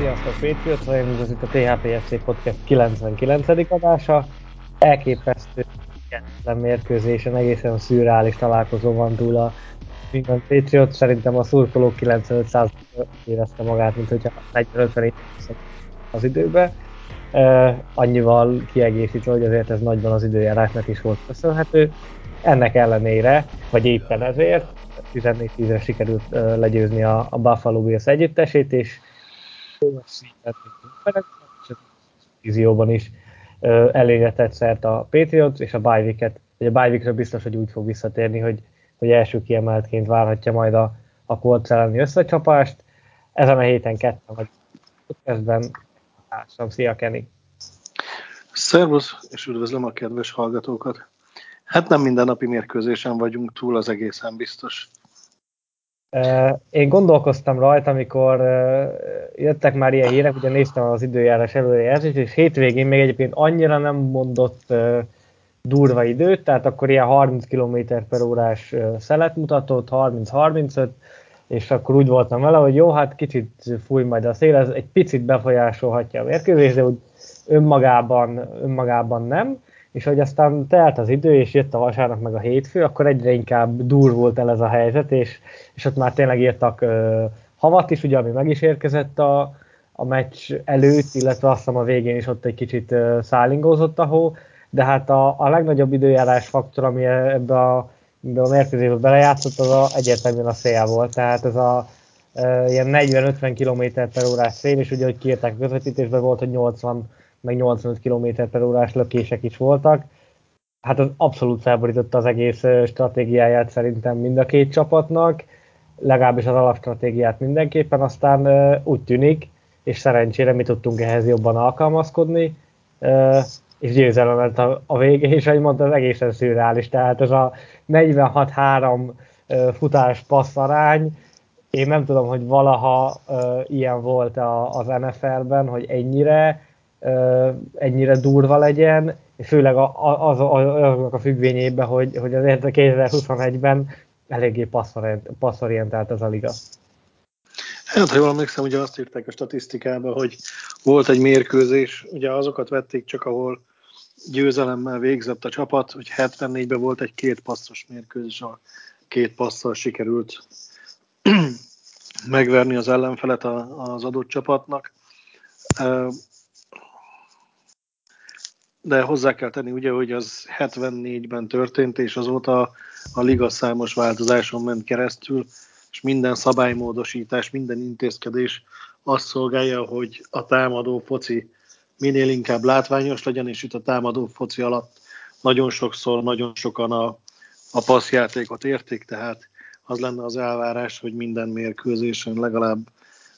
Sziasztok, rajongók, ez itt a THPFC Podcast 99. adása. Elképesztő kegyetlen mérkőzésen, egészen szürreális találkozó van túl a minden Patriot. Szerintem a szurkolók 95% érezte magát, mint hogyha 40-50 az időbe. Uh, annyival kiegészítve, hogy azért ez nagyban az időjárásnak is volt köszönhető. Ennek ellenére, vagy éppen ezért, 14-10-re sikerült uh, legyőzni a, a Buffalo Bills együttesét, és vízióban is elérhetett szert a Patriots, és a Bajviket, vagy a Bajvikre biztos, hogy úgy fog visszatérni, hogy, hogy első kiemeltként várhatja majd a, a Colts elleni összecsapást. Ezen a héten ketten vagy kezdben társam. Szia, Kenny! Szervusz, és üdvözlöm a kedves hallgatókat! Hát nem mindennapi mérkőzésen vagyunk túl, az egészen biztos. Én gondolkoztam rajta, amikor jöttek már ilyen hírek, ugye néztem az időjárás előrejelzést, és hétvégén még egyébként annyira nem mondott durva időt, tehát akkor ilyen 30 km per órás szelet mutatott, 30-35, és akkor úgy voltam vele, hogy jó, hát kicsit fúj majd a szél, ez egy picit befolyásolhatja a mérkőzést, de úgy önmagában, önmagában nem és hogy aztán telt az idő, és jött a vasárnap meg a hétfő, akkor egyre inkább durvult el ez a helyzet, és, és ott már tényleg írtak uh, havat is, ugye, ami meg is érkezett a, a meccs előtt, illetve azt hiszem a végén is ott egy kicsit uh, szállingózott a hó, de hát a, a legnagyobb időjárás faktor, ami ebbe a, ebbe a mérkőzésbe belejátszott, az a, egyértelműen a szél volt, tehát ez a uh, ilyen 40-50 km per órás szél, és ugye, hogy kiírták a közvetítésben volt, hogy 80 meg 85 km per órás lökések is voltak. Hát az abszolút felborította az egész stratégiáját szerintem mind a két csapatnak, legalábbis az alapstratégiát mindenképpen, aztán úgy tűnik, és szerencsére mi tudtunk ehhez jobban alkalmazkodni, és győzelem lett a, a vége, és ahogy mondta, az egészen szürreális, tehát ez a 46-3 futás passzarány, én nem tudom, hogy valaha ilyen volt a, az NFL-ben, hogy ennyire ennyire durva legyen, és főleg az, azoknak a függvényében, hogy, hogy azért a 2021-ben eléggé passzorientált ez a liga. Hát, ha jól emlékszem, ugye azt írták a statisztikába, hogy volt egy mérkőzés, ugye azokat vették csak, ahol győzelemmel végzett a csapat, hogy 74-ben volt egy két passzos mérkőzés, a két passzal sikerült megverni az ellenfelet az adott csapatnak de hozzá kell tenni ugye, hogy az 74-ben történt, és azóta a liga számos változáson ment keresztül, és minden szabálymódosítás, minden intézkedés azt szolgálja, hogy a támadó foci minél inkább látványos legyen, és itt a támadó foci alatt nagyon sokszor, nagyon sokan a, a passzjátékot értik, tehát az lenne az elvárás, hogy minden mérkőzésen legalább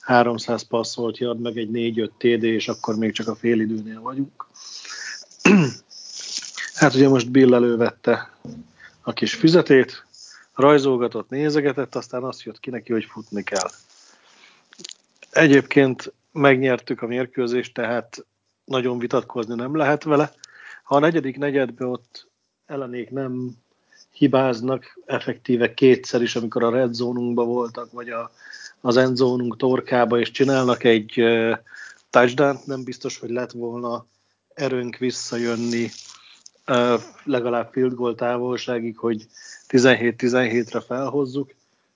300 passzolt jad, meg egy 4-5 TD, és akkor még csak a félidőnél vagyunk. Hát ugye most Bill elővette a kis füzetét, rajzolgatott, nézegetett, aztán azt jött ki neki, hogy futni kell. Egyébként megnyertük a mérkőzést, tehát nagyon vitatkozni nem lehet vele. Ha a negyedik negyedben ott ellenék nem hibáznak, effektíve kétszer is, amikor a red zónunkban voltak, vagy a, az end zónunk torkába, és csinálnak egy uh, touchdown nem biztos, hogy lett volna erőnk visszajönni legalább field goal távolságig, hogy 17-17-re felhozzuk.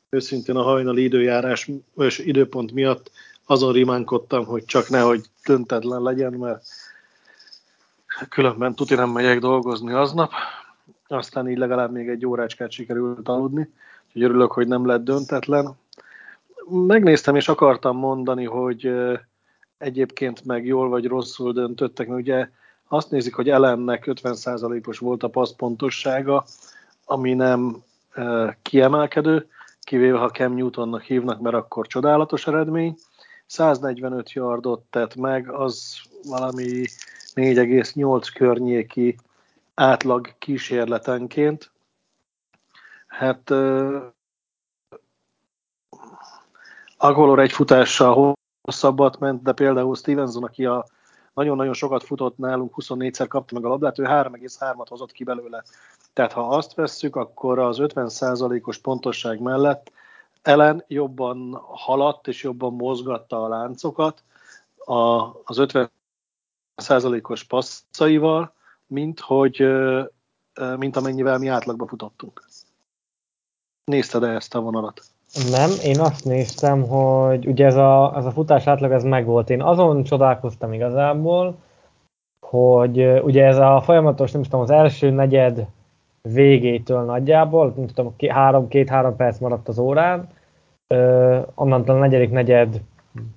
Őszintén a hajnali időjárás és időpont miatt azon rimánkodtam, hogy csak nehogy döntetlen legyen, mert különben tuti nem megyek dolgozni aznap. Aztán így legalább még egy órácskát sikerült aludni, úgyhogy örülök, hogy nem lett döntetlen. Megnéztem és akartam mondani, hogy egyébként meg jól vagy rosszul döntöttek, mert ugye azt nézik, hogy ellennek 50%-os volt a passzpontossága, ami nem kiemelkedő, kivéve ha Cam Newtonnak hívnak, mert akkor csodálatos eredmény, 145 yardot tett meg, az valami 4,8 környéki átlag kísérletenként. Hát uh, Agolor egy futással hosszabbat ment, de például Stevenson, aki a nagyon-nagyon sokat futott nálunk, 24-szer kapta meg a labdát, ő 3,3-at hozott ki belőle. Tehát ha azt vesszük, akkor az 50%-os pontosság mellett Ellen jobban haladt és jobban mozgatta a láncokat a, az 50%-os passzaival, mint, hogy, mint amennyivel mi átlagba futottunk. Nézted-e ezt a vonalat? Nem, én azt néztem, hogy ugye ez a, ez a futás átlag ez megvolt. Én azon csodálkoztam igazából, hogy ugye ez a folyamatos, nem tudom, az első negyed végétől nagyjából, nem tudom, három, két-három perc maradt az órán, ö, onnantól a negyedik negyed,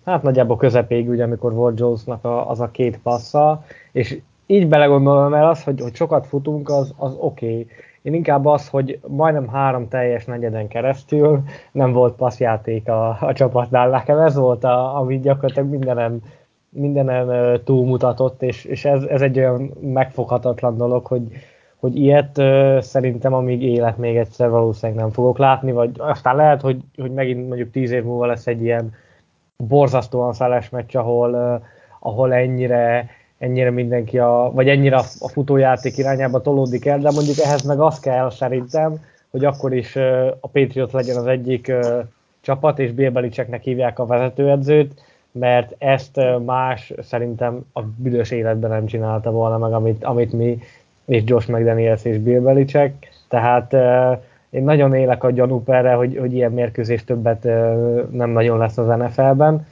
hát nagyjából közepéig, ugye, amikor volt Jonesnak a, az a két passza, és így belegondolom el az, hogy, hogy sokat futunk, az, az oké. Okay. Én inkább az, hogy majdnem három teljes negyeden keresztül nem volt passzjáték a, a csapatnál. Nekem ez volt, a, ami gyakorlatilag mindenen, mindenen túlmutatott, és, és ez, ez egy olyan megfoghatatlan dolog, hogy, hogy ilyet uh, szerintem amíg élet még egyszer valószínűleg nem fogok látni, vagy aztán lehet, hogy, hogy megint mondjuk tíz év múlva lesz egy ilyen borzasztóan szeles meccs, ahol, ahol ennyire ennyire mindenki, a, vagy ennyire a, futójáték irányába tolódik el, de mondjuk ehhez meg az kell szerintem, hogy akkor is a Patriot legyen az egyik csapat, és Bill Belichicknek hívják a vezetőedzőt, mert ezt más szerintem a büdös életben nem csinálta volna meg, amit, amit mi, és Josh McDaniels és Bill tehát én nagyon élek a gyanúp erre, hogy, hogy ilyen mérkőzés többet nem nagyon lesz az NFL-ben,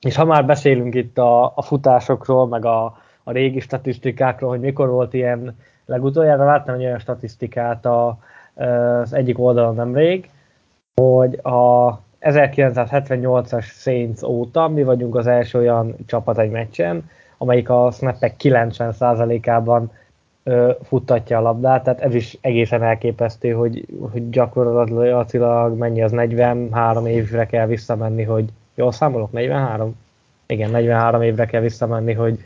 és ha már beszélünk itt a, a futásokról, meg a, a régi statisztikákról, hogy mikor volt ilyen legutoljára, láttam egy olyan statisztikát a, az egyik oldalon nemrég, hogy a 1978-as Saints óta mi vagyunk az első olyan csapat egy meccsen, amelyik a snappek 90%-ában ö, futtatja a labdát, tehát ez is egészen elképesztő, hogy, hogy gyakorlatilag mennyi az 43 évre kell visszamenni, hogy Jól számolok? 43? Igen, 43 évre kell visszamenni, hogy,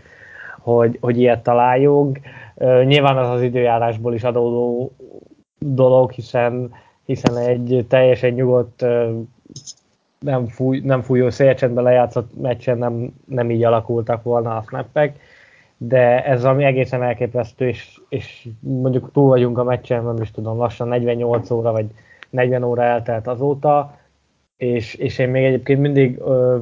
hogy, hogy ilyet találjunk. Nyilván az az időjárásból is adódó dolog, hiszen, hiszen egy teljesen nyugodt, nem, fúj, nem fújó szélcsendben lejátszott meccsen nem, nem így alakultak volna a snappek, de ez ami egészen elképesztő, és, és mondjuk túl vagyunk a meccsen, nem is tudom, lassan 48 óra vagy 40 óra eltelt azóta, és, és én még egyébként mindig ö,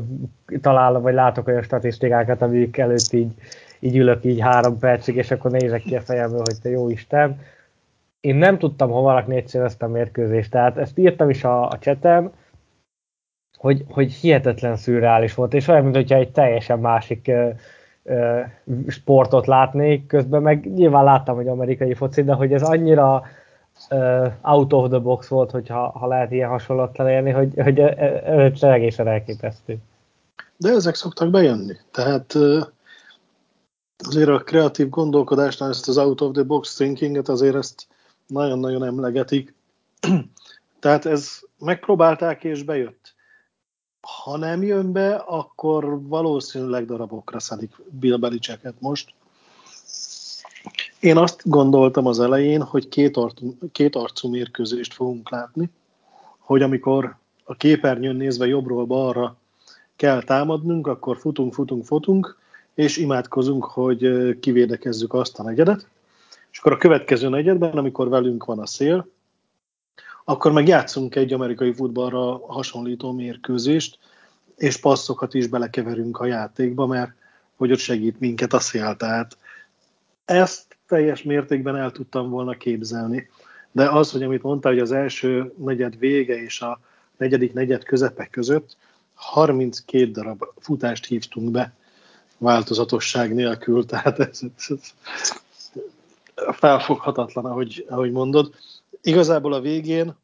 találom, vagy látok olyan statisztikákat, amik előtt így, így ülök így három percig, és akkor nézek ki a fejemből, hogy te jó Isten. Én nem tudtam hova rakni egyszer ezt a mérkőzést, tehát ezt írtam is a, a csetem, hogy, hogy hihetetlen szürreális volt, és olyan, mintha egy teljesen másik ö, ö, sportot látnék, közben meg nyilván láttam, hogy amerikai foci, de hogy ez annyira uh, out of the box volt, hogyha ha lehet ilyen hasonlót elérni, hogy, hogy egészen elképesztő. De ezek szoktak bejönni. Tehát uh, azért a kreatív gondolkodásnál ezt az out of the box thinkinget azért ezt nagyon-nagyon emlegetik. Tehát ez megpróbálták és bejött. Ha nem jön be, akkor valószínűleg darabokra szedik Bill Belichicket most. Én azt gondoltam az elején, hogy két, arcú, két arcú mérkőzést fogunk látni, hogy amikor a képernyőn nézve jobbról balra kell támadnunk, akkor futunk, futunk, futunk, és imádkozunk, hogy kivédekezzük azt a negyedet. És akkor a következő negyedben, amikor velünk van a szél, akkor meg játszunk egy amerikai futballra hasonlító mérkőzést, és passzokat is belekeverünk a játékba, mert hogy ott segít minket a szél. Tehát ezt teljes mértékben el tudtam volna képzelni. De az, hogy amit mondtál, hogy az első negyed vége és a negyedik negyed közepe között 32 darab futást hívtunk be változatosság nélkül, tehát ez, ez, ez felfoghatatlan, ahogy, ahogy mondod. Igazából a végén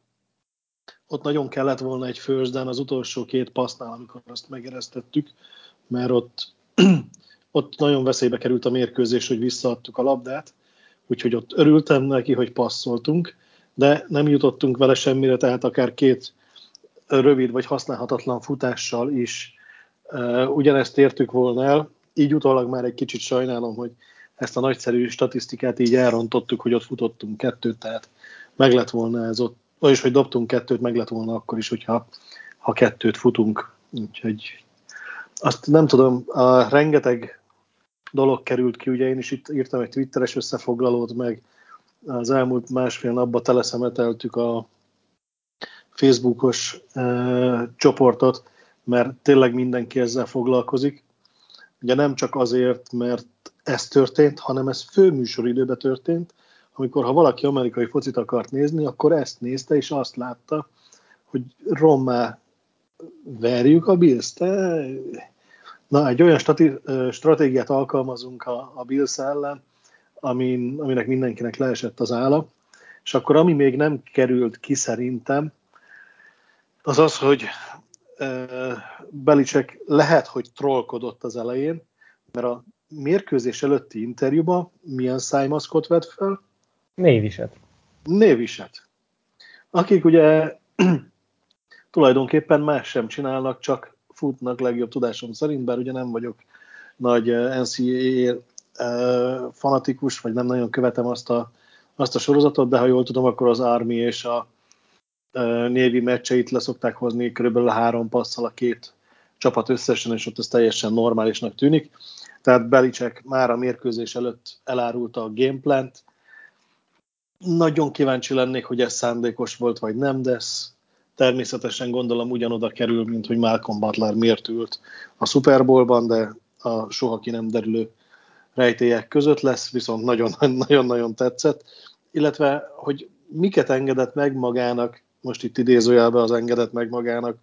ott nagyon kellett volna egy down az utolsó két passznál, amikor azt megeresztettük, mert ott ott nagyon veszélybe került a mérkőzés, hogy visszaadtuk a labdát, úgyhogy ott örültem neki, hogy passzoltunk, de nem jutottunk vele semmire, tehát akár két rövid vagy használhatatlan futással is ugyanezt értük volna el, így utólag már egy kicsit sajnálom, hogy ezt a nagyszerű statisztikát így elrontottuk, hogy ott futottunk kettőt, tehát meg lett volna ez ott, vagyis hogy dobtunk kettőt, meg lett volna akkor is, hogyha ha kettőt futunk. Úgyhogy azt nem tudom, a rengeteg dolog került ki, ugye én is itt írtam egy twitteres összefoglalót, meg az elmúlt másfél napban teleszemeteltük a Facebookos e, csoportot, mert tényleg mindenki ezzel foglalkozik. Ugye nem csak azért, mert ez történt, hanem ez főműsoridőben történt, amikor ha valaki amerikai focit akart nézni, akkor ezt nézte, és azt látta, hogy rommá verjük a bills. Na, egy olyan stati- stratégiát alkalmazunk a, a Bills ellen, amin, aminek mindenkinek leesett az álla, és akkor ami még nem került ki szerintem, az az, hogy Belicek lehet, hogy trollkodott az elején, mert a mérkőzés előtti interjúban milyen szájmaszkot vett fel? Néviset. Néviset. Akik ugye tulajdonképpen más sem csinálnak, csak futnak legjobb tudásom szerint, bár ugye nem vagyok nagy NCAA fanatikus, vagy nem nagyon követem azt a, azt a sorozatot, de ha jól tudom, akkor az Army és a névi meccseit leszokták hozni körülbelül három passzal a két csapat összesen, és ott ez teljesen normálisnak tűnik. Tehát Belicek már a mérkőzés előtt elárulta a gameplant. Nagyon kíváncsi lennék, hogy ez szándékos volt, vagy nem, de ez természetesen gondolom ugyanoda kerül, mint hogy Malcolm Butler miért ült a Super Bowlban, de a soha ki nem derülő rejtélyek között lesz, viszont nagyon-nagyon tetszett, illetve, hogy miket engedett meg magának most itt idézőjelben az engedett meg magának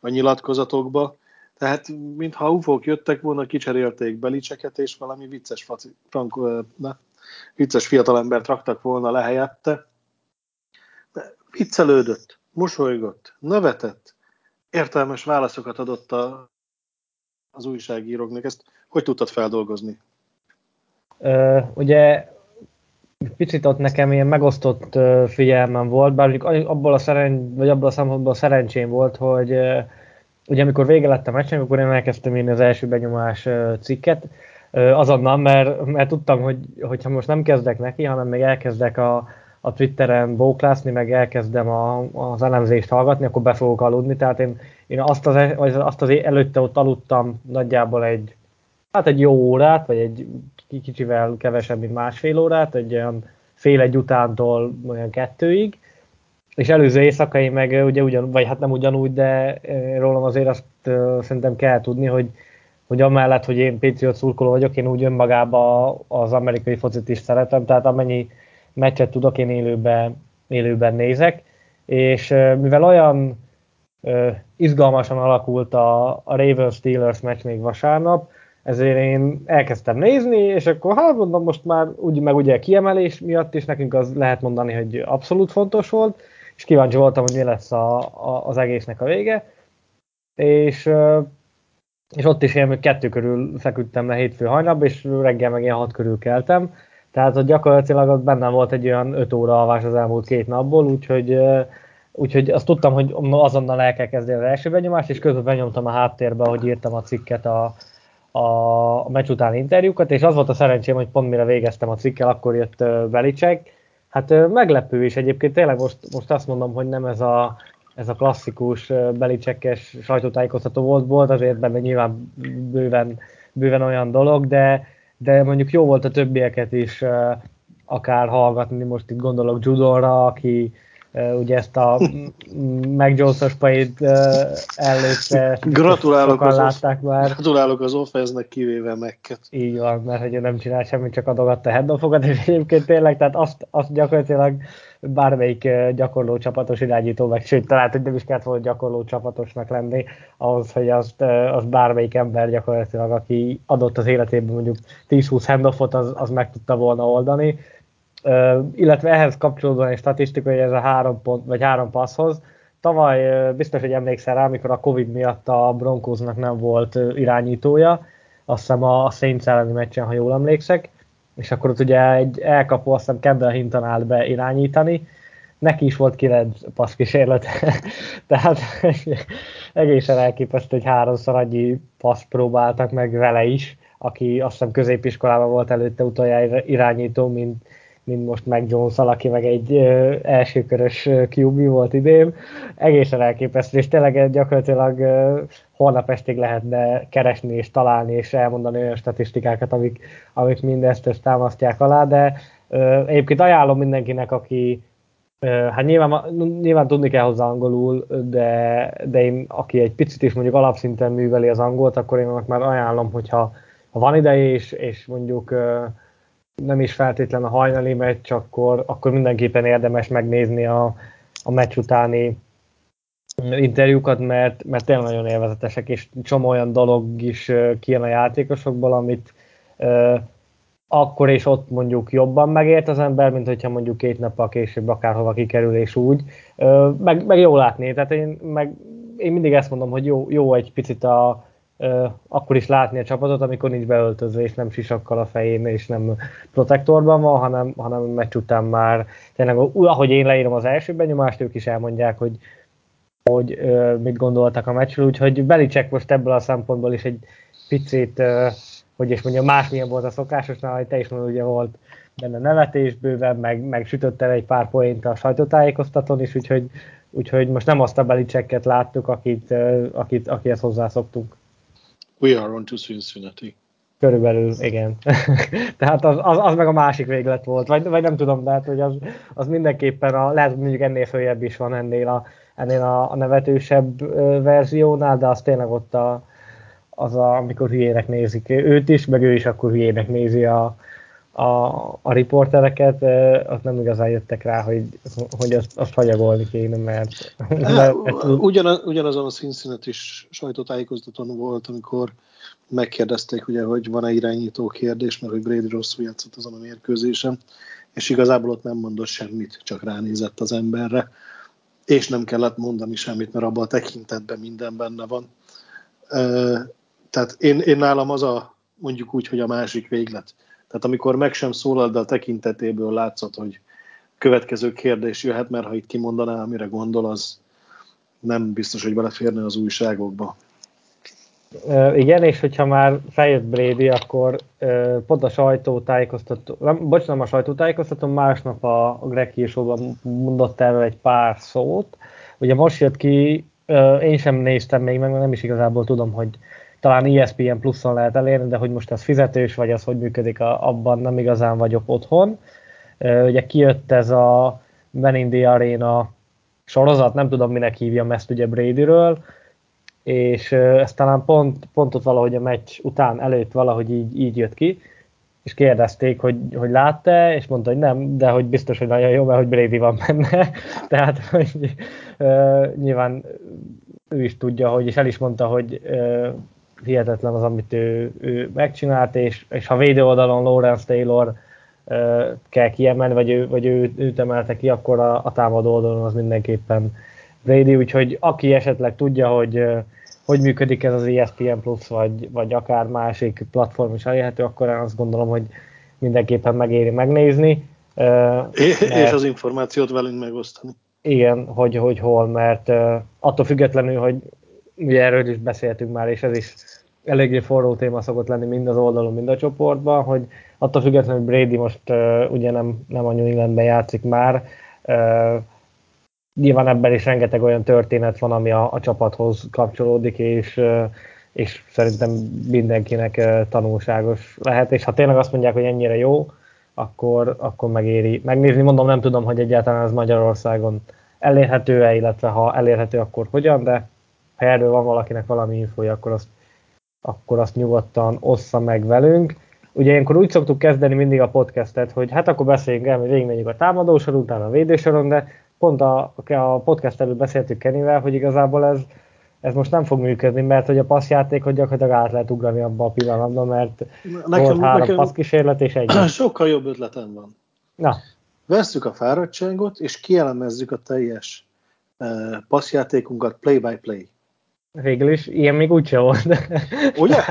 a nyilatkozatokba. Tehát, mintha ufók jöttek volna, kicserélték belicseket, és valami vicces, faci, frank, ne, vicces fiatalembert raktak volna le helyette. De viccelődött, mosolygott, nevetett, értelmes válaszokat adott a, az újságíróknak. Ezt hogy tudtad feldolgozni? Ö, ugye picit ott nekem ilyen megosztott figyelmem volt, bár abból a, szeren, vagy abból a szempontból szerencsém volt, hogy ugye amikor vége lett a meccsen, akkor én elkezdtem írni az első benyomás cikket, azonnal, mert, mert tudtam, hogy hogyha most nem kezdek neki, hanem még elkezdek a, a Twitteren bóklászni, meg elkezdem a, az elemzést hallgatni, akkor be fogok aludni, tehát én, én azt, az, azt az előtte ott aludtam nagyjából egy, hát egy jó órát, vagy egy kicsivel kevesebb, mint másfél órát, egy olyan fél egy utántól olyan kettőig, és előző éjszakai meg ugye ugyan, vagy hát nem ugyanúgy, de rólam azért azt szerintem kell tudni, hogy, hogy amellett, hogy én Patriot szurkoló vagyok, én úgy önmagában az amerikai focit is szeretem, tehát amennyi meccset tudok, én élőben, élőben nézek, és mivel olyan uh, izgalmasan alakult a, a Ravens-Steelers meccs még vasárnap, ezért én elkezdtem nézni, és akkor hát mondom, most már úgy meg ugye kiemelés miatt is nekünk az lehet mondani, hogy abszolút fontos volt, és kíváncsi voltam, hogy mi lesz a, a, az egésznek a vége, és, és ott is én kettő körül feküdtem le hétfő hajnapban, és reggel meg ilyen hat körül keltem, tehát hogy gyakorlatilag ott benne volt egy olyan öt óra alvás az elmúlt két napból, úgyhogy, úgyhogy azt tudtam, hogy azonnal el kell kezdeni az első benyomást, és közben benyomtam a háttérbe, hogy írtam a cikket a, a meccs utáni interjúkat, és az volt a szerencsém, hogy pont mire végeztem a cikkel, akkor jött Belicek. Hát meglepő is egyébként, tényleg most, most azt mondom, hogy nem ez a, ez a klasszikus Belicsekes sajtótájékoztató volt, volt azért benne nyilván bőven, bőven olyan dolog, de, de mondjuk jó volt a többieket is akár hallgatni, most itt gondolok Judonra, aki ugye ezt a Mac Jones-os pait előtte gratulálok az látták már. Gratulálok az offense kivéve meg Így van, mert hogy ő nem csinál semmit, csak adogatta handofokat, és egyébként tényleg, tehát azt, azt gyakorlatilag bármelyik gyakorló csapatos irányító, meg sőt, talán hogy nem is kellett volna gyakorló csapatosnak lenni, ahhoz, hogy azt, azt bármelyik ember gyakorlatilag, aki adott az életében mondjuk 10-20 handoffot, az, az meg tudta volna oldani illetve ehhez kapcsolódóan egy statisztika, hogy ez a három pont, vagy három passzhoz. Tavaly biztos, hogy emlékszel rá, amikor a Covid miatt a Broncosnak nem volt irányítója, azt hiszem a, a Saints elleni meccsen, ha jól emlékszek, és akkor ott ugye egy elkapó, azt hiszem Campbell Hinton állt be irányítani, neki is volt kilenc passzkísérlet, tehát egészen elképesztő, hogy háromszor annyi passz próbáltak meg vele is, aki azt hiszem középiskolában volt előtte utoljára irányító, mint, mint most meg Jones, aki meg egy ö, elsőkörös QB volt idén. Egészen elképesztő, és tényleg gyakorlatilag ö, holnap estig lehetne keresni és találni és elmondani olyan statisztikákat, amik, amik mindezt ezt támasztják alá, de ö, egyébként ajánlom mindenkinek, aki Hát nyilván, nyilván tudni kell hozzá angolul, de, de én, aki egy picit is mondjuk alapszinten műveli az angolt, akkor én annak már ajánlom, hogyha ha van ideje és, és mondjuk nem is feltétlen a hajnali meccs, akkor, akkor mindenképpen érdemes megnézni a, a meccs utáni interjúkat, mert, mert tényleg nagyon élvezetesek, és csomó olyan dolog is kijön a játékosokból, amit akkor és ott mondjuk jobban megért az ember, mint hogyha mondjuk két nappal később akárhova kikerül és úgy. Meg, meg jó látni, tehát én, meg, én mindig ezt mondom, hogy jó, jó egy picit a, akkor is látni a csapatot, amikor nincs beöltözve, és nem sisakkal a fején, és nem protektorban van, hanem, hanem meccs után már tényleg, ahogy én leírom az első benyomást, ők is elmondják, hogy, hogy mit gondoltak a meccsről, úgyhogy Belicek most ebből a szempontból is egy picit hogy is mondjam, másmilyen volt a szokásosnál, hogy te is mondod, ugye volt benne nevetés bőven, meg, meg sütött el egy pár poént a sajtótájékoztatón is, úgyhogy, úgyhogy most nem azt a belicsekket láttuk, akit, akit, akihez hozzászoktunk. We are on to Cincinnati. Körülbelül, igen. Tehát az, az, az, meg a másik véglet volt, vagy, vagy nem tudom, de hát, hogy az, az mindenképpen, a, lehet, hogy mondjuk ennél följebb is van ennél a, ennél a, a nevetősebb verziónál, de az tényleg ott a, az, a, amikor hülyének nézik őt is, meg ő is akkor hülyének nézi a, a, a riportereket, ott nem igazán jöttek rá, hogy, hogy azt, azt hagyagolni kéne, mert... Hát, ugyan, ugyanazon a színszínet is sajtótájékoztatón volt, amikor megkérdezték, ugye, hogy van-e irányító kérdés, mert hogy Brady rosszul játszott azon a mérkőzésen, és igazából ott nem mondott semmit, csak ránézett az emberre, és nem kellett mondani semmit, mert abban a tekintetben minden benne van tehát én, én nálam az a, mondjuk úgy, hogy a másik véglet. Tehát amikor meg sem szólal, de a tekintetéből látszott, hogy következő kérdés jöhet, mert ha itt kimondaná, amire gondol, az nem biztos, hogy beleférne az újságokba. Igen, és hogyha már feljött Brady, akkor uh, pont a sajtótájékoztató, nem, bocs, nem a sajtótájékoztató, másnap a, Greg Hirsóban mondott erről egy pár szót. Ugye most jött ki, én sem néztem még meg, nem is igazából tudom, hogy talán ESPN pluszon lehet elérni, de hogy most ez fizetős, vagy az hogy működik, abban nem igazán vagyok otthon. Ugye kijött ez a Ben in the Arena sorozat, nem tudom minek hívjam ezt ugye Bradyről, és ez talán pont, pont ott valahogy a meccs után, előtt valahogy így, így jött ki, és kérdezték, hogy, hogy látta és mondta, hogy nem, de hogy biztos, hogy nagyon jó, mert hogy Brady van benne. Tehát, hogy uh, nyilván ő is tudja, hogy, és el is mondta, hogy uh, hihetetlen az, amit ő, ő megcsinált, és, és ha védő oldalon Lawrence Taylor uh, kell kiemelni, vagy, ő, vagy ő, őt emelte ki, akkor a, a támadó oldalon az mindenképpen Brady, úgyhogy aki esetleg tudja, hogy uh, hogy működik ez az ESPN Plus, vagy, vagy akár másik platform is elérhető, akkor én azt gondolom, hogy mindenképpen megéri megnézni. És mert, az információt velünk megosztani. Igen, hogy, hogy hol, mert attól függetlenül, hogy ugye erről is beszéltünk már, és ez is eléggé forró téma szokott lenni mind az oldalon, mind a csoportban, hogy attól függetlenül, hogy Brady most uh, ugye nem, nem a New Englandben játszik már, uh, nyilván ebben is rengeteg olyan történet van, ami a, a csapathoz kapcsolódik, és, uh, és szerintem mindenkinek uh, tanulságos lehet, és ha tényleg azt mondják, hogy ennyire jó, akkor, akkor megéri megnézni. Mondom, nem tudom, hogy egyáltalán ez Magyarországon elérhető-e, illetve ha elérhető, akkor hogyan, de ha erről van valakinek valami infója, akkor azt, akkor azt nyugodtan ossza meg velünk. Ugye ilyenkor úgy szoktuk kezdeni mindig a podcastet, hogy hát akkor beszéljünk el, hogy végigmegyünk a támadósoron, utána a védősoron, de pont a, a podcast előtt beszéltük Kenivel, hogy igazából ez, ez most nem fog működni, mert hogy a passzjátékot gyakorlatilag át lehet ugrani abba a pillanatban, mert nekem, volt három nekem passzkísérlet és egy. Sokkal jobb ötletem van. Na. Vesszük a fáradtságot, és kielemezzük a teljes uh, passzjátékunkat play-by-play. Végül is ilyen még úgyse volt. Ugye?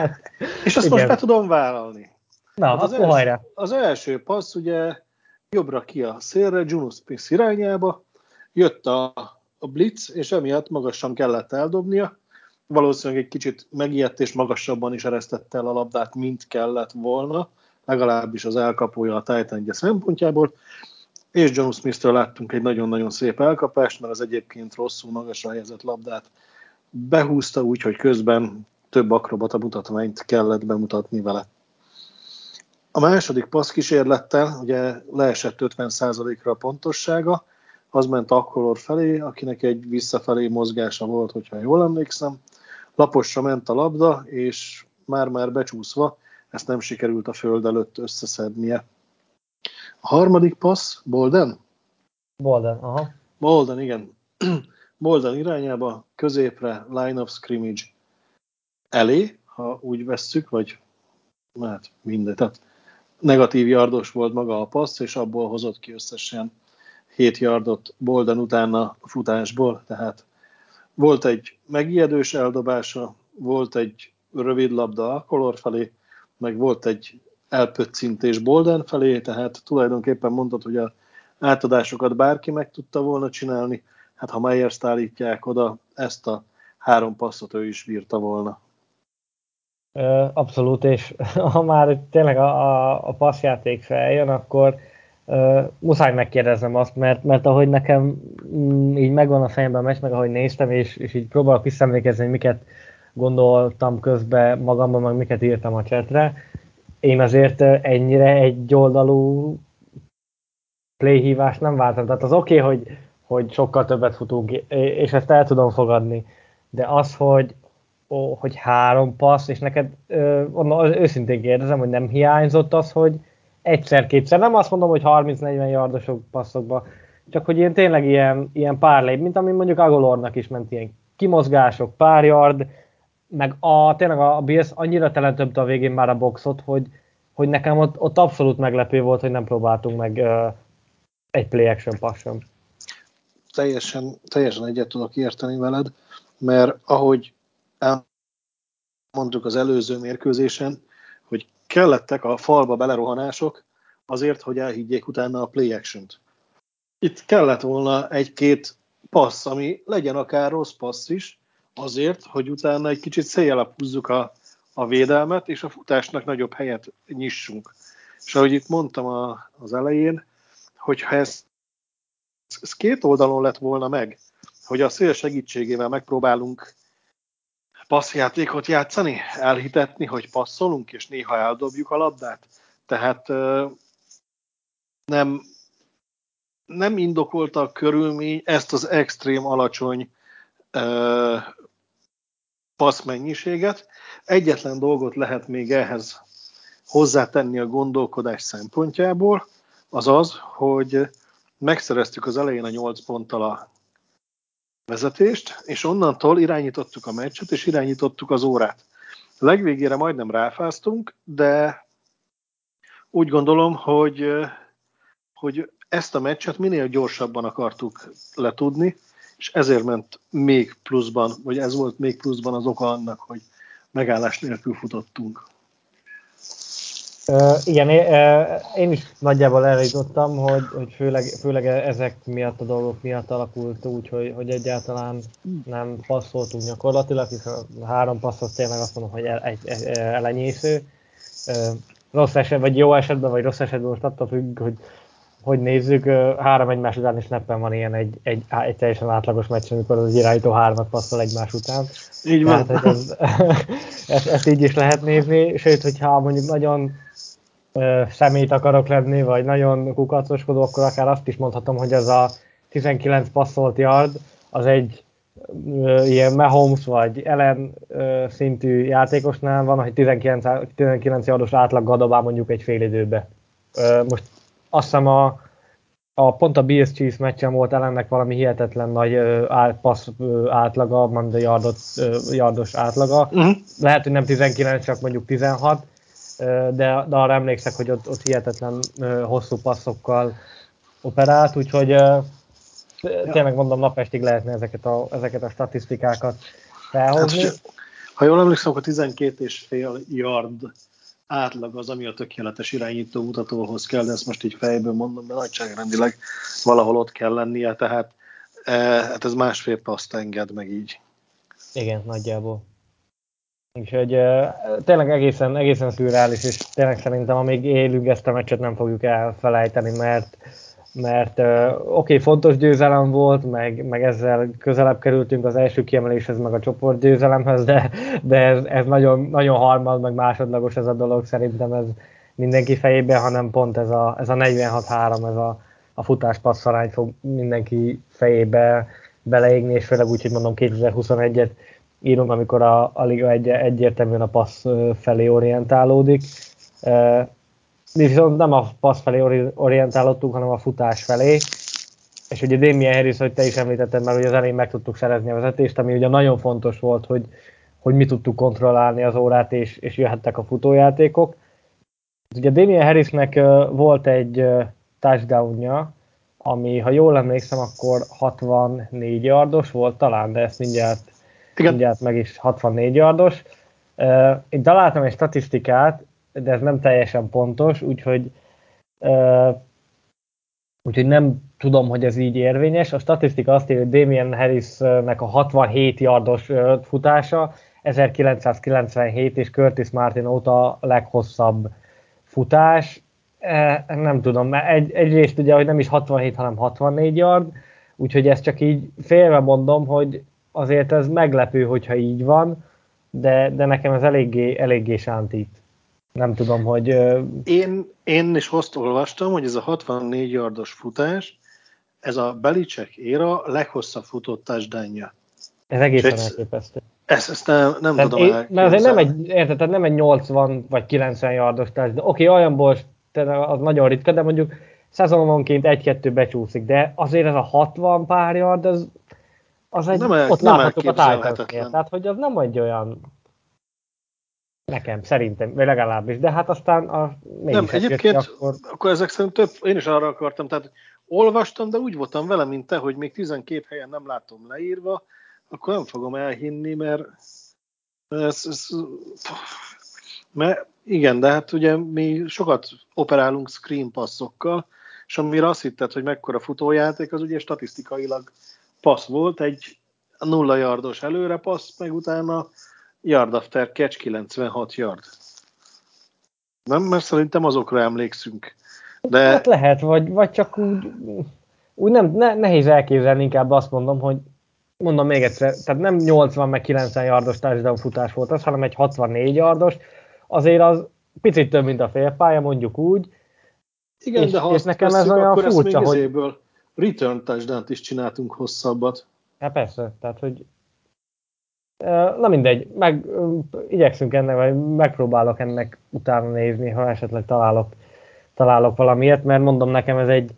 És azt igen. most be tudom vállalni. Na, hát az, első, az első passz ugye jobbra ki a szélre, Juno Smith irányába, jött a, a blitz, és emiatt magasan kellett eldobnia, valószínűleg egy kicsit megijedt és magasabban is eresztette el a labdát, mint kellett volna, legalábbis az elkapója a Titan szempontjából, és John Smith-től láttunk egy nagyon-nagyon szép elkapást, mert az egyébként rosszul magasra helyezett labdát behúzta úgy, hogy közben több akrobata mutatványt kellett bemutatni vele. A második passz kísérlettel ugye leesett 50%-ra a pontossága, az ment Akkolor felé, akinek egy visszafelé mozgása volt, hogyha jól emlékszem. Laposra ment a labda, és már-már becsúszva ezt nem sikerült a föld előtt összeszednie. A harmadik passz, Bolden? Bolden, aha. Bolden, igen. Bolden irányába, középre, line of scrimmage elé, ha úgy vesszük, vagy hát mindegy. Tehát negatív yardos volt maga a passz, és abból hozott ki összesen 7 yardot Bolden utána futásból, tehát volt egy megijedős eldobása, volt egy rövid labda a kolor felé, meg volt egy elpöccintés Bolden felé, tehát tulajdonképpen mondtad, hogy a átadásokat bárki meg tudta volna csinálni, hát ha Meyers állítják oda, ezt a három passzot ő is bírta volna. Abszolút, és ha már tényleg a, a, a passzjáték feljön, akkor uh, muszáj megkérdeznem azt, mert, mert ahogy nekem mm, így megvan a fejemben a meccs, meg ahogy néztem, és, és így próbálok visszaemlékezni, hogy miket gondoltam közben magamban, meg miket írtam a csetre, én azért ennyire egy oldalú playhívást nem vártam. Tehát az oké, okay, hogy, hogy sokkal többet futunk, és ezt el tudom fogadni, de az, hogy, ó, hogy három passz, és neked onnan őszintén kérdezem, hogy nem hiányzott az, hogy egyszer-kétszer, nem azt mondom, hogy 30-40 yardosok passzokba, csak hogy ilyen tényleg ilyen, ilyen lép, mint ami mondjuk Agolornak is ment ilyen kimozgások, pár yard, meg a, tényleg a Bills annyira teletömte a végén már a boxot, hogy, hogy nekem ott, ott abszolút meglepő volt, hogy nem próbáltunk meg uh, egy play action pass sem. Teljesen, teljesen egyet tudok érteni veled, mert ahogy mondtuk az előző mérkőzésen, hogy kellettek a falba belerohanások azért, hogy elhiggyék utána a play action-t. Itt kellett volna egy-két passz, ami legyen akár rossz passz is, azért, hogy utána egy kicsit széjjel húzzuk a, a védelmet, és a futásnak nagyobb helyet nyissunk. És ahogy itt mondtam a, az elején, hogyha ez, ez két oldalon lett volna meg, hogy a szél segítségével megpróbálunk passzjátékot játszani, elhitetni, hogy passzolunk, és néha eldobjuk a labdát. Tehát nem, nem indokolta a körülmény ezt az extrém alacsony passz mennyiséget. Egyetlen dolgot lehet még ehhez hozzátenni a gondolkodás szempontjából, az az, hogy megszereztük az elején a 8 ponttal a vezetést, és onnantól irányítottuk a meccset, és irányítottuk az órát. Legvégére majdnem ráfáztunk, de úgy gondolom, hogy, hogy ezt a meccset minél gyorsabban akartuk letudni, és ezért ment még pluszban, vagy ez volt még pluszban az oka annak, hogy megállás nélkül futottunk. Uh, igen, uh, én is nagyjából erre jutottam, hogy, hogy főleg, főleg ezek miatt a dolgok miatt alakult úgy, hogy, hogy egyáltalán nem passzoltunk gyakorlatilag, hiszen a három passzot tényleg azt mondom, hogy el, egy, egy, elenyésző. Uh, rossz esetben, vagy jó esetben, vagy rossz esetben most attól függ, hogy hogy nézzük, három egymás után is neppen van ilyen egy, egy, egy teljesen átlagos meccs, amikor az irányító hármat passzol egymás után. Így van. Tehát, ez, ezt, ezt, így is lehet nézni, sőt, hogyha mondjuk nagyon ö, szemét akarok lenni, vagy nagyon kukacoskodó, akkor akár azt is mondhatom, hogy ez a 19 passzolt yard, az egy ö, ilyen Mahomes vagy Ellen ö, szintű játékosnál van, hogy 19, 19 yardos átlag gadobál mondjuk egy fél időbe. Ö, most azt hiszem a, a pont a Bills Chiefs meccsen volt ellennek valami hihetetlen nagy passz átlaga, a yardot, uh, yardos átlaga. Uh-huh. Lehet, hogy nem 19, csak mondjuk 16, uh, de, de arra emlékszek, hogy ott, ott hihetetlen hosszú passzokkal operált, úgyhogy tényleg mondom, napestig lehetne ezeket a, ezeket a statisztikákat felhozni. Hát, ha jól emlékszem, akkor 12 és fél yard átlag az, ami a tökéletes irányító mutatóhoz kell, de ezt most így fejből mondom, de nagyságrendileg valahol ott kell lennie, tehát hát ez másfél paszt enged meg így. Igen, nagyjából. Úgyhogy tényleg egészen, egészen szürreális, és tényleg szerintem amíg élünk ezt a meccset nem fogjuk elfelejteni, mert mert oké, okay, fontos győzelem volt, meg, meg ezzel közelebb kerültünk az első kiemeléshez, meg a csoport győzelemhez, de, de ez, ez nagyon, nagyon harmad, meg másodlagos ez a dolog, szerintem ez mindenki fejében, hanem pont ez a, ez a 46-3, ez a, a futás passzarány fog mindenki fejébe beleégni, és főleg úgy, hogy mondom 2021-et írunk, amikor a, a Liga egy, egyértelműen a passz felé orientálódik. Mi viszont nem a passz felé orientálódtunk, hanem a futás felé. És ugye Damien Harris, hogy te is említetted már, hogy az elején meg tudtuk szerezni a vezetést, ami ugye nagyon fontos volt, hogy, hogy mi tudtuk kontrollálni az órát, és, és jöhettek a futójátékok. Ugye Damien Harrisnek volt egy touchdownja, ami, ha jól emlékszem, akkor 64 yardos volt talán, de ezt mindjárt, Igen. mindjárt meg is 64 yardos. Én találtam egy statisztikát, de ez nem teljesen pontos, úgyhogy úgyhogy nem tudom, hogy ez így érvényes. A statisztika azt írja, hogy Damien Harrisnek a 67 yardos futása 1997 és Curtis Martin óta a leghosszabb futás. Nem tudom, mert egy, egyrészt ugye, hogy nem is 67, hanem 64 yard, úgyhogy ezt csak így félve mondom, hogy azért ez meglepő, hogyha így van, de, de nekem ez eléggé, eléggé sántít. Nem tudom, hogy... Én, én is azt olvastam, hogy ez a 64 yardos futás, ez a Belicek éra leghosszabb futott touchdownja. Ez egészen elképesztő. Ezt, ezt nem, nem tehát tudom én, Mert azért nem egy, érted, tehát nem egy 80 vagy 90 yardos touchdown. Oké, okay, olyanból az nagyon ritka, de mondjuk szezononként egy-kettő becsúszik, de azért ez a 60 pár yard, az, az egy, nem el, ott nem láthatók a titans Tehát, hogy az nem egy olyan Nekem, szerintem, vagy legalábbis, de hát aztán a, Nem, egyébként akkor... akkor ezek szerint több, én is arra akartam, tehát olvastam, de úgy voltam vele, mint te, hogy még 12 helyen nem látom leírva, akkor nem fogom elhinni, mert ez, ez, mert igen, de hát ugye mi sokat operálunk screen passzokkal, és amire azt hitted, hogy mekkora futójáték, az ugye statisztikailag passz volt, egy nulla yardos előre passz, meg utána yard after catch 96 yard. Nem, mert szerintem azokra emlékszünk. De... Hát lehet, vagy, vagy csak úgy, úgy nem, ne, nehéz elképzelni, inkább azt mondom, hogy mondom még egyszer, tehát nem 80 meg 90 yardos társadalom futás volt az, hanem egy 64 yardos, azért az picit több, mint a félpálya, mondjuk úgy. Igen, és, de ha és nekem ez olyan furcsa, hogy... return touchdown is csináltunk hosszabbat. Hát persze, tehát hogy Na mindegy, meg igyekszünk ennek, vagy megpróbálok ennek utána nézni, ha esetleg találok, találok valamiért, mert mondom nekem ez egy,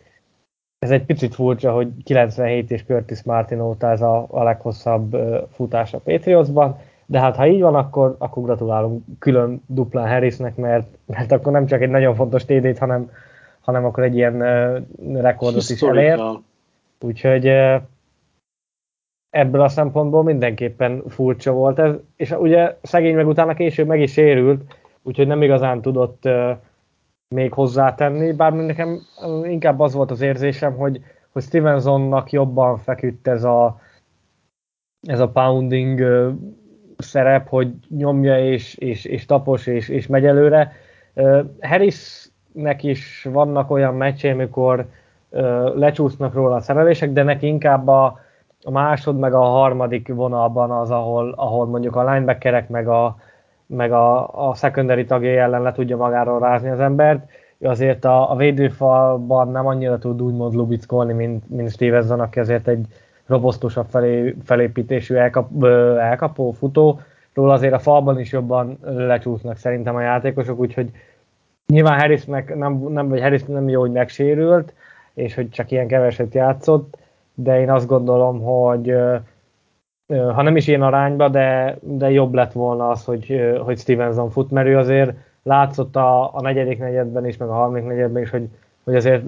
ez egy picit furcsa, hogy 97 és Curtis Martin óta ez a, a leghosszabb futás a Patriotsban, de hát ha így van, akkor, akkor gratulálunk külön duplán Harrisnek, mert, mert akkor nem csak egy nagyon fontos TD-t, hanem, hanem akkor egy ilyen rekordot is elér. Úgyhogy ebből a szempontból mindenképpen furcsa volt ez, és ugye szegény meg utána később meg is sérült, úgyhogy nem igazán tudott még hozzátenni, bár nekem inkább az volt az érzésem, hogy, hogy Stevensonnak jobban feküdt ez a, ez a pounding szerep, hogy nyomja és, és, és tapos és, és megy előre. Uh, Harrisnek is vannak olyan meccsé, amikor uh, lecsúsznak róla a szerelések, de neki inkább a, a másod meg a harmadik vonalban az, ahol, ahol mondjuk a linebackerek meg a, meg a, a secondary tagjai ellen le tudja magáról rázni az embert. Ő azért a, a védőfalban nem annyira tud úgymond lubickolni, mint, mint Stevenson, aki azért egy robosztusabb felé, felépítésű elkap, elkapó, futó. Róla azért a falban is jobban lecsúsznak szerintem a játékosok, úgyhogy nyilván Harrisnek nem, nem, vagy Harris nem jó, hogy megsérült, és hogy csak ilyen keveset játszott, de én azt gondolom, hogy ha nem is ilyen arányba, de, de jobb lett volna az, hogy, hogy Stevenson fut, mert ő azért látszott a, a negyedik negyedben is, meg a harmadik negyedben is, hogy, hogy azért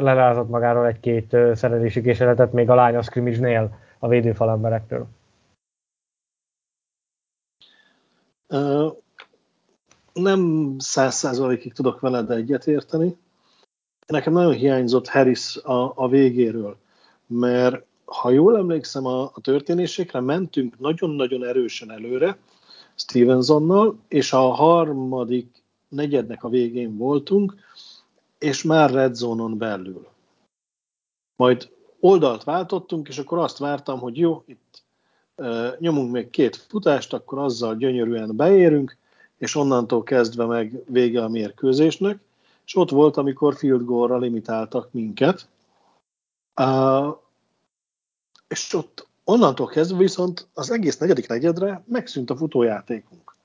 lerázott magáról egy-két szerelési kísérletet még a lány a scrimmage-nél a védőfal emberektől. Uh, nem száz százalékig tudok veled egyetérteni. Nekem nagyon hiányzott Harris a, a végéről mert ha jól emlékszem a, a történésekre, mentünk nagyon-nagyon erősen előre Stevensonnal, és a harmadik negyednek a végén voltunk, és már red zone-on belül. Majd oldalt váltottunk, és akkor azt vártam, hogy jó, itt e, nyomunk még két futást, akkor azzal gyönyörűen beérünk, és onnantól kezdve meg vége a mérkőzésnek, és ott volt, amikor field goal-ra limitáltak minket, uh, és ott onnantól kezdve viszont az egész negyedik negyedre megszűnt a futójátékunk.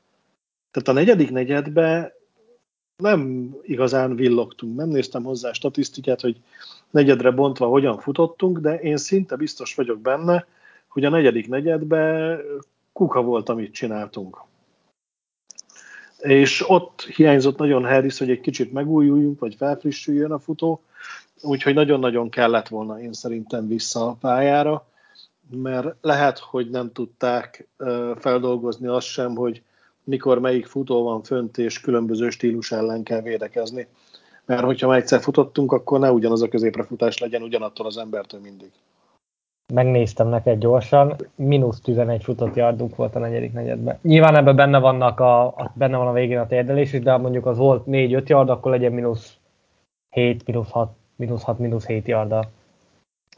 Tehát a negyedik negyedbe nem igazán villogtunk, nem néztem hozzá statisztikát, hogy negyedre bontva hogyan futottunk, de én szinte biztos vagyok benne, hogy a negyedik negyedbe kuka volt, amit csináltunk. És ott hiányzott nagyon Harris, hogy egy kicsit megújuljunk, vagy felfrissüljön a futó, úgyhogy nagyon-nagyon kellett volna én szerintem vissza a pályára, mert lehet, hogy nem tudták feldolgozni azt sem, hogy mikor melyik futó van fönt, és különböző stílus ellen kell védekezni. Mert hogyha már egyszer futottunk, akkor ne ugyanaz a középrefutás legyen ugyanattól az embertől mindig. Megnéztem neked gyorsan, mínusz 11 futott yardunk volt a negyedik negyedben. Nyilván ebben benne, vannak a, a, benne van a végén a térdelés is, de mondjuk az volt 4-5 yard, akkor legyen mínusz 7, mínusz 6, mínusz 6, mínusz 7 yarda.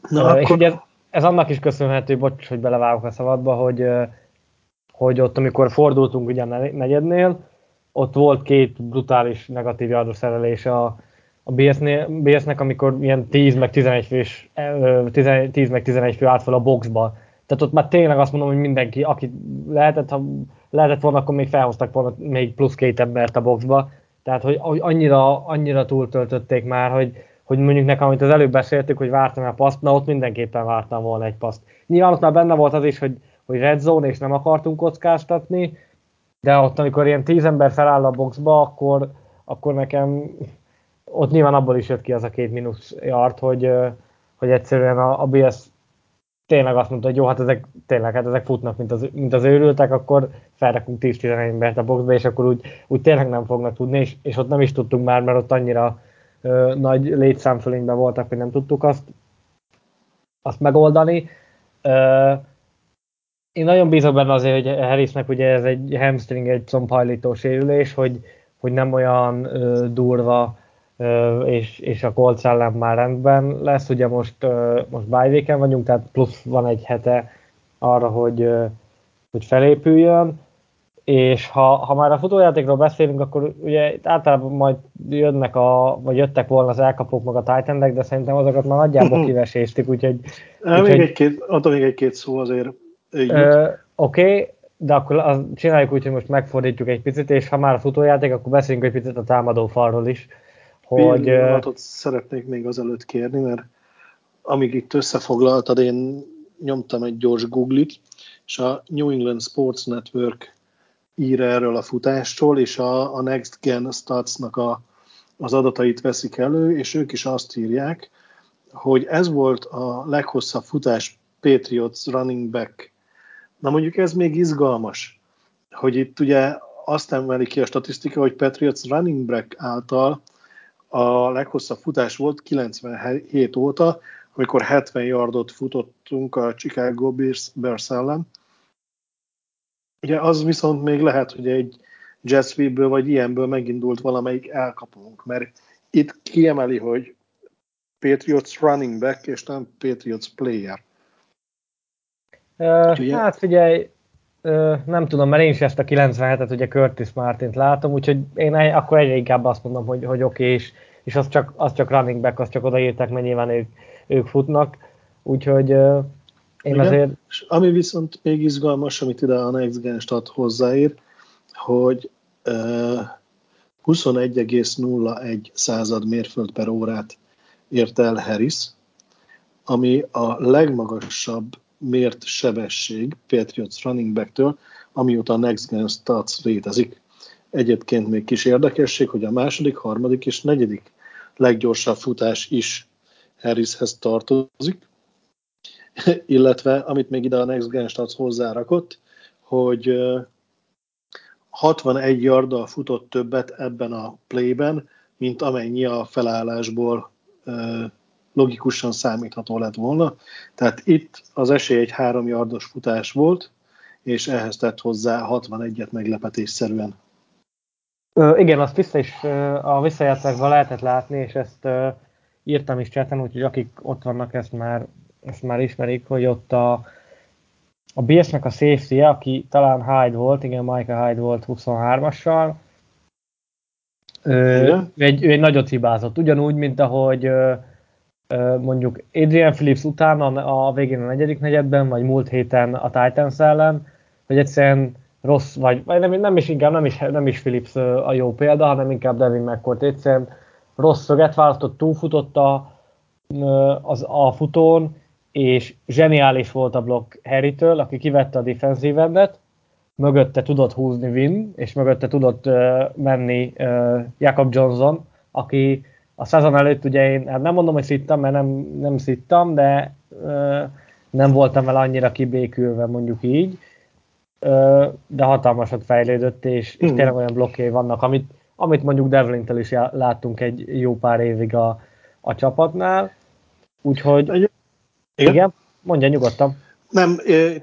Na, uh, akkor... És ugye ez, ez annak is köszönhető, bocs, hogy belevágok a szabadba, hogy hogy ott, amikor fordultunk ugye a negyednél, ott volt két brutális negatív yardos szerelés a, a BS-nek, amikor ilyen 10 meg 11 fős, 10 meg 11 fő állt fel a boxba. Tehát ott már tényleg azt mondom, hogy mindenki, aki lehetett, ha lehetett volna, akkor még felhoztak volna még plusz két embert a boxba. Tehát, hogy, hogy annyira, annyira túltöltötték már, hogy, hogy mondjuk nekem, amit az előbb beszéltük, hogy vártam a paszt, na ott mindenképpen vártam volna egy paszt. Nyilván ott már benne volt az is, hogy hogy red zone, és nem akartunk kockáztatni, de ott, amikor ilyen tíz ember feláll a boxba, akkor, akkor nekem ott nyilván abból is jött ki az a két mínusz yard, hogy, hogy egyszerűen a, a BS tényleg azt mondta, hogy jó, hát ezek tényleg, hát ezek futnak, mint az, mint az őrültek, akkor felrakunk 10-11 embert a boxba, és akkor úgy, úgy tényleg nem fognak tudni, és, és ott nem is tudtunk már, mert ott annyira ö, nagy létszámfölényben voltak, hogy nem tudtuk azt, azt megoldani. Ö, én nagyon bízok benne azért, hogy Harrisnek ugye ez egy hamstring, egy combhajlító sérülés, hogy, hogy nem olyan ö, durva, és, és a Colts ellen már rendben lesz. Ugye most, ö, most bye vagyunk, tehát plusz van egy hete arra, hogy, ö, hogy felépüljön, és ha, ha már a futójátékról beszélünk, akkor ugye általában majd jönnek a, vagy jöttek volna az elkapók meg a titan de szerintem azokat már nagyjából kivesézték, úgyhogy... úgyhogy... Még egy-két, adom még egy-két szó azért Oké, okay, de akkor az, csináljuk úgy, hogy most megfordítjuk egy picit, és ha már a futójáték, akkor beszéljünk egy picit a támadó falról is. Hogy, Pillanatot szeretnék még azelőtt kérni, mert amíg itt összefoglaltad, én nyomtam egy gyors googlit, és a New England Sports Network ír erről a futásról, és a, a Next Gen Statsnak a, az adatait veszik elő, és ők is azt írják, hogy ez volt a leghosszabb futás Patriots running back. Na mondjuk ez még izgalmas, hogy itt ugye azt emeli ki a statisztika, hogy Patriots running back által a leghosszabb futás volt 97 óta, amikor 70 yardot futottunk a Chicago Bears, Bears ellen. Ugye az viszont még lehet, hogy egy Jets vagy ilyenből megindult valamelyik elkapunk, mert itt kiemeli, hogy Patriots running back, és nem Patriots player. Uh, hát figyelj, nem tudom, mert én is ezt a 97-et, ugye Curtis Martint látom, úgyhogy én akkor egyre inkább azt mondom, hogy, hogy oké, okay, és, és az, csak, az csak running back, az csak odaírták, mert nyilván ők, ők futnak, úgyhogy én Igen. azért... És ami viszont még izgalmas, amit ide a Next Gen Stat hozzáír, hogy uh, 21,01 század mérföld per órát ért el Harris, ami a legmagasabb mért sebesség Patriots running backtől, amióta a Next Gen Stats létezik. Egyébként még kis érdekesség, hogy a második, harmadik és negyedik leggyorsabb futás is Harrishez tartozik, illetve amit még ide a Next Gen Stats hozzárakott, hogy 61 yarddal futott többet ebben a playben, mint amennyi a felállásból logikusan számítható lett volna. Tehát itt az esély egy három yardos futás volt, és ehhez tett hozzá 61-et meglepetésszerűen. Ö, igen, azt vissza is a visszajátszásban lehetett látni, és ezt ö, írtam is cseten, úgyhogy akik ott vannak, ezt már, ezt már ismerik, hogy ott a, a BS-nek a safety aki talán Hyde volt, igen, Michael Hyde volt 23-assal, ő, egy, ő egy nagyot hibázott, ugyanúgy, mint ahogy ö, mondjuk Adrian Phillips után a, végén a negyedik negyedben, vagy múlt héten a Titans ellen, hogy egyszerűen rossz, vagy, vagy nem, nem is inkább, nem is, nem is Phillips a jó példa, hanem inkább Devin McCourt. Egyszerűen rossz szöget választott, túlfutott a, az, a futón, és zseniális volt a blokk Harry-től, aki kivette a defensív endet, mögötte tudott húzni Win, és mögötte tudott uh, menni uh, Jacob Johnson, aki a szezon előtt ugye én hát nem mondom, hogy szittam, mert nem, nem szittam, de uh, nem voltam vele annyira kibékülve, mondjuk így, uh, de hatalmasat fejlődött, és, és hmm. tényleg olyan blokké vannak, amit, amit mondjuk Devlintel is láttunk egy jó pár évig a, a csapatnál, úgyhogy igen, igen mondja nyugodtan. Nem,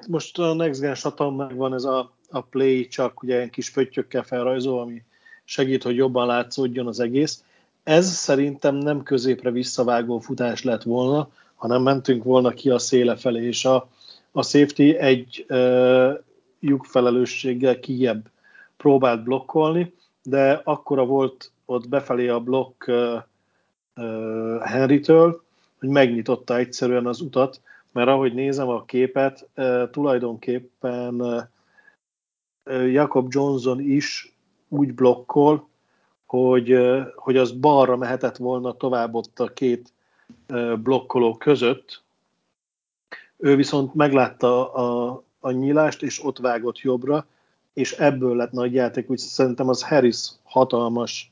most a Next Gen Satam megvan ez a a play csak ugye ilyen kis pöttyökkel felrajzol, ami segít, hogy jobban látszódjon az egész. Ez szerintem nem középre visszavágó futás lett volna, hanem mentünk volna ki a széle felé, és a, a safety egy uh, lyukfelelősséggel kijebb próbált blokkolni, de akkora volt ott befelé a blokk uh, uh, Henrytől, hogy megnyitotta egyszerűen az utat, mert ahogy nézem a képet, tulajdonképpen Jacob Johnson is úgy blokkol, hogy, hogy az balra mehetett volna tovább ott a két blokkoló között. Ő viszont meglátta a, a nyílást, és ott vágott jobbra, és ebből lett nagy játék, úgy szerintem az Harris hatalmas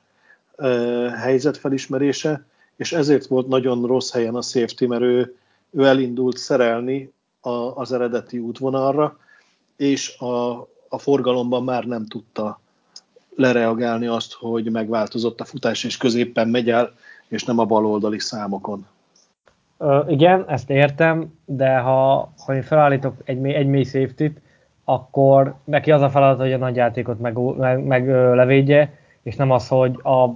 uh, helyzetfelismerése, és ezért volt nagyon rossz helyen a safety, mert ő, ő elindult szerelni a, az eredeti útvonalra, és a, a forgalomban már nem tudta lereagálni azt, hogy megváltozott a futás, és középpen megy el, és nem a baloldali számokon. Ö, igen, ezt értem, de ha, ha én felállítok egy, egy mély safety akkor neki az a feladat, hogy a nagy játékot meg, meg, meg levédje, és nem az, hogy a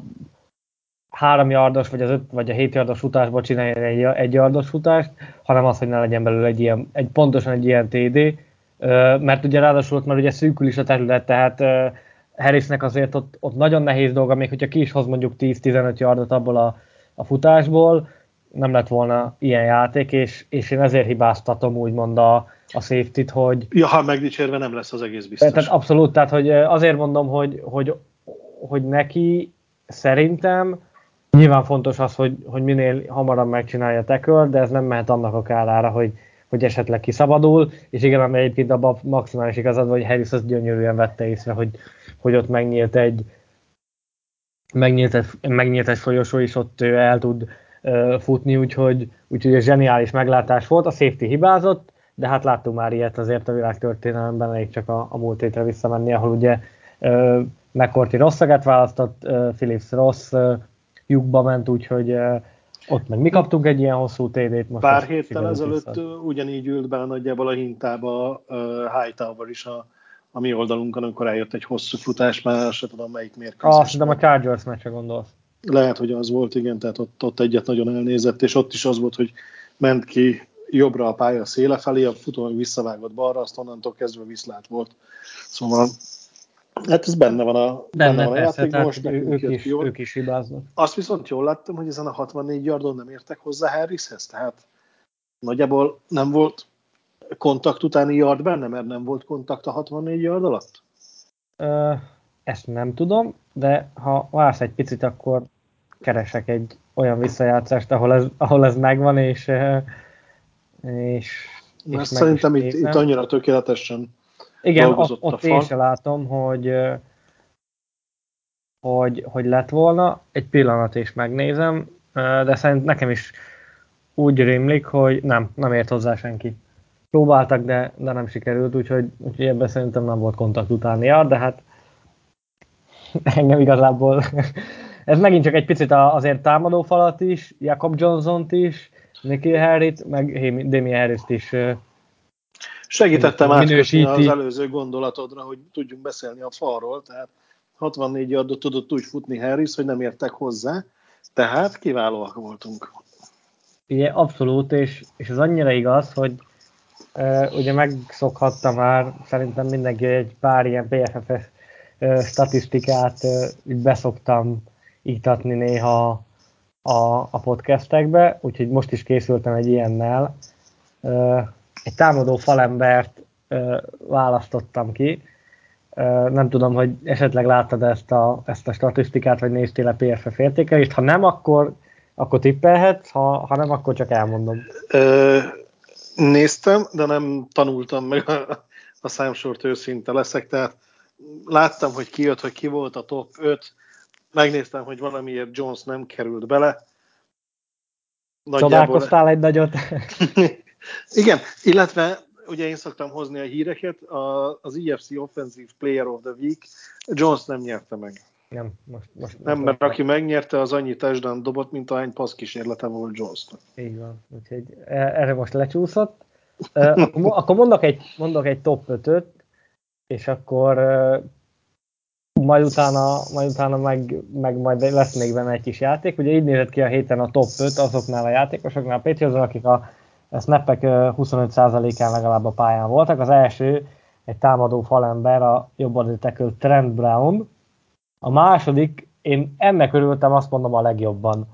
három yardos, vagy az öt, vagy a hét yardos futásból csinálja egy, egy yardos futást, hanem az, hogy ne legyen belőle egy ilyen, egy, pontosan egy ilyen TD, mert ugye ráadásul ott már ugye szűkül is a terület, tehát Harrisnek azért ott, ott nagyon nehéz dolga, még hogyha ki is hoz mondjuk 10-15 yardot abból a, a futásból, nem lett volna ilyen játék, és, és én ezért hibáztatom úgymond a, a safety hogy... Ja, ha megdicsérve nem lesz az egész biztos. Tehát abszolút, tehát hogy azért mondom, hogy, hogy, hogy neki szerintem nyilván fontos az, hogy, hogy minél hamarabb megcsinálja tackle, de ez nem mehet annak a kárára, hogy, hogy esetleg kiszabadul, és igen, ami egyébként abban maximális igazad, hogy Harris az gyönyörűen vette észre, hogy, hogy ott megnyílt egy megnyílt egy, megnyílt egy folyosó, és ott ő el tud uh, futni, úgyhogy, úgyhogy ez zseniális meglátás volt. A safety hibázott, de hát láttunk már ilyet azért a világ történelemben, elég csak a, a múlt hétre visszamenni, ahol ugye uh, McCourty rossz választott, uh, Phillips rossz uh, lyukba ment, úgyhogy uh, ott meg mi kaptunk egy ilyen hosszú TD-t. Most Pár héttel ezelőtt vissza. ugyanígy ült be nagyjából a hintába uh, Hightower is a, a mi oldalunkon, amikor eljött egy hosszú futás, már se tudom melyik mérkőzés. Azt hiszem a Chargers meccse gondolsz. Lehet, hogy az volt, igen, tehát ott, ott egyet nagyon elnézett, és ott is az volt, hogy ment ki jobbra a pálya széle felé, a futó visszavágott balra, azt onnantól kezdve viszlát volt. Szóval Hát ez benne van a, benne, benne van a persze, játékban, most ők, is, jól. ők is hibáznak. Azt viszont jól láttam, hogy ezen a 64 yardon nem értek hozzá Harrishez, tehát nagyjából nem volt kontakt utáni yard benne, mert nem volt kontakt a 64 yard alatt? Ö, ezt nem tudom, de ha vársz egy picit, akkor keresek egy olyan visszajátszást, ahol ez, ahol ez megvan, és, és, és szerintem itt, itt annyira tökéletesen igen, ott, ott én sem látom, hogy, hogy, hogy lett volna. Egy pillanat is megnézem, de szerint nekem is úgy rémlik, hogy nem, nem ért hozzá senki. Próbáltak, de, de nem sikerült, úgyhogy, úgyhogy ebben szerintem nem volt kontakt utáni jár, de hát engem igazából ez megint csak egy picit azért támadó falat is, Jacob Johnson-t is, Nicky Harrit, meg Damien Harris-t is Segítettem átkösni az előző gondolatodra, hogy tudjunk beszélni a falról, tehát 64 yardot tudott úgy futni Harris, hogy nem értek hozzá, tehát kiválóak voltunk. Igen, abszolút, és, és az annyira igaz, hogy ugye megszokhatta már szerintem mindenki egy pár ilyen PFF statisztikát uh, beszoktam iktatni néha a, a podcastekbe, úgyhogy most is készültem egy ilyennel. Egy támadó falembert választottam ki, nem tudom, hogy esetleg láttad ezt a, ezt a statisztikát, vagy néztél a PFF értékelést. Ha nem, akkor, akkor tippelhetsz, ha, ha nem, akkor csak elmondom. Néztem, de nem tanultam meg a, a számsort őszinte leszek, tehát láttam, hogy ki jött, hogy ki volt a top 5, megnéztem, hogy valamiért Jones nem került bele. Nagyjából... Csodálkoztál egy nagyot? Igen, illetve ugye én szoktam hozni a híreket, a, az EFC Offensive Player of the Week Jones nem nyerte meg. Nem, most, most nem, mert aki megnyerte, az annyi touchdown dobott, mint ahány passz kísérlete volt Jonesnak. Így van, úgyhogy e, erre most lecsúszott. akkor, akkor mondok, egy, mondok egy top 5-öt, és akkor majd utána, majd utána meg, meg majd lesz még benne egy kis játék. Ugye így nézett ki a héten a top 5 azoknál a játékosoknál, a Patriots, akik a snappek 25%-án legalább a pályán voltak. Az első egy támadó falember, a jobb tackle Trent Brown. A második, én ennek örültem, azt mondom a legjobban.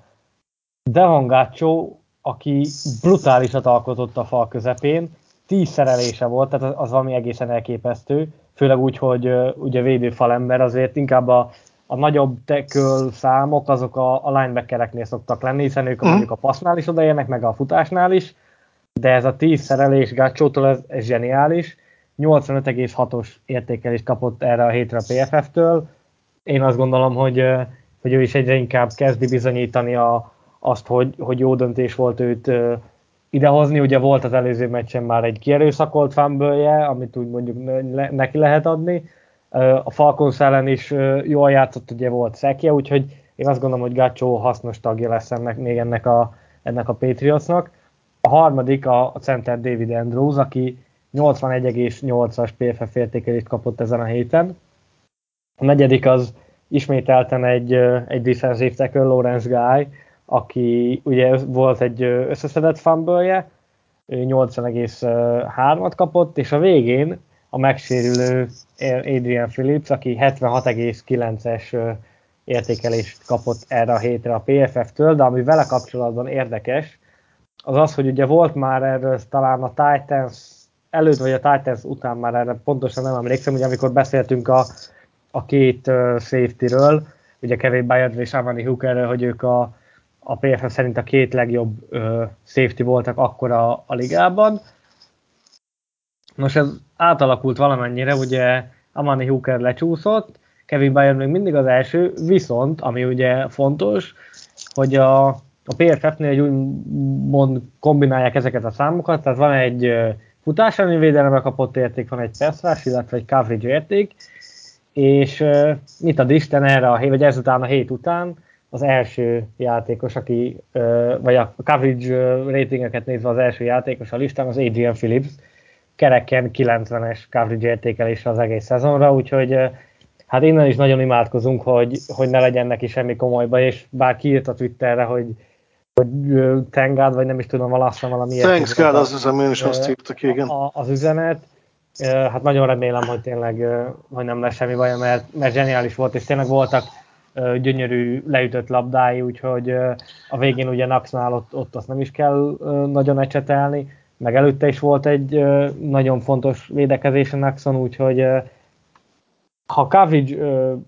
Devon Gaccio, aki brutálisat alkotott a fal közepén, tíz szerelése volt, tehát az valami egészen elképesztő, főleg úgy, hogy ugye védő falember, azért inkább a, a nagyobb tackle számok azok a, a linebackereknél szoktak lenni, hiszen ők mm. mondjuk a passnál is odaérnek, meg a futásnál is, de ez a 10 szerelés Gácsótól ez, ez zseniális. 85,6-os értékelést kapott erre a hétre a PFF-től. Én azt gondolom, hogy, hogy ő is egyre inkább kezdi bizonyítani a, azt, hogy, hogy jó döntés volt őt idehozni. Ugye volt az előző meccsen már egy kierőszakolt fumble amit úgy mondjuk neki lehet adni. A Falcons ellen is jól játszott, ugye volt szekje, úgyhogy én azt gondolom, hogy Gácsó hasznos tagja lesz ennek, még ennek a, ennek a Patriotsnak. A harmadik a, center David Andrews, aki 81,8-as PFF értékelést kapott ezen a héten. A negyedik az ismételten egy, egy defensive tackle, Lawrence Guy, aki ugye volt egy összeszedett fumble 80,3-at kapott, és a végén a megsérülő Adrian Phillips, aki 76,9-es értékelést kapott erre a hétre a PFF-től, de ami vele kapcsolatban érdekes, az az, hogy ugye volt már erről talán a Titans előtt, vagy a Titans után már erre pontosan nem emlékszem, ugye amikor beszéltünk a, a két uh, safety-ről, ugye Kevin Byard és Amani Hookerről, hogy ők a, a PFF szerint a két legjobb safety voltak akkor a, a ligában. Nos, ez átalakult valamennyire, ugye Amani Hooker lecsúszott, Kevin Byard még mindig az első, viszont, ami ugye fontos, hogy a, a PFF-nél egy mond kombinálják ezeket a számokat, tehát van egy futás elleni védelemre kapott érték, van egy pass illetve egy coverage érték, és mit ad Isten erre a hét, vagy ezután a hét után az első játékos, aki, vagy a coverage ratingeket nézve az első játékos a listán, az Adrian Phillips, kereken 90-es coverage értékelése az egész szezonra, úgyhogy hát innen is nagyon imádkozunk, hogy, hogy ne legyen neki semmi komolyba, és bár kiírt a Twitterre, hogy vagy Tengad, vagy nem is tudom, valasszam valami Thanks God, az hiszem, én is azt írtak, igen. Az üzenet. Hát nagyon remélem, hogy tényleg hogy nem lesz semmi baj, mert, mert zseniális volt, és tényleg voltak gyönyörű leütött labdái, úgyhogy a végén ugye Naxnál ott, ott azt nem is kell nagyon ecsetelni, meg előtte is volt egy nagyon fontos védekezés a Naxon, úgyhogy ha a coverage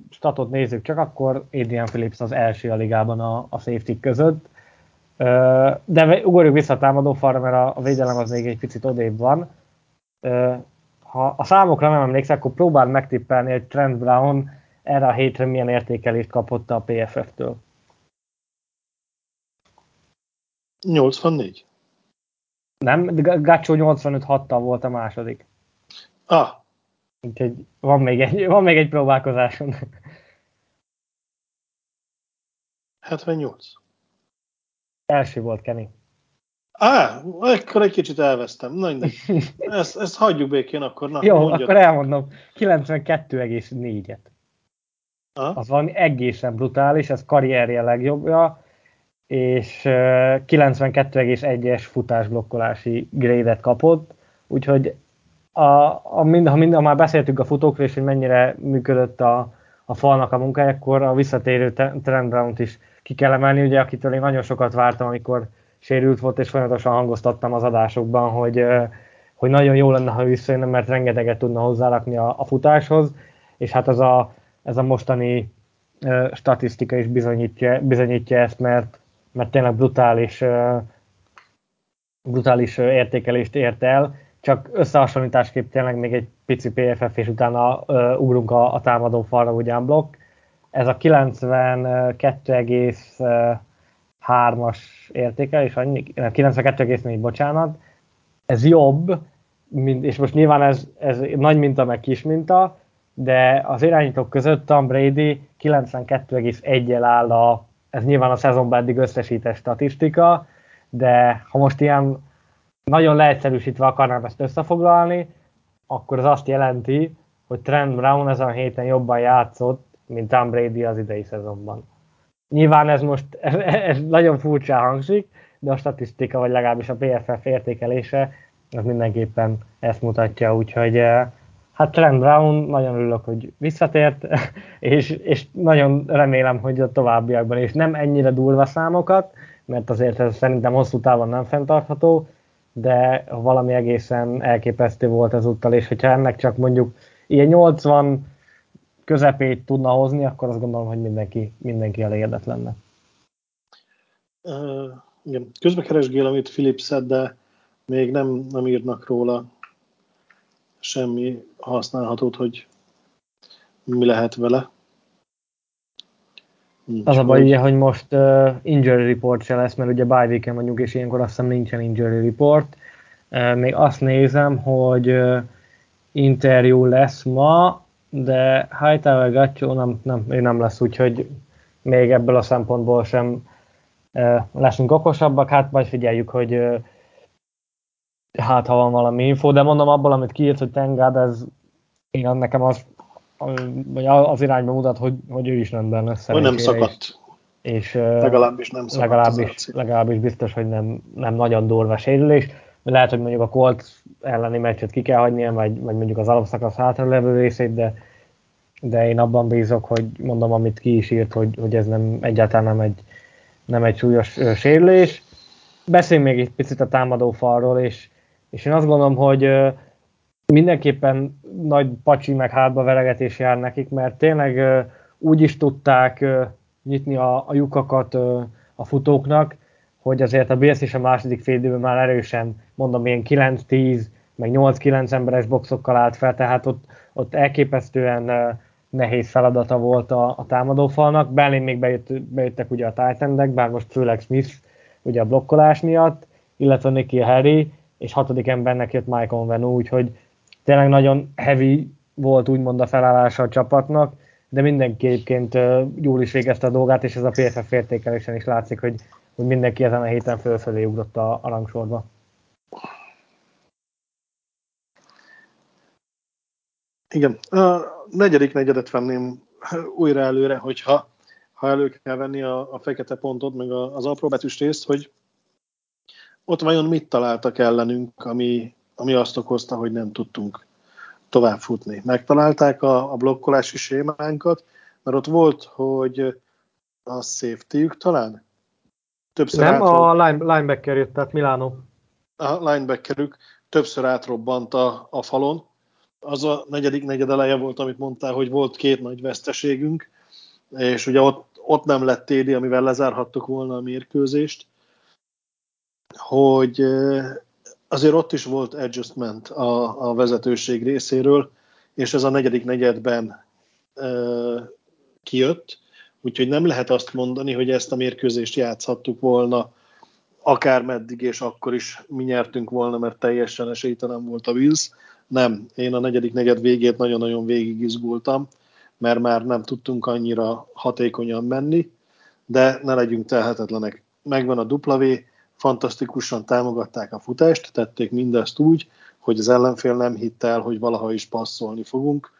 statot nézzük csak, akkor Adrian Phillips az első a ligában a, a safety között, de ugorjuk vissza a támadó falra, mert a védelem az még egy picit odébb van. Ha a számokra nem emlékszek, akkor próbáld megtippelni, hogy Trent Brown erre a hétre milyen értékelést kapott a PFF-től. 84. Nem, Gaccio 85-6-tal volt a második. Ah. Úgyhogy van még egy, van még egy próbálkozáson. 78. Első volt Kenny. Á, akkor egy kicsit elvesztem. Na, ezt, ezt hagyjuk békén akkor. Na, Jó, mondjad. akkor elmondom. 92,4-et. Ah? Az van egészen brutális, ez karrierje legjobbja, és 92,1-es futásblokkolási grédet kapott, úgyhogy a, a, mind, ha, mind, ha már beszéltünk a futókról, és hogy mennyire működött a, a falnak a munkája, akkor a visszatérő Trent is ki kell emelni, ugye, akitől én nagyon sokat vártam, amikor sérült volt, és folyamatosan hangoztattam az adásokban, hogy, hogy nagyon jó lenne, ha visszajönne, mert rengeteget tudna hozzárakni a, a futáshoz, és hát ez a, ez a mostani statisztika is bizonyítja, bizonyítja ezt, mert, mert tényleg brutális, brutális értékelést ért el, csak összehasonlításképp tényleg még egy pici PFF, és utána uh, ugrunk a, a támadó falra ugyan blokk. Ez a 92,3-as értéke, és annyi, 92,4, bocsánat, ez jobb, mint, és most nyilván ez, ez nagy minta, meg kis minta, de az irányítók között Tom Brady 92,1-el áll a, ez nyilván a szezonban eddig összesített statisztika, de ha most ilyen nagyon leegyszerűsítve akarnám ezt összefoglalni, akkor az azt jelenti, hogy Trent Brown ezen a héten jobban játszott, mint Tom Brady az idei szezonban. Nyilván ez most ez, nagyon furcsa hangzik, de a statisztika, vagy legalábbis a PFF értékelése, az mindenképpen ezt mutatja, úgyhogy eh, hát Trent Brown, nagyon örülök, hogy visszatért, és, és nagyon remélem, hogy a továbbiakban is. Nem ennyire durva számokat, mert azért ez szerintem hosszú távon nem fenntartható, de valami egészen elképesztő volt ezúttal, és hogyha ennek csak mondjuk ilyen 80 közepét tudna hozni, akkor azt gondolom, hogy mindenki, mindenki elégedett lenne. Uh, igen, közben keresgél, amit Philip szed, de még nem, nem írnak róla semmi használhatót, hogy mi lehet vele. Nincs az a baj, ugye, hogy most uh, injury report se lesz, mert ugye bye week vagyunk, és ilyenkor azt hiszem nincsen injury report. Uh, még azt nézem, hogy uh, interjú lesz ma, de Hightower Gatcho nem, nem, ő nem lesz, úgyhogy még ebből a szempontból sem leszünk okosabbak, hát majd figyeljük, hogy hát ha van valami info, de mondom abból, amit kiírt, hogy Tengad, ez én nekem az, vagy az irányba mutat, hogy, hogy ő is rendben lesz. Hogy nem szakadt. És, és legalábbis nem szakadt. Legalábbis, legalábbis biztos, hogy nem, nem nagyon durva sérülés. Lehet, hogy mondjuk a Colt elleni meccset ki kell hagynia, vagy, vagy mondjuk az alapszakasz hátra levő részét, de, de én abban bízok, hogy mondom, amit ki is írt, hogy, hogy ez nem egyáltalán nem egy, nem egy súlyos sérülés. Beszéljünk még egy picit a támadó falról, és, és én azt gondolom, hogy mindenképpen nagy pacsi meg hátba veregetés jár nekik, mert tényleg úgy is tudták nyitni a, a lyukakat a futóknak, hogy azért a Bills is a második fél időben már erősen, mondom, ilyen 9-10, meg 8-9 emberes boxokkal állt fel, tehát ott, ott elképesztően nehéz feladata volt a, a támadófalnak. Berlin még bejött, bejöttek ugye a titan bár most főleg Smith ugye a blokkolás miatt, illetve Nicky Harry, és hatodik embernek jött Mike Onvenu, úgyhogy tényleg nagyon heavy volt úgymond a felállása a csapatnak, de mindenki egyébként jól is végezte a dolgát, és ez a PFF értékelésen is látszik, hogy, hogy mindenki ezen a héten fölfelé ugrott a, a rangsorba. Igen. A negyedik negyedet venném újra előre, hogyha ha elő kell venni a, a fekete pontot, meg a, az apróbetűs részt, hogy ott vajon mit találtak ellenünk, ami, ami azt okozta, hogy nem tudtunk tovább futni. Megtalálták a, a blokkolási sémánkat, mert ott volt, hogy a safety talán? Többször nem, átrobb... a line, linebacker jött, tehát Milano. A linebackerük többször átrobbant a, a falon. Az a negyedik negyed eleje volt, amit mondtál, hogy volt két nagy veszteségünk, és ugye ott, ott nem lett TD, amivel lezárhattuk volna a mérkőzést hogy azért ott is volt adjustment a, a vezetőség részéről, és ez a negyedik negyedben e, kijött, úgyhogy nem lehet azt mondani, hogy ezt a mérkőzést játszhattuk volna akár meddig, és akkor is mi nyertünk volna, mert teljesen esélytelen volt a Wills. Nem, én a negyedik negyed végét nagyon-nagyon végig izgultam, mert már nem tudtunk annyira hatékonyan menni, de ne legyünk telhetetlenek. Megvan a W, fantasztikusan támogatták a futást, tették mindezt úgy, hogy az ellenfél nem hitte el, hogy valaha is passzolni fogunk,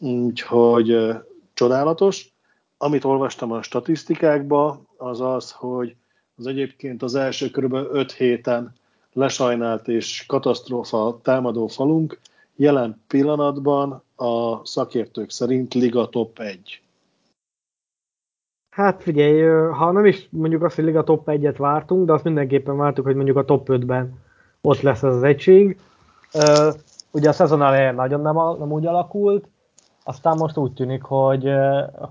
úgyhogy csodálatos. Amit olvastam a statisztikákba, az az, hogy az egyébként az első kb. 5 héten lesajnált és katasztrófa támadó falunk jelen pillanatban a szakértők szerint Liga top 1. Hát figyelj, ha nem is mondjuk azt, hogy Liga top 1-et vártunk, de azt mindenképpen vártuk, hogy mondjuk a top 5-ben ott lesz az, az egység. Ugye a szezon elején nagyon nem, nem úgy alakult, aztán most úgy tűnik, hogy,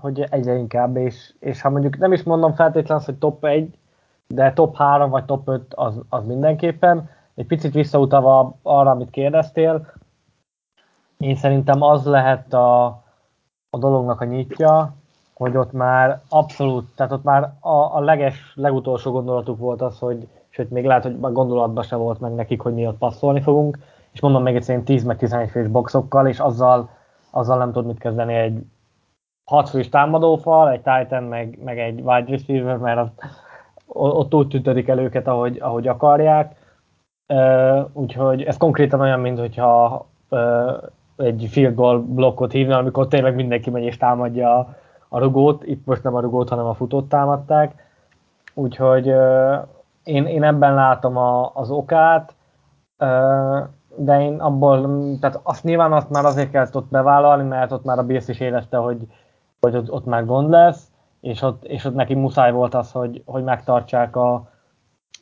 hogy egyre inkább, és, és ha mondjuk nem is mondom feltétlenül hogy top 1, de top 3 vagy top 5 az, az mindenképpen. Egy picit visszautalva arra, amit kérdeztél, én szerintem az lehet a, a dolognak a nyitja, hogy ott már abszolút, tehát ott már a, a leges, legutolsó gondolatuk volt az, hogy, sőt még lehet, hogy a gondolatban se volt meg nekik, hogy mi ott passzolni fogunk, és mondom még egyszer 10 meg 11 fős boxokkal, és azzal, azzal nem tud mit kezdeni egy 6 fős támadófal, egy Titan, meg, meg egy wide receiver, mert az, ott úgy tüntetik el őket, ahogy, ahogy akarják. Uh, úgyhogy ez konkrétan olyan, mint hogyha uh, egy field goal blokkot hívna, amikor tényleg mindenki megy és támadja a, a rugót. Itt most nem a rugót, hanem a futót támadták. Úgyhogy uh, én, én ebben látom a, az okát, uh, de én abból, tehát azt nyilván azt már azért kellett ott bevállalni, mert ott már a Bills is érezte, hogy, hogy ott, ott már gond lesz, és ott, és ott neki muszáj volt az, hogy, hogy megtartsák a,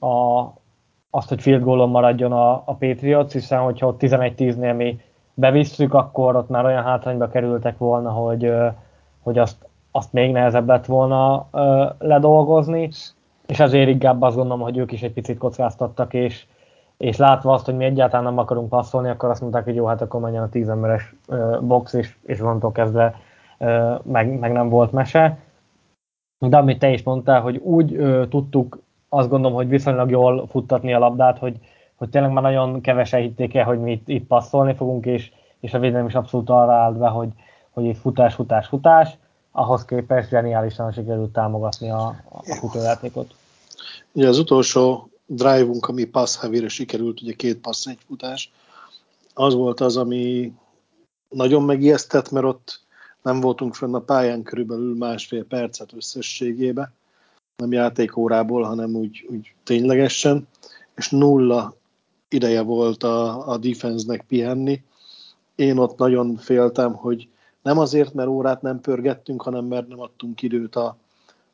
a, azt, hogy field goalon maradjon a, a Patriots, hiszen hogyha ott 11-10-nél mi bevisszük, akkor ott már olyan hátrányba kerültek volna, hogy, hogy azt, azt még nehezebb lett volna ledolgozni, és ezért inkább azt gondolom, hogy ők is egy picit kockáztattak, és, és látva azt, hogy mi egyáltalán nem akarunk passzolni, akkor azt mondták, hogy jó, hát akkor menjen a tíz emberes box, és, és onnantól kezdve meg, meg nem volt mese. De amit te is mondtál, hogy úgy ö, tudtuk azt gondolom, hogy viszonylag jól futtatni a labdát, hogy, hogy tényleg már nagyon kevesen hitték el, hogy mi itt, itt passzolni fogunk, és, és a védelem is abszolút arra állt be, hogy, hogy itt futás, futás, futás, ahhoz képest zseniálisan sikerült támogatni a, a futójátékot. Ugye az utolsó drive-unk, ami pass heavy sikerült, ugye két passz, egy futás, az volt az, ami nagyon megijesztett, mert ott nem voltunk fönn a pályán körülbelül másfél percet összességébe, nem játékórából, hanem úgy, úgy ténylegesen, és nulla ideje volt a, a defense-nek pihenni. Én ott nagyon féltem, hogy nem azért, mert órát nem pörgettünk, hanem mert nem adtunk időt a,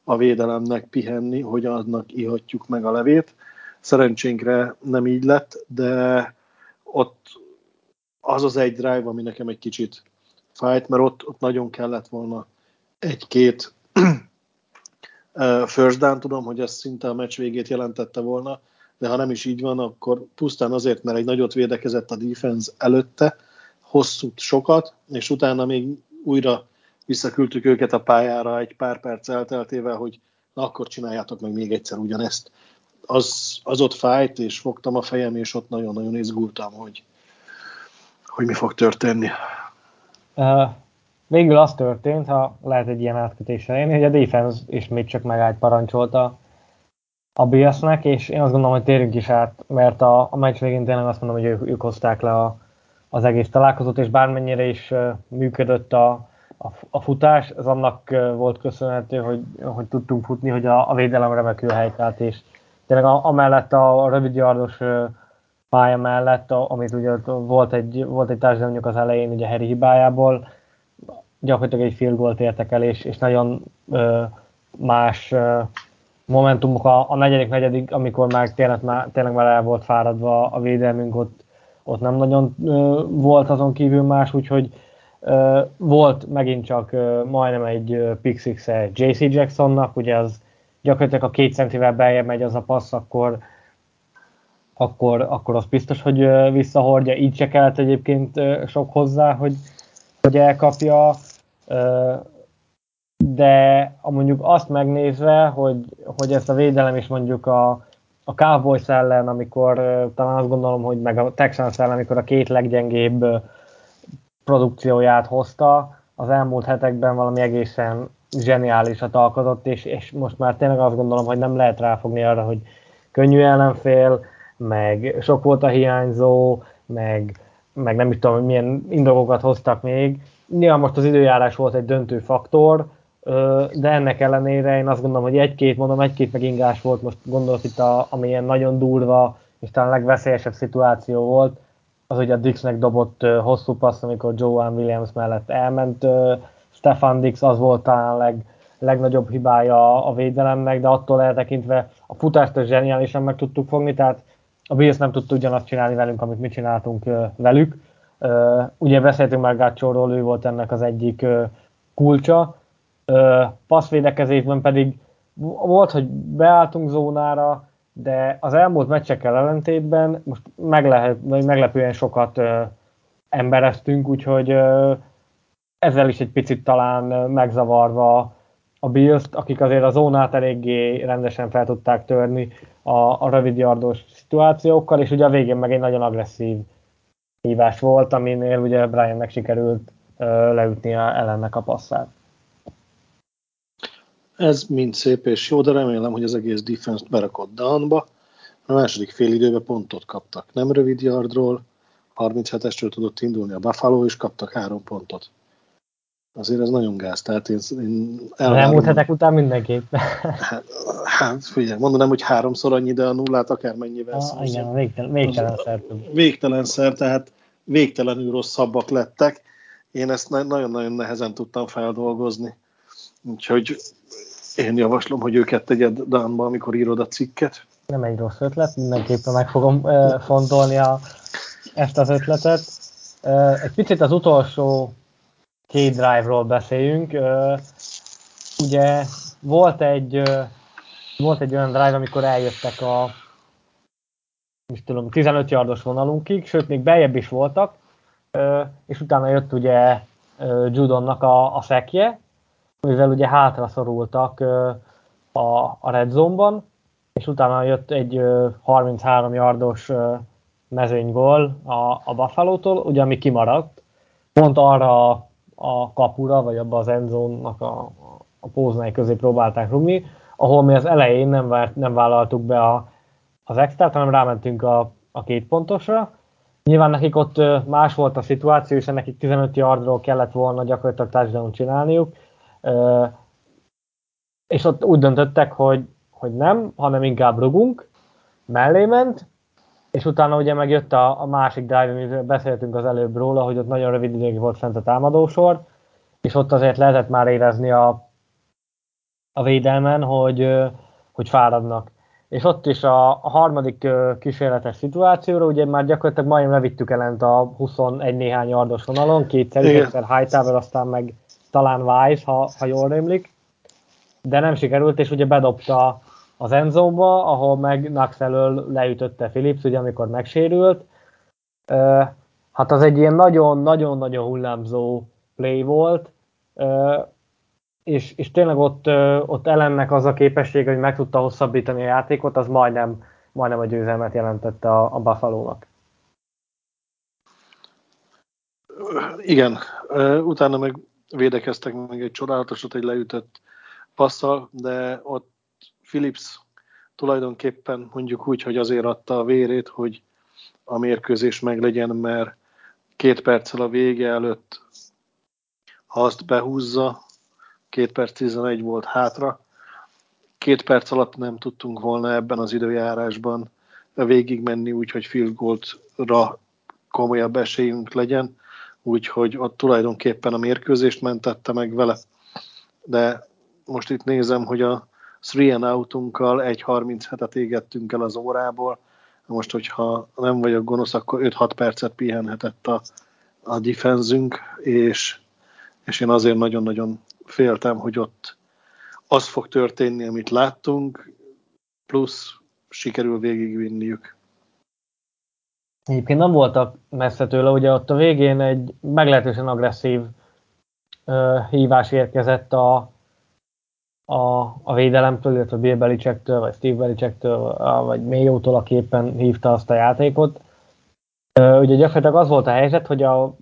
a védelemnek pihenni, hogy annak ihatjuk meg a levét. Szerencsénkre nem így lett, de ott az az egy drive, ami nekem egy kicsit fájt, mert ott, ott nagyon kellett volna egy-két first down, tudom, hogy ez szinte a meccs végét jelentette volna, de ha nem is így van, akkor pusztán azért, mert egy nagyot védekezett a defense előtte, hosszú sokat, és utána még újra visszaküldtük őket a pályára egy pár perc elteltével, hogy na akkor csináljátok meg még egyszer ugyanezt. Az, az ott fájt, és fogtam a fejem, és ott nagyon-nagyon izgultam, hogy, hogy mi fog történni. Uh, végül az történt, ha lehet egy ilyen átkötéssel élni, hogy a defense ismét csak megállt parancsolta a Biasznek, és én azt gondolom, hogy térjünk is át, mert a, a meccs végén tényleg azt mondom, hogy ők, ők hozták le a, az egész találkozót, és bármennyire is uh, működött a, a, a futás, az annak uh, volt köszönhető, hogy, hogy tudtunk futni, hogy a, a védelem remekül helytált, és tényleg a, amellett a, rövidjardos pálya mellett, amit ugye volt egy, volt egy társadalomjuk az elején ugye Harry hibájából, gyakorlatilag egy field goal értek el, és, és nagyon ö, más ö, momentumok. A, a negyedik, negyedik, amikor már tényleg, már tényleg már el volt fáradva a védelmünk, ott, ott nem nagyon ö, volt azon kívül más, úgyhogy ö, volt megint csak ö, majdnem egy six JC Jacksonnak, ugye az gyakorlatilag a két centivel beljebb megy az a passz, akkor akkor, akkor az biztos, hogy visszahordja. Így se kellett egyébként sok hozzá, hogy, hogy elkapja. De mondjuk azt megnézve, hogy, hogy ezt a védelem is mondjuk a, a Cowboys ellen, amikor talán azt gondolom, hogy meg a Texans ellen, amikor a két leggyengébb produkcióját hozta, az elmúlt hetekben valami egészen zseniálisat alkotott, és, és most már tényleg azt gondolom, hogy nem lehet ráfogni arra, hogy könnyű ellenfél, meg sok volt a hiányzó, meg, meg nem is tudom, hogy milyen indokokat hoztak még. Nyilván most az időjárás volt egy döntő faktor, de ennek ellenére én azt gondolom, hogy egy-két, mondom, egy-két megingás volt, most gondolok itt, a, ami ilyen nagyon durva, és talán legveszélyesebb szituáció volt, az ugye a Dixnek dobott hosszú passz, amikor Joan Williams mellett elment. Stefan Dix az volt talán a leg, legnagyobb hibája a védelemnek, de attól eltekintve a futást is zseniálisan meg tudtuk fogni, tehát a Bills nem tudta ugyanazt csinálni velünk, amit mi csináltunk velük. Ugye beszéltünk már Gácsóról, ő volt ennek az egyik kulcsa. Passzvédekezésben pedig volt, hogy beálltunk zónára, de az elmúlt meccsekkel ellentétben most meg lehet, meglepően sokat embereztünk, úgyhogy ezzel is egy picit talán megzavarva a bills akik azért a zónát eléggé rendesen fel tudták törni a, a rövid yardos szituációkkal, és ugye a végén meg egy nagyon agresszív hívás volt, aminél ugye Briannek sikerült leütni a ellennek a passzát. Ez mind szép és jó, de remélem, hogy az egész defense berakott downba. A második fél időben pontot kaptak. Nem rövid yardról, 37-estől tudott indulni a Buffalo, és kaptak három pontot azért ez nagyon gáz, tehát én, én elvárom. Elmúlt hetek után mindenképp. Hát, hát figyelj, mondanám, hogy háromszor annyi, de a nullát akármennyivel ah, Igen, végtelen, végtelen szer. Végtelen szer, tehát végtelenül rosszabbak lettek. Én ezt nagyon-nagyon nehezen tudtam feldolgozni. Úgyhogy én javaslom, hogy őket tegyed Dánba, amikor írod a cikket. Nem egy rossz ötlet, mindenképpen meg fogom uh, fontolni a, ezt az ötletet. Uh, egy picit az utolsó két drive-ról beszéljünk. Ugye volt egy, volt egy olyan drive, amikor eljöttek a is tudom, 15 yardos vonalunkig, sőt, még beljebb is voltak, és utána jött ugye Judonnak a, a szekje, mivel ugye hátra szorultak a, a red zone-ban, és utána jött egy 33 yardos mezőnygól a, a Buffalo-tól, ugye ami kimaradt, pont arra a kapura, vagy abba az endzónnak a, a póznai közé próbálták rugni, ahol mi az elején nem, várt, nem vállaltuk be a, az extrát, hanem rámentünk a, a két pontosra. Nyilván nekik ott más volt a szituáció, és nekik 15 yardról kellett volna gyakorlatilag touchdown csinálniuk, és ott úgy döntöttek, hogy, hogy nem, hanem inkább rugunk, mellé ment, és utána ugye megjött a, a másik drive, amiről beszéltünk az előbb róla, hogy ott nagyon rövid ideig volt fent a támadósor, és ott azért lehetett már érezni a, a védelmen, hogy, hogy fáradnak. És ott is a, a harmadik kísérletes szituációra, ugye már gyakorlatilag majdnem levittük ellent a 21 néhány yardos vonalon, kétszer, egyszer Hightower, aztán meg talán Wise, ha, ha jól rémlik, de nem sikerült, és ugye bedobta az Enzóba, ahol meg Nax elől leütötte Philips, ugye amikor megsérült. Hát az egy ilyen nagyon-nagyon-nagyon hullámzó play volt, és, és tényleg ott, ott ellennek az a képesség, hogy meg tudta hosszabbítani a játékot, az majdnem, majdnem a győzelmet jelentette a, a Buffalo-nak. Igen, utána meg védekeztek meg egy csodálatosat, egy leütött passzal, de ott Philips tulajdonképpen mondjuk úgy, hogy azért adta a vérét, hogy a mérkőzés meglegyen, mert két perccel a vége előtt, ha azt behúzza, két perc 11 volt hátra, két perc alatt nem tudtunk volna ebben az időjárásban végigmenni, úgyhogy field goalra komolyabb esélyünk legyen, úgyhogy ott tulajdonképpen a mérkőzést mentette meg vele. De most itt nézem, hogy a three and outunkkal 1.37-et égettünk el az órából. Most, hogyha nem vagyok gonosz, akkor 5-6 percet pihenhetett a, a defenzünk, és, és én azért nagyon-nagyon féltem, hogy ott az fog történni, amit láttunk, plusz sikerül végigvinniük. Egyébként nem voltak messze tőle, ugye ott a végén egy meglehetősen agresszív uh, hívás érkezett a, a, a védelemtől, illetve Bill Belichicktől, vagy Steve Belichicktől, vagy Mayo-tól, aki éppen hívta azt a játékot. Ugye gyakorlatilag az volt a helyzet, hogy a,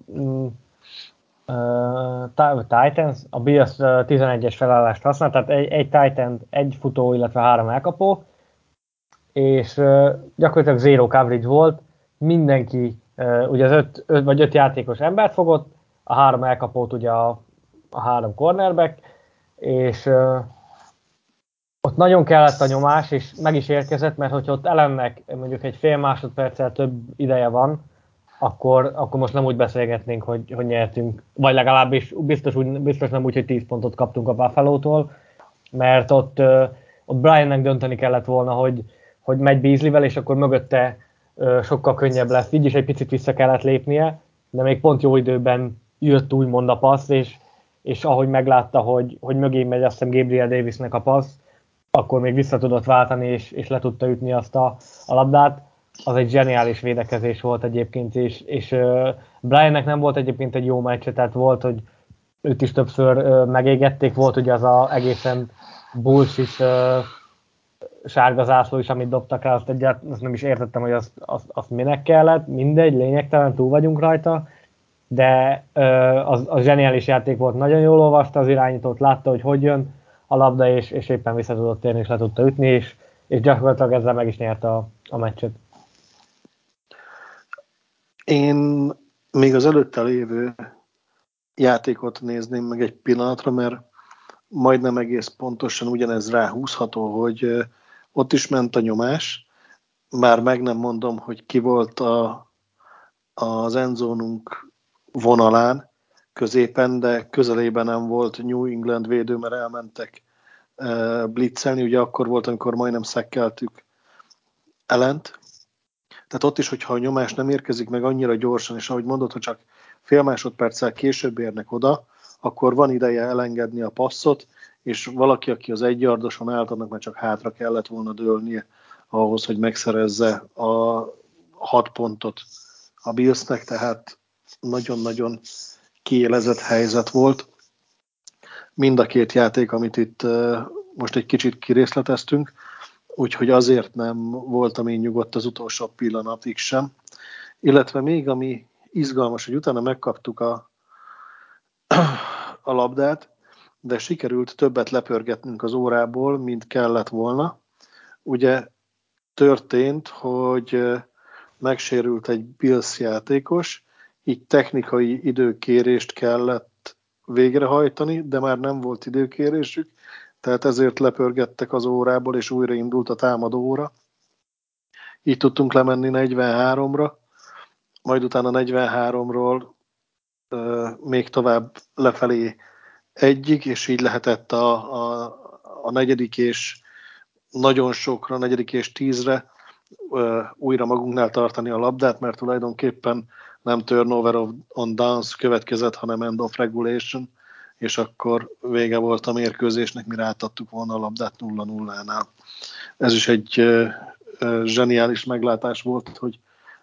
uh, Titans, a Bills 11-es felállást használ, tehát egy, egy Titan, egy futó, illetve három elkapó, és gyakorlatilag zero coverage volt, mindenki, ugye az öt, öt vagy öt játékos embert fogott, a három elkapót ugye a, a három cornerback, és uh, ott nagyon kellett a nyomás, és meg is érkezett, mert hogyha ott ellennek mondjuk egy fél másodperccel több ideje van, akkor, akkor most nem úgy beszélgetnénk, hogy, hogy nyertünk, vagy legalábbis biztos, úgy, biztos nem úgy, hogy 10 pontot kaptunk a buffalo mert ott, ott Briannek dönteni kellett volna, hogy, hogy megy Beasley-vel, és akkor mögötte sokkal könnyebb lesz. Így is egy picit vissza kellett lépnie, de még pont jó időben jött úgymond a passz, és, és ahogy meglátta, hogy, hogy mögé megy azt hiszem Gabriel Davisnek a passz, akkor még vissza tudott váltani, és, és le tudta ütni azt a, a labdát. Az egy zseniális védekezés volt egyébként, és, és uh, Briannek nem volt egyébként egy jó meccse, tehát volt, hogy őt is többször megégették, volt ugye az a egészen bullshit uh, sárga zászló is, amit dobtak rá, azt, egyet, azt nem is értettem, hogy azt, azt, azt minek kellett, mindegy, lényegtelen, túl vagyunk rajta, de az, az zseniális játék volt, nagyon jól olvasta az irányítót, látta, hogy hogy jön, a labda, és, és éppen vissza tudott térni, és le tudta ütni, és, és gyakorlatilag ezzel meg is nyerte a, a meccset. Én még az előtte lévő játékot nézném meg egy pillanatra, mert majdnem egész pontosan ugyanez ráhúzható, hogy ott is ment a nyomás, bár meg nem mondom, hogy ki volt a, az enzónunk vonalán, középen, de közelében nem volt New England védő, mert elmentek blitzelni, ugye akkor volt, amikor majdnem szekkeltük ellent. Tehát ott is, hogyha a nyomás nem érkezik meg annyira gyorsan, és ahogy mondod, hogy csak fél másodperccel később érnek oda, akkor van ideje elengedni a passzot, és valaki, aki az egy yardoson állt, annak már csak hátra kellett volna dőlnie ahhoz, hogy megszerezze a hat pontot a Billsnek, tehát nagyon-nagyon kiélezett helyzet volt. Mind a két játék, amit itt most egy kicsit kirészleteztünk, úgyhogy azért nem voltam én nyugodt az utolsó pillanatig sem. Illetve még ami izgalmas, hogy utána megkaptuk a, a labdát, de sikerült többet lepörgetnünk az órából, mint kellett volna. Ugye történt, hogy megsérült egy Bills játékos, így technikai időkérést kellett végrehajtani, de már nem volt időkérésük, tehát ezért lepörgettek az órából, és újra indult a támadó óra. Így tudtunk lemenni 43-ra, majd utána 43-ról euh, még tovább lefelé egyig, és így lehetett a, a, a negyedik és nagyon sokra, negyedik és tízre újra magunknál tartani a labdát, mert tulajdonképpen nem turnover on downs következett, hanem end of regulation, és akkor vége volt a mérkőzésnek, mire átadtuk volna a labdát 0-0-nál. Ez is egy zseniális meglátás volt, hogy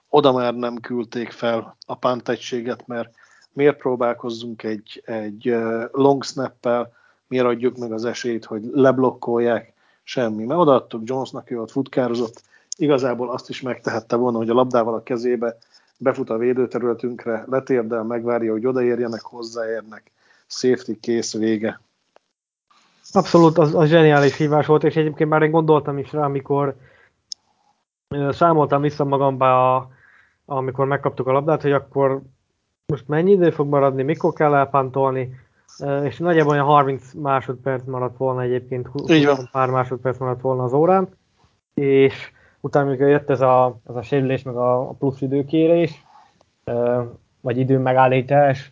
oda már nem küldték fel a pánt egységet, mert miért próbálkozzunk egy, egy long snap-pel, miért adjuk meg az esélyt, hogy leblokkolják, semmi. Mert odaadtuk Jonesnak, ő ott futkározott, igazából azt is megtehette volna, hogy a labdával a kezébe befut a védőterületünkre, letérdel, megvárja, hogy odaérjenek, hozzáérnek, safety kész, vége. Abszolút, az, az zseniális hívás volt, és egyébként már én gondoltam is rá, amikor számoltam vissza magamba, a, amikor megkaptuk a labdát, hogy akkor most mennyi idő fog maradni, mikor kell elpantolni, és nagyjából olyan 30 másodperc maradt volna egyébként, 20 pár másodperc maradt volna az órán, és utána, amikor jött ez a, ez a sérülés, meg a, a plusz időkérés, vagy idő megállítás,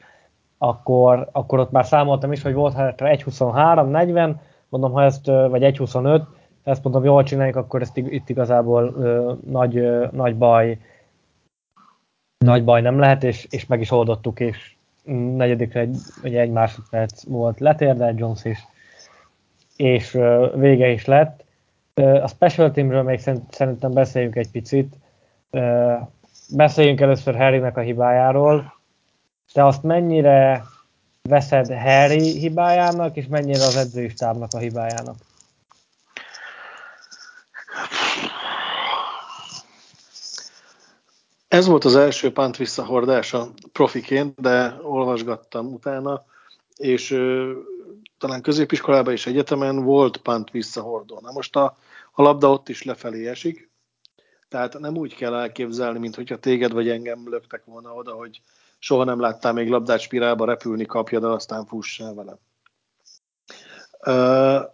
akkor, akkor ott már számoltam is, hogy volt hát 1.23, 40, mondom, ha ezt, vagy 1.25, ha ezt mondom, jól csináljuk, akkor ezt itt igazából ö, nagy, ö, nagy baj nagy baj nem lehet, és, és meg is oldottuk, és negyedikre egy, egy, egy másodperc volt letérdelt Jones is, és ö, vége is lett. A special teamről még szerintem beszéljünk egy picit. Beszéljünk először Harrynek a hibájáról. Te azt mennyire veszed Harry hibájának, és mennyire az edzői a hibájának? Ez volt az első pánt visszahordása profiként, de olvasgattam utána, és ö, talán középiskolában és egyetemen volt pánt visszahordó. Na most a, a labda ott is lefelé esik, tehát nem úgy kell elképzelni, mint hogyha téged vagy engem löktek volna oda, hogy soha nem láttál még labdát spirálba repülni, kapja, de aztán fussál vele. Uh,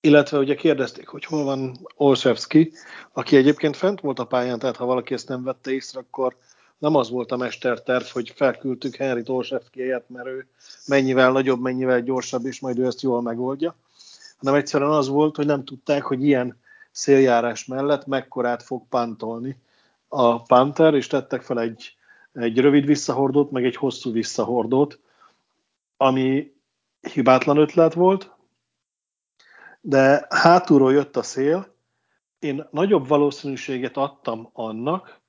illetve ugye kérdezték, hogy hol van Olszewski, aki egyébként fent volt a pályán, tehát ha valaki ezt nem vette észre, akkor nem az volt a mesterterv, hogy felküldtük Henry Olszewski helyett, mert ő mennyivel nagyobb, mennyivel gyorsabb, és majd ő ezt jól megoldja, hanem egyszerűen az volt, hogy nem tudták, hogy ilyen széljárás mellett mekkorát fog pantolni a Panther, és tettek fel egy, egy rövid visszahordót, meg egy hosszú visszahordót, ami hibátlan ötlet volt, de hátulról jött a szél, én nagyobb valószínűséget adtam annak,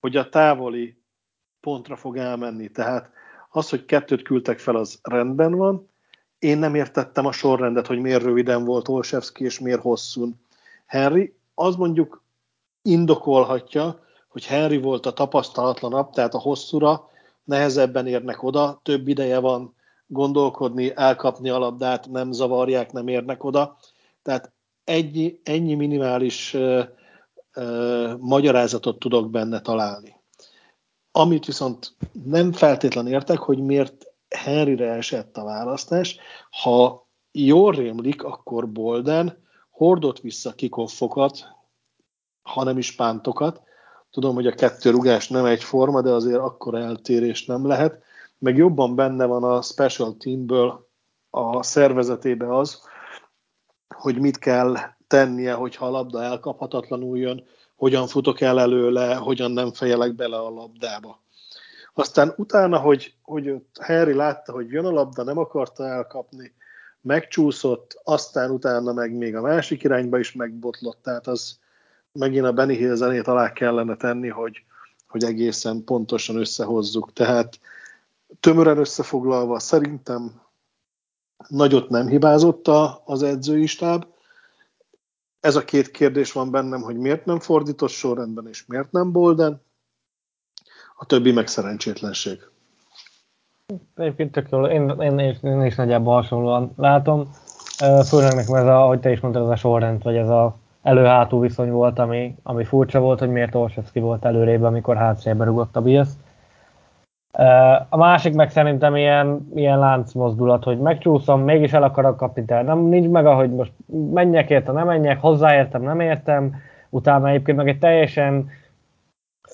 hogy a távoli pontra fog elmenni. Tehát az, hogy kettőt küldtek fel, az rendben van. Én nem értettem a sorrendet, hogy miért röviden volt Olszewski, és miért hosszún Henry. Az mondjuk indokolhatja, hogy Henry volt a tapasztalatlanabb, tehát a hosszúra nehezebben érnek oda, több ideje van gondolkodni, elkapni a labdát, nem zavarják, nem érnek oda. Tehát ennyi, ennyi minimális ö, ö, magyarázatot tudok benne találni. Amit viszont nem feltétlen értek, hogy miért Henryre esett a választás. Ha jól rémlik, akkor Bolden hordott vissza kikoffokat, hanem is pántokat. Tudom, hogy a kettő rugás nem egyforma, de azért akkor eltérés nem lehet. Meg jobban benne van a special teamből a szervezetébe az, hogy mit kell tennie, hogyha a labda elkaphatatlanul jön, hogyan futok el előle, hogyan nem fejelek bele a labdába. Aztán utána, hogy, hogy Harry látta, hogy jön a labda, nem akarta elkapni, megcsúszott, aztán utána meg még a másik irányba is megbotlott, tehát az megint a Benny Hill zenét alá kellene tenni, hogy, hogy egészen pontosan összehozzuk. Tehát tömören összefoglalva szerintem nagyot nem hibázott az edzői stáb. Ez a két kérdés van bennem, hogy miért nem fordított sorrendben, és miért nem Bolden. A többi meg szerencsétlenség. Egyébként tök jól, én, én, én, én is nagyjából hasonlóan látom. Főleg nekem ez a, ahogy te is mondtad, ez a sorrend, vagy ez a elő-hátú viszony volt, ami, ami furcsa volt, hogy miért Olszewski volt előrébb, amikor hátszélbe rugott a Biasz. A másik meg szerintem ilyen, ilyen láncmozdulat, hogy megcsúszom, mégis el akarok kapni, tehát nem nincs meg, ahogy most menjek érte, nem menjek, hozzáértem, nem értem, utána egyébként meg egy teljesen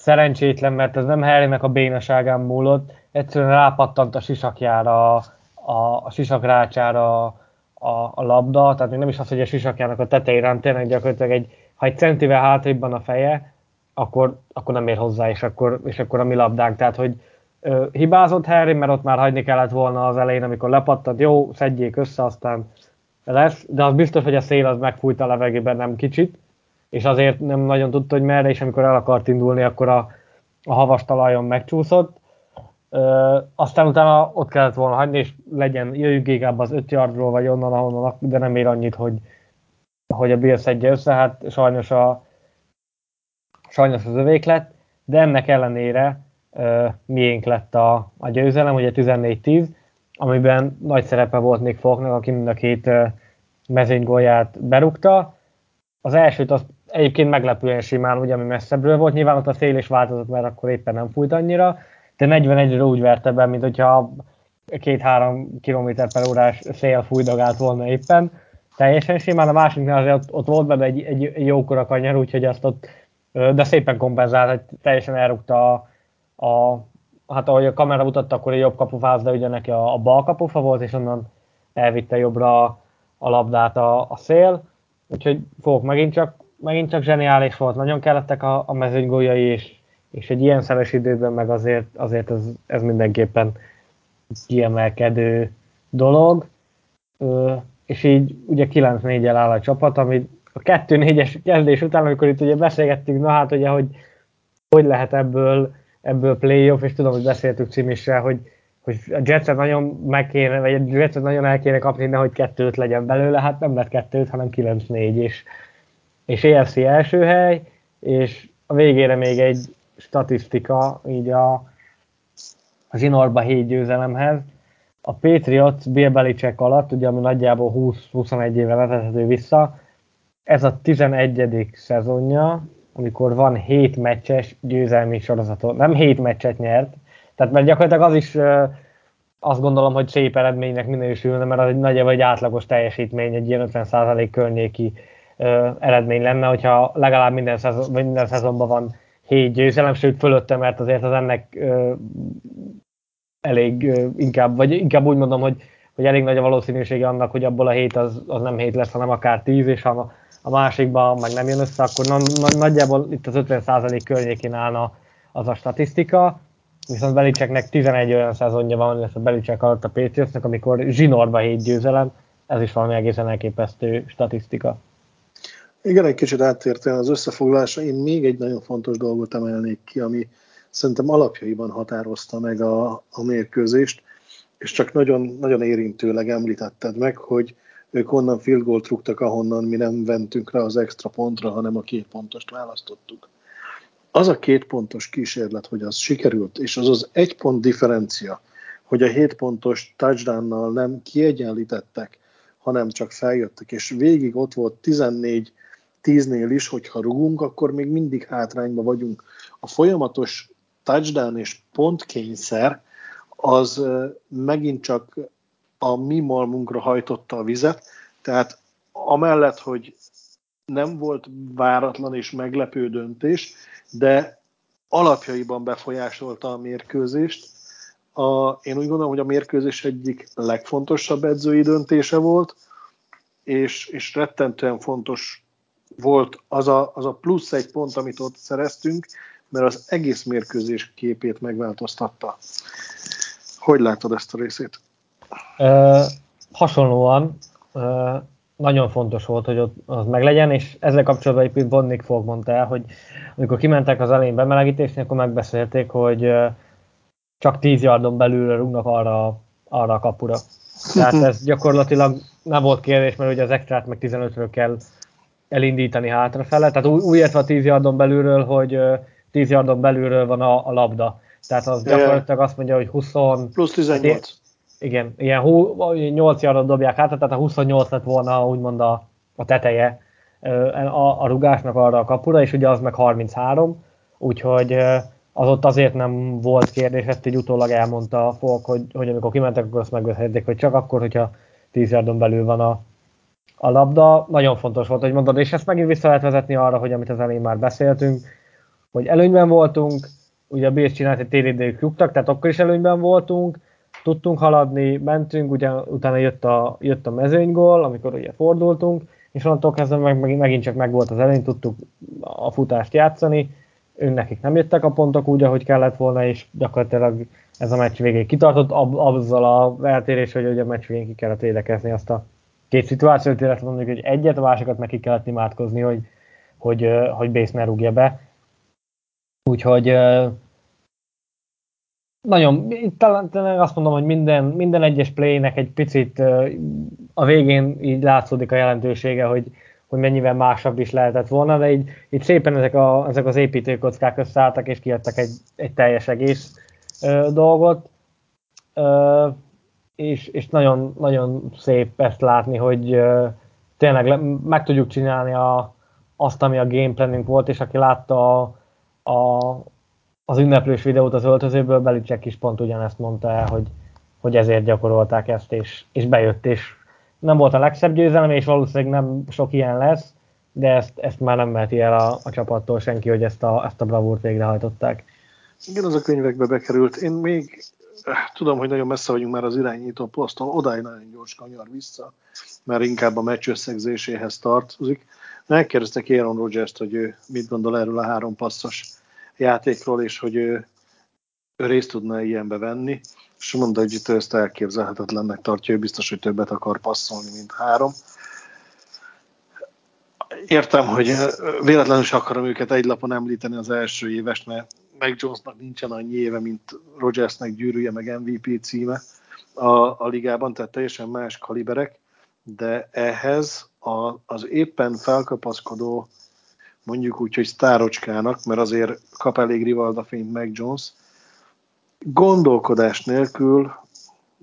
szerencsétlen, mert ez nem Harrynek a bénaságán múlott, egyszerűen rápattant a sisakjára, a, a sisakrácsára a, a labda, tehát még nem is az, hogy a sisakjának a tetején tényleg gyakorlatilag egy, ha egy centivel hátrébb a feje, akkor, akkor nem ér hozzá, és akkor, és akkor a mi labdánk, tehát hogy ö, hibázott Harry, mert ott már hagyni kellett volna az elején, amikor lepattant, jó, szedjék össze, aztán lesz, de az biztos, hogy a szél az megfújt a levegőben nem kicsit, és azért nem nagyon tudta, hogy merre, és amikor el akart indulni, akkor a, a havas talajon megcsúszott. Ö, aztán utána ott kellett volna hagyni, és legyen, jöjjünk inkább az öt yardról, vagy onnan, ahonnan, de nem ér annyit, hogy, hogy a Bill szedje össze, hát sajnos, a, sajnos az övék lett, de ennek ellenére ö, miénk lett a, a győzelem, ugye 14-10, amiben nagy szerepe volt Nick Falknak, aki mind a két mezőnygólját berúgta. Az elsőt az egyébként meglepően simán, ugye, ami messzebbről volt, nyilván ott a szél is változott, mert akkor éppen nem fújt annyira, de 41-re úgy verte be, mint hogyha két-három km per órás szél fújdagált volna éppen, teljesen simán, a másiknál azért ott, ott volt benne egy, egy jókora kanyar, úgyhogy azt ott, de szépen kompenzált, hogy teljesen elrúgta a, a hát ahogy a kamera mutatta, akkor egy jobb kapufáz, de ugye neki a, a bal kapufa volt, és onnan elvitte jobbra a, a labdát a, a szél, úgyhogy fogok megint csak, megint csak zseniális volt, nagyon kellettek a, a mezőnygóljai, és, és egy ilyen szeles időben meg azért, azért ez, ez mindenképpen kiemelkedő dolog, Ö, és így ugye 9-4-el áll a csapat, ami a 2-4-es kezdés után, amikor itt ugye beszélgettünk, na hát ugye, hogy hogy lehet ebből ebből playoff, és tudom, hogy beszéltük Cimissel, hogy, hogy a Jetset nagyon meg kéne, vagy a Jetset nagyon el kéne kapni, hogy kettőt legyen belőle, hát nem lett kettőt, hanem 9-4, és, és EFC első hely, és a végére még egy, statisztika így a, a zsinórba 7 győzelemhez. A Patriots Bill Belichick alatt, ugye ami nagyjából 20-21 éve vezethető vissza, ez a 11. szezonja, amikor van 7 meccses győzelmi sorozatot. Nem 7 meccset nyert, tehát mert gyakorlatilag az is azt gondolom, hogy szép eredménynek minősülne, mert az egy nagyjából egy átlagos teljesítmény, egy ilyen 50% környéki ö, eredmény lenne, hogyha legalább minden, szezon, minden szezonban van 7 győzelem, sőt fölötte, mert azért az ennek elég inkább, vagy inkább úgy mondom, hogy, hogy elég nagy a valószínűsége annak, hogy abból a 7 az, az nem 7 lesz, hanem akár 10, és ha a másikban meg nem jön össze, akkor na, na, nagyjából itt az 50% környékén állna az a statisztika viszont Belicseknek 11 olyan szezonja van, illetve Belicek alatt a Patriotsnak, amikor zsinórba 7 győzelem, ez is valami egészen elképesztő statisztika. Igen, egy kicsit áttértél az összefoglalásra. Én még egy nagyon fontos dolgot emelnék ki, ami szerintem alapjaiban határozta meg a, a mérkőzést, és csak nagyon, nagyon érintőleg említetted meg, hogy ők onnan field goal rúgtak, ahonnan mi nem ventünk rá az extra pontra, hanem a két pontost választottuk az a két pontos kísérlet, hogy az sikerült, és az az egy pont differencia, hogy a hét pontos touchdownnal nem kiegyenlítettek, hanem csak feljöttek, és végig ott volt 14 10-nél is, hogyha rugunk, akkor még mindig hátrányba vagyunk. A folyamatos touchdown és pontkényszer az megint csak a mi malmunkra hajtotta a vizet, tehát amellett, hogy nem volt váratlan és meglepő döntés, de alapjaiban befolyásolta a mérkőzést. A, én úgy gondolom, hogy a mérkőzés egyik legfontosabb edzői döntése volt, és, és rettentően fontos volt az a, az a plusz egy pont, amit ott szereztünk, mert az egész mérkőzés képét megváltoztatta. Hogy látod ezt a részét? Uh, hasonlóan uh, nagyon fontos volt, hogy ott az meglegyen, és ezzel kapcsolatban egy Von Nick Fogg mondta el, hogy amikor kimentek az elején bemelegítésni, akkor megbeszélték, hogy csak 10 yardon belül rúgnak arra, arra a kapura. Tehát ez gyakorlatilag nem volt kérdés, mert ugye az extrát meg 15-ről kell elindítani hátrafele. Tehát úgy, úgy értve a 10 yardon belülről, hogy 10 yardon belülről van a, a labda. Tehát az gyakorlatilag azt mondja, hogy 20... Plusz 18. Igen, ilyen 8 yardot dobják hát, tehát a 28 lett volna úgymond a, a teteje a, a rugásnak arra a kapura, és ugye az meg 33, úgyhogy az ott azért nem volt kérdés, ezt így utólag elmondta a Folk, hogy, hogy amikor kimentek, akkor azt megbeszélték, hogy csak akkor, hogyha 10 yardon belül van a, a labda. Nagyon fontos volt, hogy mondod, és ezt megint vissza lehet vezetni arra, hogy amit az elején már beszéltünk, hogy előnyben voltunk, ugye a Bills csinált egy téridőjük rúgtak, tehát akkor is előnyben voltunk, tudtunk haladni, mentünk, ugye utána jött a, jött a mezőnygól, amikor ugye fordultunk, és onnantól kezdve meg, meg, megint csak megvolt az előny, tudtuk a futást játszani, nekik nem jöttek a pontok úgy, ahogy kellett volna, és gyakorlatilag ez a meccs végéig kitartott, ab, azzal a eltérés, hogy ugye a meccs végén ki kellett védekezni azt a két szituációt, illetve mondjuk, hogy egyet, a másikat meg kellett imádkozni, hogy, hogy, hogy Bész ne rúgja be. Úgyhogy nagyon, talán, talán azt mondom, hogy minden, minden egyes playnek egy picit a végén így látszódik a jelentősége, hogy, hogy mennyivel másabb is lehetett volna, de így, így szépen ezek, a, ezek az építőkockák összeálltak, és kiadtak egy, egy teljes egész ö, dolgot. Ö, és, és nagyon, nagyon szép ezt látni, hogy tényleg le, meg tudjuk csinálni a, azt, ami a gameplanünk volt, és aki látta a, a, az ünneplős videót az öltözőből, Belicek is pont ugyanezt mondta el, hogy, hogy ezért gyakorolták ezt, és, és bejött, és nem volt a legszebb győzelem, és valószínűleg nem sok ilyen lesz, de ezt, ezt már nem meheti el a, a csapattól senki, hogy ezt a, ezt a bravúrt végrehajtották. Igen, az a könyvekbe bekerült. Én még tudom, hogy nagyon messze vagyunk már az irányító poszton, odáig nagyon gyors kanyar vissza, mert inkább a meccs összegzéséhez tartozik. Megkérdeztek Aaron Rodgers-t, hogy ő mit gondol erről a három passzos játékról, és hogy ő, ő részt tudna ilyenbe venni, és mondta, hogy itt ezt elképzelhetetlennek tartja, ő biztos, hogy többet akar passzolni, mint három. Értem, hogy véletlenül is akarom őket egy lapon említeni az első évest, mert meg Jonesnak nincsen annyi éve, mint Rogersnek gyűrűje, meg MVP címe a, a ligában, tehát teljesen más kaliberek, de ehhez a, az éppen felkapaszkodó mondjuk úgy, hogy sztárocskának, mert azért kap elég rivalda fényt meg Jones, gondolkodás nélkül,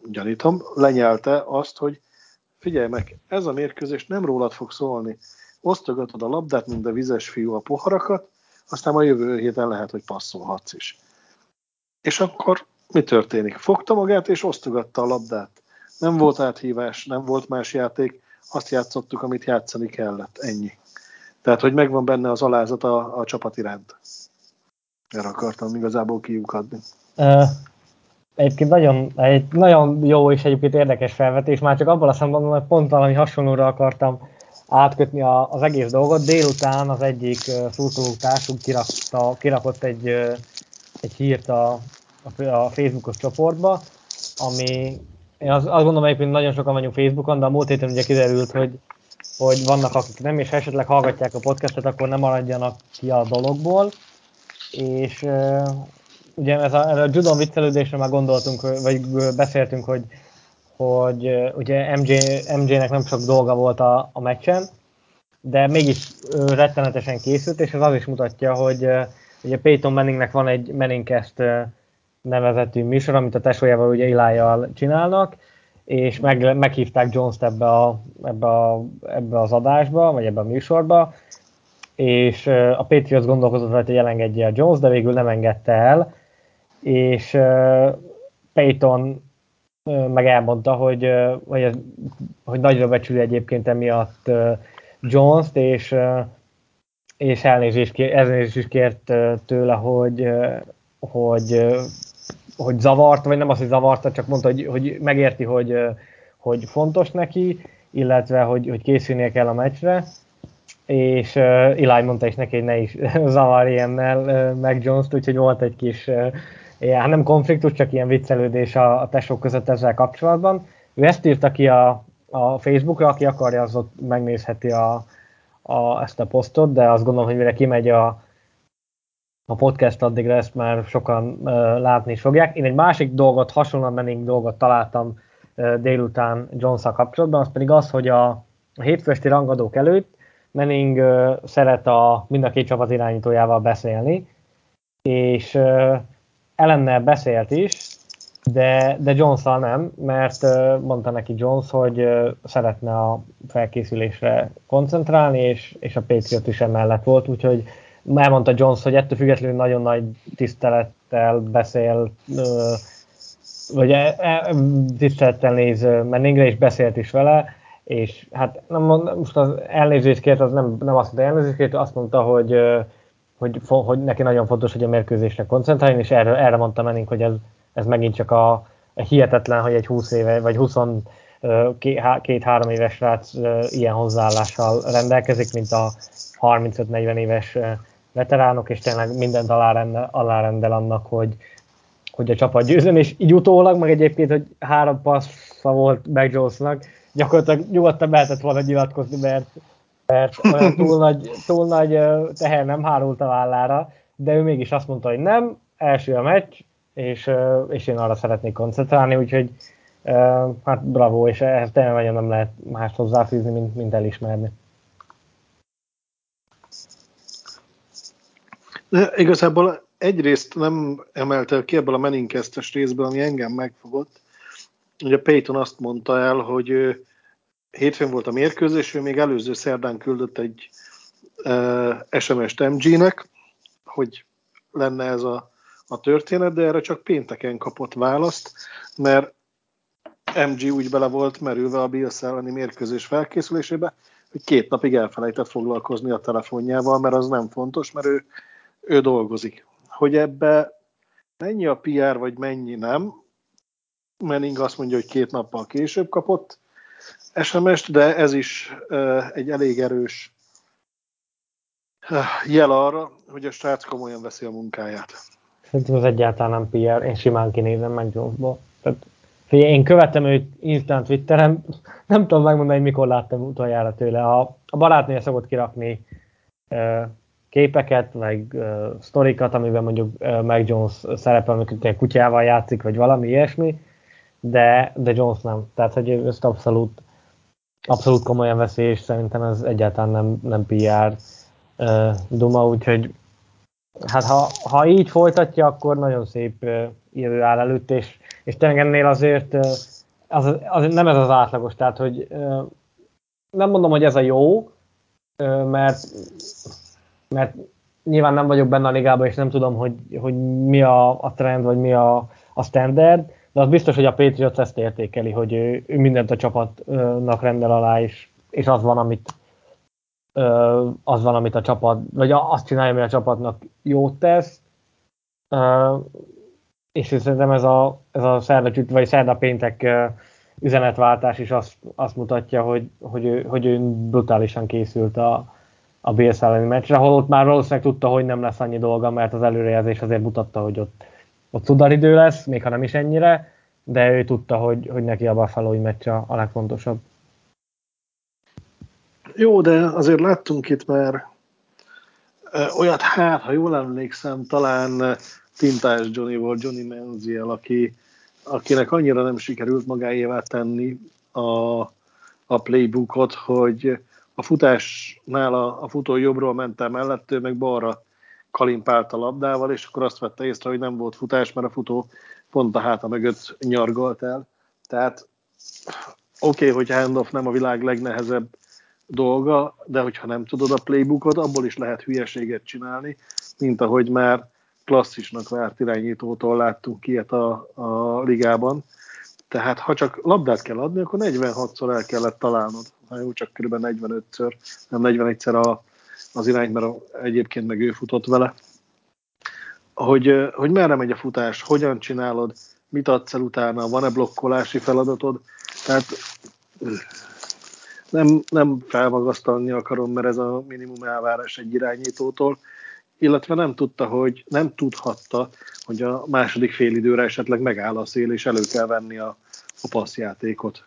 gyanítom, lenyelte azt, hogy figyelj meg, ez a mérkőzés nem rólad fog szólni. Osztogatod a labdát, mint a vizes fiú a poharakat, aztán a jövő héten lehet, hogy passzolhatsz is. És akkor mi történik? Fogta magát és osztogatta a labdát. Nem volt áthívás, nem volt más játék, azt játszottuk, amit játszani kellett. Ennyi. Tehát, hogy megvan benne az alázat a, a csapat iránt. Erre akartam igazából kiukadni. Uh, egyébként nagyon, egy nagyon jó és egyébként érdekes felvetés, már csak abban a szempontból, hogy pont valami hasonlóra akartam átkötni a, az egész dolgot. Délután az egyik szurkoló társunk kirakta, kirakott egy, egy hírt a, a Facebookos csoportba, ami én azt, azt gondolom egyébként nagyon sokan vagyunk Facebookon, de a múlt héten ugye kiderült, hogy, hogy vannak akik nem, és ha esetleg hallgatják a podcastet, akkor nem maradjanak ki a dologból. És ugye ez a, a judon viccelődésre már gondoltunk, vagy beszéltünk, hogy, hogy ugye MJ, MJ-nek nem sok dolga volt a, a meccsen, de mégis rettenetesen készült, és ez az is mutatja, hogy ugye Peyton Manningnek van egy Manningcast nevezetű műsor, amit a tesójával ugye Ilájjal csinálnak, és meg, meghívták Jones-t ebbe, a, ebbe, a, ebbe az adásba, vagy ebbe a műsorba, és a Patriots gondolkozott rajta, hogy elengedje a Jones, de végül nem engedte el, és Peyton meg elmondta, hogy, hogy, hogy nagyra becsüli egyébként emiatt Jones-t, és, és elnézést, elnézést is kért tőle, hogy, hogy hogy zavart, vagy nem az, hogy zavarta, csak mondta, hogy, hogy megérti, hogy, hogy fontos neki, illetve hogy, hogy készülnie kell a meccsre, és uh, Eli mondta is neki, hogy ne is zavar ilyennel uh, meg Jones-t, úgyhogy volt egy kis, uh, hát nem konfliktus, csak ilyen viccelődés a, a tesók között ezzel kapcsolatban. Ő ezt írta ki a, a Facebookra, aki akarja, az ott megnézheti a, a, ezt a posztot, de azt gondolom, hogy mire kimegy a, a podcast addigra ezt már sokan uh, látni is fogják. Én egy másik dolgot, hasonlóan mennénk dolgot találtam uh, délután jones kapcsolatban, az pedig az, hogy a, a hétfősti rangadók előtt Manning uh, szeret a mind a két csapat irányítójával beszélni, és uh, ellennel beszélt is, de, de jones nem, mert mondta neki Jones, hogy szeretne a felkészülésre koncentrálni, és, és a Patriot is emellett volt, úgyhogy elmondta Jones, hogy ettől függetlenül nagyon nagy tisztelettel beszél, vagy e, e, tisztelettel néz Menningre, és beszélt is vele, és hát nem, most az elnézést kért, az nem, nem azt mondta elnézést kért, azt mondta, hogy, hogy, hogy neki nagyon fontos, hogy a mérkőzésre koncentráljon, és erre, erre mondta Menning, hogy ez, ez megint csak a, a hihetetlen, hogy egy 20 éve, vagy 20 két-három éves rác ilyen hozzáállással rendelkezik, mint a 35-40 éves veteránok, és tényleg mindent alárendel, alárendel annak, hogy, hogy a csapat győzön, és így utólag, meg egyébként, hogy három passza volt Mac Jonesnak, gyakorlatilag nyugodtan lehetett volna nyilatkozni, mert, mert olyan túl nagy, túl nagy teher nem hárult a vállára, de ő mégis azt mondta, hogy nem, első a meccs, és, és én arra szeretnék koncentrálni, úgyhogy hát bravo, és ehhez tényleg nagyon nem lehet más hozzáfűzni, mint, mint elismerni. De igazából egyrészt nem emelte ki ebből a meninkesztes részből, ami engem megfogott. Ugye Peyton azt mondta el, hogy hétfőn volt a mérkőzés, ő még előző szerdán küldött egy uh, SMS-t MG-nek, hogy lenne ez a, a történet, de erre csak pénteken kapott választ, mert MG úgy bele volt merülve a Bills elleni mérkőzés felkészülésébe, hogy két napig elfelejtett foglalkozni a telefonjával, mert az nem fontos, mert ő ő dolgozik. Hogy ebbe mennyi a PR, vagy mennyi nem, Menning azt mondja, hogy két nappal később kapott SMS-t, de ez is egy elég erős jel arra, hogy a srác komolyan veszi a munkáját. Szerintem ez egyáltalán nem PR, én simán kinézem meg Jonesból. Tehát, én követem őt Instant Twitteren, nem tudom megmondani, hogy mikor láttam utoljára tőle. A, a barátnél szokott kirakni képeket, meg uh, sztorikat, amiben mondjuk uh, Mac Jones szerepel, amikor egy kutyával játszik, vagy valami ilyesmi, de, de Jones nem. Tehát, hogy ezt abszolút, abszolút komolyan veszi, és szerintem ez egyáltalán nem, nem PR. Duma, úgyhogy hát ha, ha így folytatja, akkor nagyon szép jövő áll előtt, és, és tényleg ennél azért az, az, nem ez az átlagos, tehát hogy nem mondom, hogy ez a jó, mert, mert nyilván nem vagyok benne a ligában, és nem tudom, hogy, hogy mi a, a trend, vagy mi a, a standard, de az biztos, hogy a Patriots ezt értékeli, hogy ő, ő mindent a csapatnak rendel alá, és, és az van, amit az van, amit a csapat, vagy azt csinálja, ami a csapatnak jót tesz, és szerintem ez a, ez a szerda, vagy szerda péntek üzenetváltás is azt, azt mutatja, hogy, hogy, ő, hogy ő brutálisan készült a, a Bills elleni meccsre, holott már valószínűleg tudta, hogy nem lesz annyi dolga, mert az előrejelzés azért mutatta, hogy ott, ott cudaridő lesz, még ha nem is ennyire, de ő tudta, hogy, hogy neki a Buffalo meccs a legfontosabb. Jó, de azért láttunk itt már olyat, hát, ha jól emlékszem, talán Tintás Johnny volt, Johnny Menziel, aki, akinek annyira nem sikerült magáévá tenni a, a playbookot, hogy a futásnál a, a futó jobbról ment el mellett, ő meg balra kalimpált a labdával, és akkor azt vette észre, hogy nem volt futás, mert a futó pont a háta mögött nyargalt el. Tehát oké, okay, hogy handoff nem a világ legnehezebb dolga, de hogyha nem tudod a playbookot, abból is lehet hülyeséget csinálni, mint ahogy már klasszisnak várt irányítótól láttunk ilyet a, a ligában. Tehát ha csak labdát kell adni, akkor 46-szor el kellett találnod. Ha jó, csak kb. 45-ször, nem 41-szer a, az irány, mert egyébként meg ő futott vele. Hogy, hogy merre megy a futás, hogyan csinálod, mit adsz el utána, van-e blokkolási feladatod. Tehát nem, nem felmagasztalni akarom, mert ez a minimum elvárás egy irányítótól, illetve nem tudta, hogy nem tudhatta, hogy a második félidőre esetleg megáll a szél, és elő kell venni a, a passzjátékot.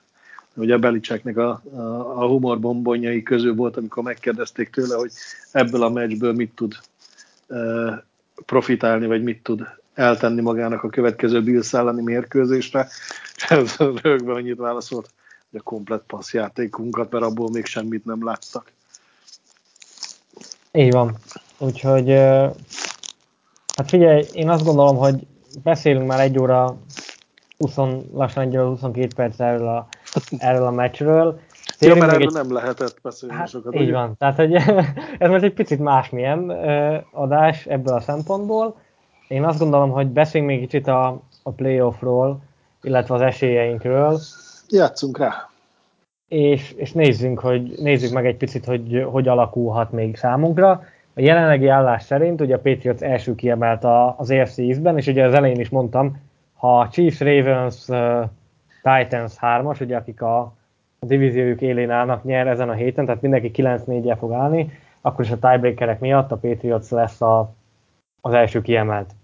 Ugye a Belicseknek a, a, a humorbombonjai közül volt, amikor megkérdezték tőle, hogy ebből a meccsből mit tud e, profitálni, vagy mit tud eltenni magának a következő Bills elleni mérkőzésre, és rögben annyit válaszolt, a komplet passzjátékunkat, mert abból még semmit nem láttak. Így van. Úgyhogy hát figyelj, én azt gondolom, hogy beszélünk már egy óra 20, lassan egy óra 22 perc erről a, erről a meccsről. Ja, mert erről egy... nem lehetett beszélni hát, sokat. Így ugye? van, tehát hogy ez most egy picit másmilyen adás ebből a szempontból. Én azt gondolom, hogy beszéljünk még kicsit a, a playoffról, illetve az esélyeinkről játszunk rá. És, és nézzünk, hogy, nézzük meg egy picit, hogy hogy alakulhat még számunkra. A jelenlegi állás szerint ugye a Patriots első kiemelt az AFC East-ben, és ugye az elején is mondtam, ha a Chiefs, Ravens, Titans 3-as, ugye akik a, a divíziójuk élén állnak, nyer ezen a héten, tehát mindenki 9-4 fog állni, akkor is a tiebreakerek miatt a Patriots lesz a, az első kiemelt.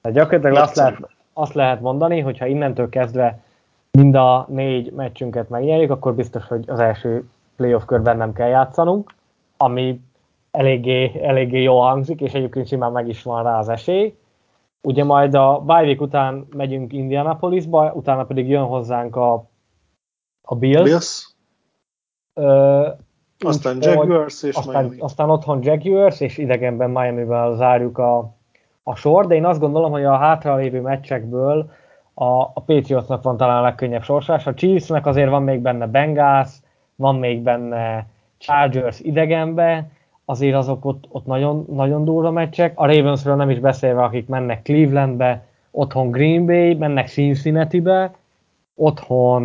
Tehát gyakorlatilag azt lehet, azt lehet mondani, hogy ha innentől kezdve mind a négy meccsünket megnyerjük, akkor biztos, hogy az első playoff körben nem kell játszanunk, ami eléggé, eléggé jól hangzik, és egyébként simán meg is van rá az esély. Ugye majd a bye week után megyünk Indianapolisba, utána pedig jön hozzánk a, a Bills. Bills. Ö, aztán úgy, Jaguars és aztán, Miami. Aztán otthon Jaguars, és idegenben Miami-vel zárjuk a, a sor, de én azt gondolom, hogy a hátralévő meccsekből a, a Patriotsnak van talán a legkönnyebb sorsás, a Chiefsnek azért van még benne Bengals, van még benne Chargers idegenbe, azért azok ott, ott nagyon, nagyon durva meccsek. A Ravensről nem is beszélve, akik mennek Clevelandbe, otthon Green Bay, mennek Cincinnati-be, otthon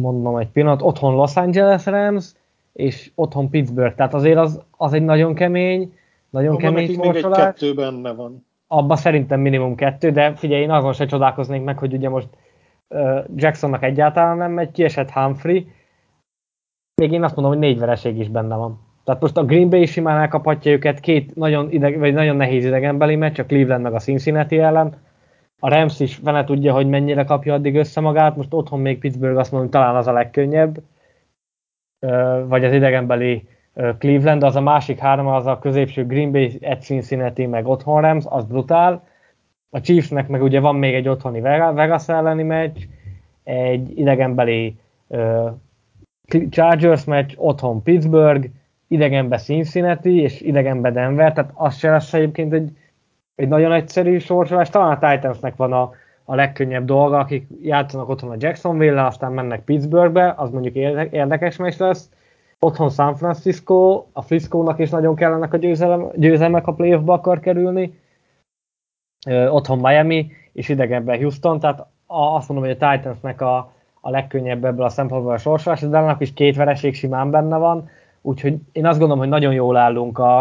mondom egy pillanat, otthon Los Angeles Rams, és otthon Pittsburgh. Tehát azért az, az egy nagyon kemény, nagyon Abban kemény sorsolás. Még egy kettő benne van abba szerintem minimum kettő, de figyelj, én azon se csodálkoznék meg, hogy ugye most uh, Jacksonnak egyáltalán nem megy, kiesett Humphrey, még én azt mondom, hogy négy vereség is benne van. Tehát most a Green Bay simán elkaphatja őket két nagyon, ideg, vagy nagyon nehéz idegenbeli meccs, a Cleveland meg a Cincinnati ellen. A Rams is fene tudja, hogy mennyire kapja addig össze magát, most otthon még Pittsburgh azt mondom, talán az a legkönnyebb, vagy az idegenbeli Cleveland, az a másik három, az a középső Green Bay, Ed Cincinnati, meg otthon Rams, az brutál. A Chiefsnek meg ugye van még egy otthoni Vegas elleni meccs, egy idegenbeli Chargers meccs, otthon Pittsburgh, idegenbe Cincinnati, és idegenbe Denver, tehát az se lesz egyébként egy, egy nagyon egyszerű sorsolás. Talán a Titansnek van a, a legkönnyebb dolga, akik játszanak otthon a Jacksonville, aztán mennek Pittsburghbe, az mondjuk érdekes meccs lesz. Otthon San Francisco, a Frisco-nak is nagyon kellenek a győzelem, győzelmek, a playoffba akar kerülni. Ö, otthon Miami, és idegenben Houston, tehát azt mondom, hogy a Titansnek a, a legkönnyebb ebből a szempontból a sorsolás, de annak is két vereség simán benne van, úgyhogy én azt gondolom, hogy nagyon jól állunk a,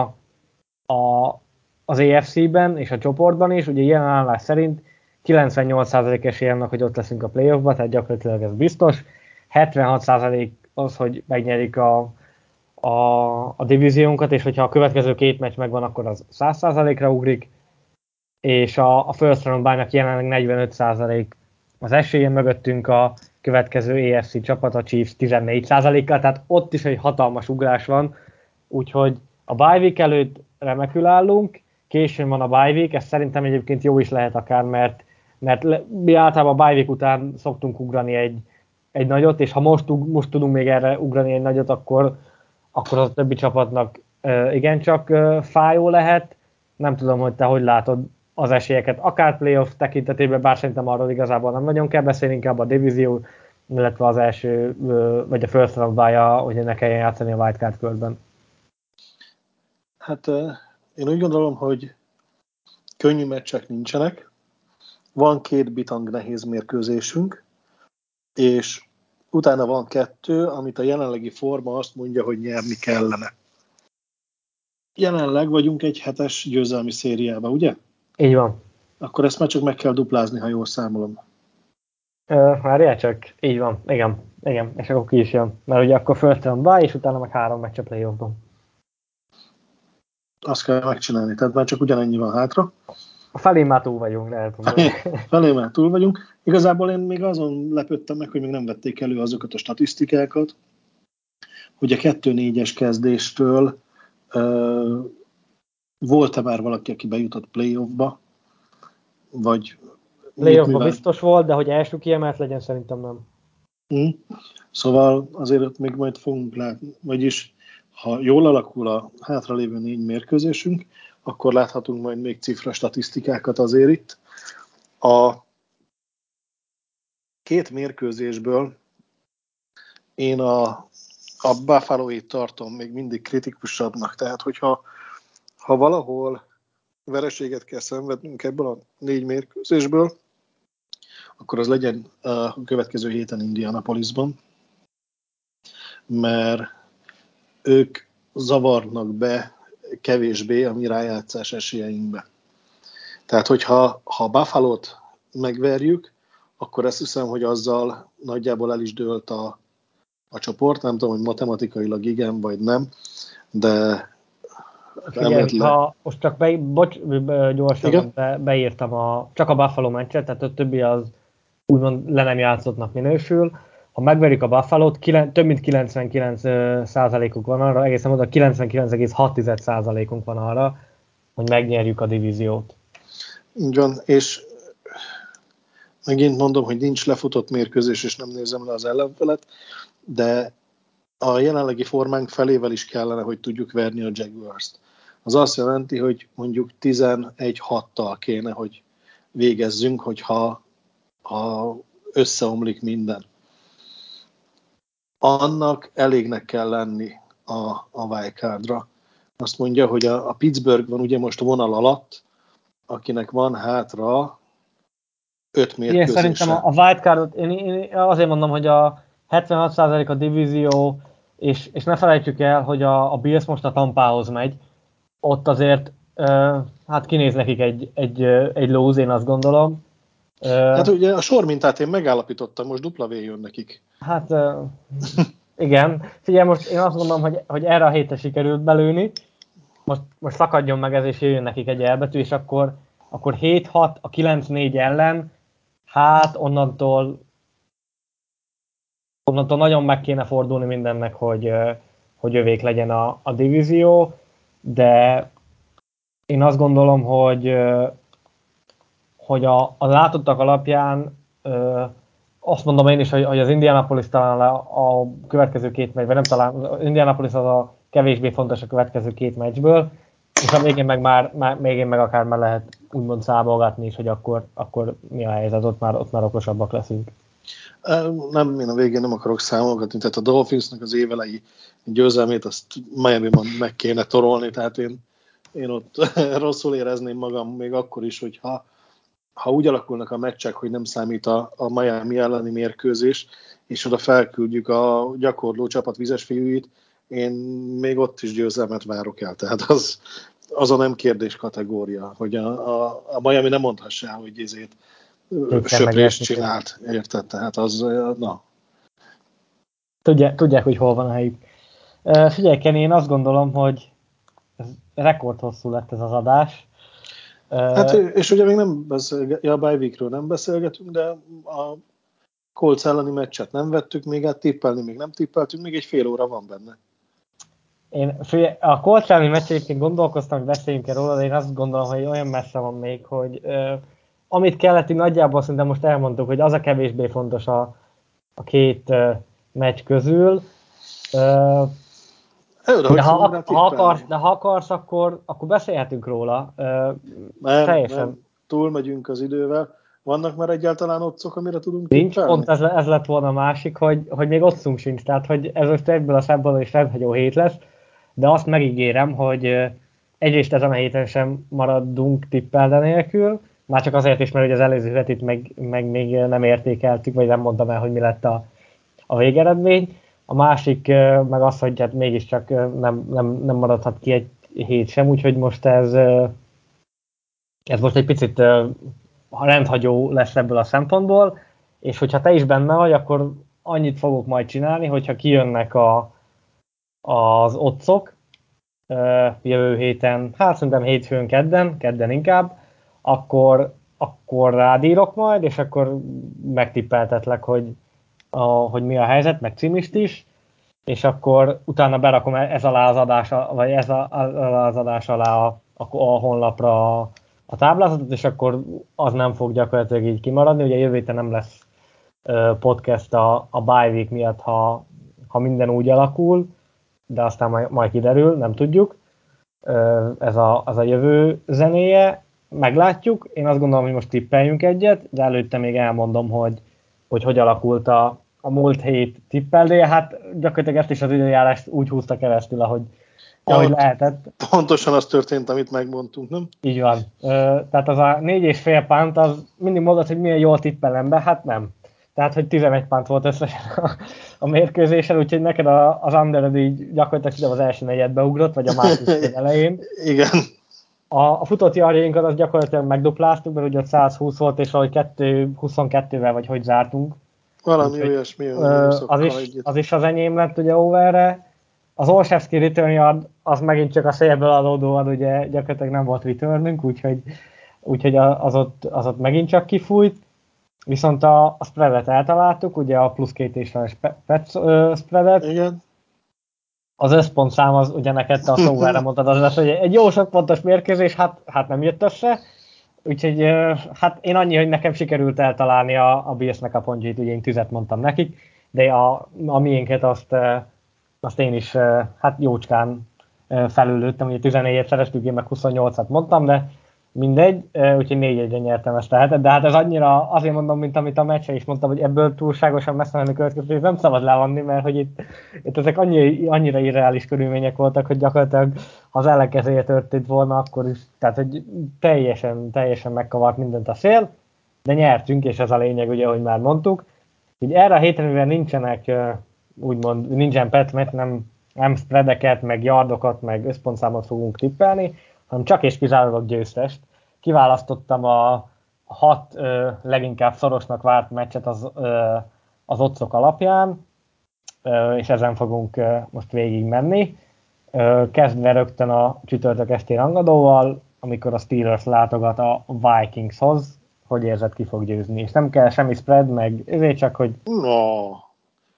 a, az EFC-ben és a csoportban is, ugye ilyen állás szerint 98% esély annak, hogy ott leszünk a playoffba, tehát gyakorlatilag ez biztos. 76% az, hogy megnyerik a, a, a divíziónkat, és hogyha a következő két meccs megvan, akkor az 100%-ra ugrik, és a, a first round jelenleg 45% az esélye mögöttünk a következő EFC csapat, a Chiefs 14%-kal, tehát ott is egy hatalmas ugrás van, úgyhogy a bye week előtt remekül állunk, későn van a bye week, ez szerintem egyébként jó is lehet akár, mert, mert mi általában a bye week után szoktunk ugrani egy, egy nagyot, és ha most, most tudunk még erre ugrani egy nagyot, akkor, akkor az a többi csapatnak igencsak fájó lehet. Nem tudom, hogy te hogy látod az esélyeket, akár playoff tekintetében, bár szerintem arról igazából nem nagyon kell beszélni, inkább a divízió, illetve az első, vagy a first round hogy ne kelljen játszani a wildcard körben. Hát én úgy gondolom, hogy könnyű meccsek nincsenek, van két bitang nehéz mérkőzésünk, és utána van kettő, amit a jelenlegi forma azt mondja, hogy nyerni kellene. Jelenleg vagyunk egy hetes győzelmi szériában, ugye? Így van. Akkor ezt már csak meg kell duplázni, ha jól számolom. Várjál csak, így van, igen, igen, és akkor ki is jön. Mert ugye akkor round bye, és utána meg három meccs a playoffban. Azt kell megcsinálni, tehát már csak ugyanennyi van hátra. A felé már túl vagyunk, lehet mondani. felé már túl vagyunk. Igazából én még azon lepődtem meg, hogy még nem vették elő azokat a statisztikákat, hogy a 2-4-es kezdéstől uh, volt-e már valaki, aki bejutott playoffba, vagy Playoffba biztos volt, de hogy első kiemelt legyen, szerintem nem. Mm. Szóval azért ott még majd fogunk látni, vagyis ha jól alakul a hátralévő négy mérkőzésünk, akkor láthatunk majd még cifra statisztikákat azért itt. A két mérkőzésből én a, a buffalo tartom még mindig kritikusabbnak, tehát hogyha ha valahol vereséget kell szenvednünk ebből a négy mérkőzésből, akkor az legyen a következő héten Indianapolisban, mert ők zavarnak be kevésbé a mi rájátszás esélyeinkbe. Tehát, hogyha ha Buffalo-t megverjük, akkor ezt hiszem, hogy azzal nagyjából el is dőlt a, a csoport. Nem tudom, hogy matematikailag igen vagy nem, de Figyelj, ha most csak be, bocs, gyorsan be, beírtam a, csak a Buffalo meccset, tehát a többi az úgymond le nem játszottnak minősül. Ha megverik a Buffalo-t, több mint 99 százalékuk van arra, egészen oda 99,6 százalékunk van arra, hogy megnyerjük a divíziót. Így van, és megint mondom, hogy nincs lefutott mérkőzés, és nem nézem le az ellenfelet, de a jelenlegi formánk felével is kellene, hogy tudjuk verni a Jaguars-t. Az azt jelenti, hogy mondjuk 11-6-tal kéne, hogy végezzünk, hogyha ha összeomlik minden. Annak elégnek kell lenni a, a wildcardra. Azt mondja, hogy a, a Pittsburgh van ugye most a vonal alatt, akinek van hátra öt mérkőzése. Igen, szerintem a, a wildcardot, én, én azért mondom, hogy a 76% a divízió, és, és ne felejtsük el, hogy a, a Bills most a Tampához megy, ott azért uh, hát kinéz nekik egy, egy, egy lóz, én azt gondolom. Hát ugye a sor mintát én megállapítottam, most dupla V jön nekik. Hát igen. Figyelj, most én azt mondom, hogy, hogy erre a hétre sikerült belőni, most, most szakadjon meg ez, és jöjjön nekik egy elbetű, és akkor, akkor 7-6 a 9-4 ellen, hát onnantól onnantól nagyon meg kéne fordulni mindennek, hogy, hogy övék legyen a, a divízió, de én azt gondolom, hogy hogy a, a látottak alapján azt mondom én is, hogy, hogy az Indianapolis talán a, a következő két meccs, vagy nem talán, az Indianapolis az a kevésbé fontos a következő két meccsből, és a végén meg már, már végén meg akár már lehet úgymond számolgatni is, hogy akkor, akkor mi a helyzet, ott már, ott már okosabbak leszünk. Nem, én a végén nem akarok számolgatni, tehát a Dolphinsnak az évelei győzelmét azt Miami-ban meg kéne torolni, tehát én, én ott rosszul érezném magam még akkor is, hogyha ha úgy alakulnak a meccsek, hogy nem számít a, a Miami elleni mérkőzés, és oda felküldjük a gyakorló csapat vizes fiúit, én még ott is győzelmet várok el. Tehát az, az a nem kérdés kategória, hogy a, a, a Miami nem mondhassa hogy ezért söprést csinált, érted? Tehát az, na. Tudják, tudják, hogy hol van a helyük. Figyelj, Kenny, én azt gondolom, hogy ez rekord hosszú lett ez az adás. Hát, és ugye még nem beszélgetünk, ja, a bye nem beszélgetünk, de a Colts elleni meccset nem vettük még át, tippelni még nem tippeltünk, még egy fél óra van benne. Én a Colts elleni meccs gondolkoztam, hogy beszéljünk róla, de én azt gondolom, hogy olyan messze van még, hogy amit kellett, nagyjából szerintem most elmondtuk, hogy az a kevésbé fontos a, a két uh, meccs közül. Uh, de, ha, ha, akarsz, de ha akarsz, akkor, akkor beszélhetünk róla. Uh, nem, teljesen. nem, túlmegyünk az idővel. Vannak már egyáltalán otcok, amire tudunk Nincs, tippelni? pont ez, ez lett volna a másik, hogy, hogy még otcunk sincs, tehát hogy ez most ebből a szempontból is rendhagyó hét lesz, de azt megígérem, hogy egyrészt ezen a héten sem maradunk tippelde nélkül, már csak azért is, mert az előző hetit meg, meg még nem értékeltük, vagy nem mondtam el, hogy mi lett a, a végeredmény. A másik meg az, hogy hát mégiscsak nem, nem, nem maradhat ki egy hét sem, úgyhogy most ez, ez most egy picit rendhagyó lesz ebből a szempontból, és hogyha te is benne vagy, akkor annyit fogok majd csinálni, hogyha kijönnek a, az otcok jövő héten, hát szerintem hétfőn, kedden, kedden inkább, akkor, akkor rádírok majd, és akkor megtippeltetlek, hogy, a, hogy mi a helyzet, meg címist is, és akkor utána berakom e, ez alá az adás, vagy ez a, az adás alá a, a, a honlapra a, a táblázatot, és akkor az nem fog gyakorlatilag így kimaradni. Ugye jövő héten nem lesz podcast a, a bye week miatt, ha, ha minden úgy alakul, de aztán majd, majd kiderül, nem tudjuk. Ez a, az a jövő zenéje, meglátjuk. Én azt gondolom, hogy most tippeljünk egyet, de előtte még elmondom, hogy hogy, hogy alakult a, a múlt hét tippeldéje. Hát gyakorlatilag ezt is az időjárást úgy húzta keresztül, ahogy, ahogy lehetett. Pontosan az történt, amit megmondtunk, nem? Így van. Tehát az a négy és fél pánt, az mindig mondod, hogy milyen jól tippelem be, hát nem. Tehát, hogy 11 pánt volt összesen a, a mérkőzésen, úgyhogy neked a, az under így gyakorlatilag az első negyedbe ugrott, vagy a második elején. Igen. A, a futott yarjainkat az gyakorlatilag megdupláztuk, mert ugye 120 volt, és valahogy 22-vel vagy hogy zártunk. Valami olyasmi. Az is, az is az enyém lett ugye overre. Az Olszewski return yard, az megint csak a szélből adódóan ugye gyakorlatilag nem volt returnünk, úgyhogy, úgyhogy az, ott, az ott megint csak kifújt. Viszont a, a spreadet eltaláltuk, ugye a plusz két és pet spreadet. Igen. Az összpontszám az ugye neked a szóvára mondtad, az lesz, hogy egy jó sok pontos mérkőzés, hát, hát nem jött össze. Úgyhogy hát én annyi, hogy nekem sikerült eltalálni a, a Bills-nek a pontjait, ugye én tüzet mondtam nekik, de a, a miénket azt, azt én is hát jócskán felülőttem, ugye 14-et szereztük, én meg 28-at mondtam, de mindegy, úgyhogy négy egyre nyertem ezt lehetett, de hát ez annyira, azért mondom, mint amit a meccse is mondtam, hogy ebből túlságosan messze menni következő, nem szabad levanni, mert hogy itt, itt ezek annyi, annyira irreális körülmények voltak, hogy gyakorlatilag ha az ellenkezője történt volna, akkor is, tehát hogy teljesen, teljesen megkavart mindent a szél, de nyertünk, és ez a lényeg, ugye, ahogy már mondtuk. Így erre a héten, mivel nincsenek, úgymond, nincsen petmet, nem, nem spreadeket, meg yardokat, meg összpontszámot fogunk tippelni, hanem csak és kizárólag győztest. Kiválasztottam a hat ö, leginkább szorosnak várt meccset az, ö, az otcok alapján, ö, és ezen fogunk ö, most végig menni. Ö, kezdve rögtön a csütörtök esti rangadóval, amikor a Steelers látogat a Vikingshoz, hogy érzed ki fog győzni. És nem kell semmi spread, meg ezért csak, hogy... No,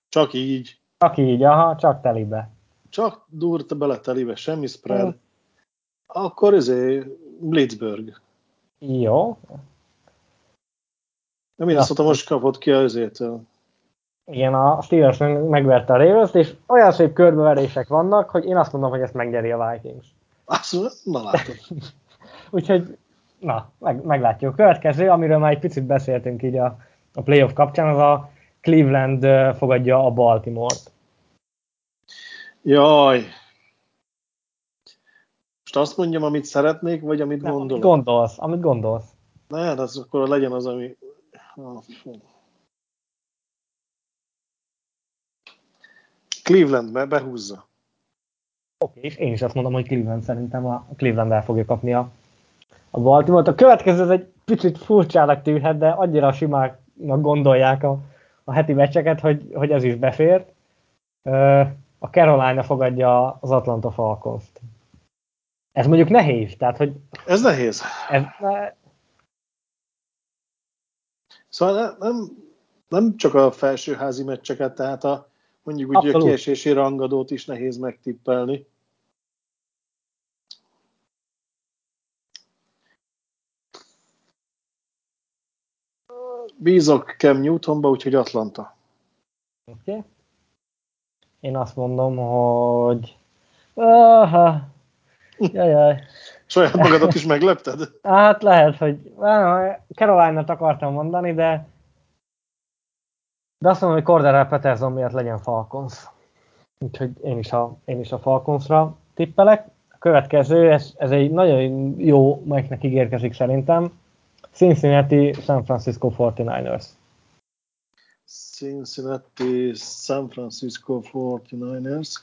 csak így. Csak így, aha, csak telibe. Csak durta bele telibe, semmi spread. Akkor izé Blitzburg. Jó. De Minnesota most kapott ki az ezért. Igen, a Steelers megverte a ravens és olyan szép körbeverések vannak, hogy én azt mondom, hogy ezt megnyeri a Vikings. Azt na látod. Úgyhogy, na, meg, meglátjuk. A következő, amiről már egy picit beszéltünk így a, a playoff kapcsán, az a Cleveland fogadja a Baltimore-t. Jaj. Most azt mondjam, amit szeretnék, vagy amit Nem, gondolok? Amit gondolsz, amit gondolsz. Ne, hát az akkor legyen az, ami... Cleveland be, behúzza. Oké, és én is azt mondom, hogy Cleveland szerintem a Cleveland el fogja kapni a, a Baltimore-t. A következő ez egy picit furcsának tűnhet, de annyira simáknak gondolják a, a heti meccseket, hogy, hogy ez is befért. A Carolina fogadja az Atlanta Falcons-t. Ez mondjuk nehéz, tehát hogy... Ez nehéz. Ez. Szóval nem, nem csak a felsőházi meccseket, tehát a mondjuk úgy a kiesési rangadót is nehéz megtippelni. Bízok Cam Newtonba, úgyhogy Atlanta. Oké. Okay. Én azt mondom, hogy... Aha. Jajjaj. Saját magadat is meglepted? Hát lehet, hogy Caroline-t akartam mondani, de de azt mondom, hogy Cordero Peterson miatt legyen Falcons. Úgyhogy én is a, én is a Falconsra tippelek. A következő, ez, ez egy nagyon jó meccsnek ígérkezik szerintem. Cincinnati San Francisco 49ers. Cincinnati San Francisco 49ers.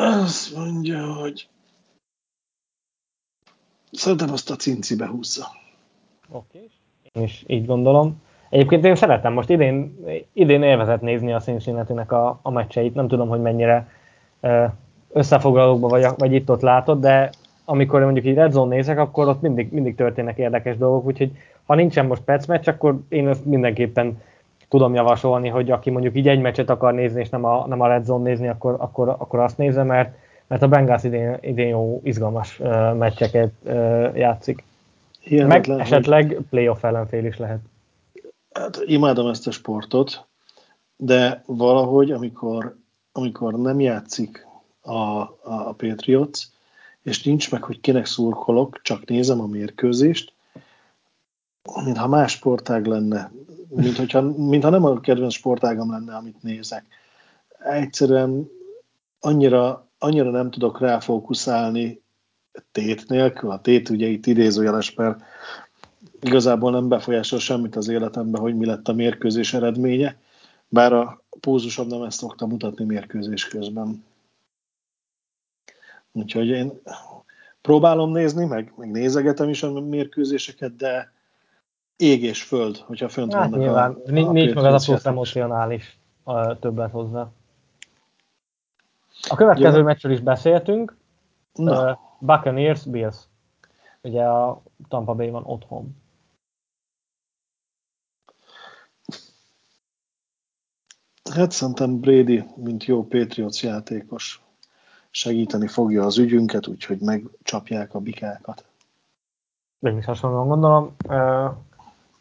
Azt mondja, hogy szerintem azt a Cinci behúzza. Oké, én is így gondolom. Egyébként én szeretem most idén, idén élvezett nézni a cincinnati a, a meccseit. Nem tudom, hogy mennyire összefoglalókban vagy, vagy itt-ott látod, de amikor mondjuk így Red Zone nézek, akkor ott mindig, mindig történnek érdekes dolgok, úgyhogy ha nincsen most perc meccs, akkor én ezt mindenképpen tudom javasolni, hogy aki mondjuk így egy meccset akar nézni, és nem a, nem a Red Zone nézni, akkor, akkor, akkor azt nézze, mert, mert a Bengals idén, idén jó, izgalmas uh, meccseket uh, játszik. Hihetetlen, Meg esetleg hogy... playoff ellenfél is lehet. Hát imádom ezt a sportot, de valahogy, amikor, amikor nem játszik a, a, Patriots, és nincs meg, hogy kinek szurkolok, csak nézem a mérkőzést, mintha más sportág lenne, mint hogyha, mintha nem a kedvenc sportágam lenne, amit nézek. Egyszerűen annyira, annyira nem tudok ráfókuszálni tét nélkül, a tét ugye itt idézőjeles, mert igazából nem befolyásol semmit az életemben, hogy mi lett a mérkőzés eredménye, bár a pózusom nem ezt szokta mutatni mérkőzés közben. Úgyhogy én próbálom nézni, meg, meg nézegetem is a mérkőzéseket, de ég és föld, hogyha fönt hát vannak nyilván, a, a nincs meg az a plusz emocionális többet hozzá. A következő Jó. meccsről is beszéltünk. Uh, Buccaneers, Bills. Ugye a Tampa Bay van otthon. Hát szerintem Brady, mint jó Patriots játékos, segíteni fogja az ügyünket, úgyhogy megcsapják a bikákat. Én is hasonlóan gondolom.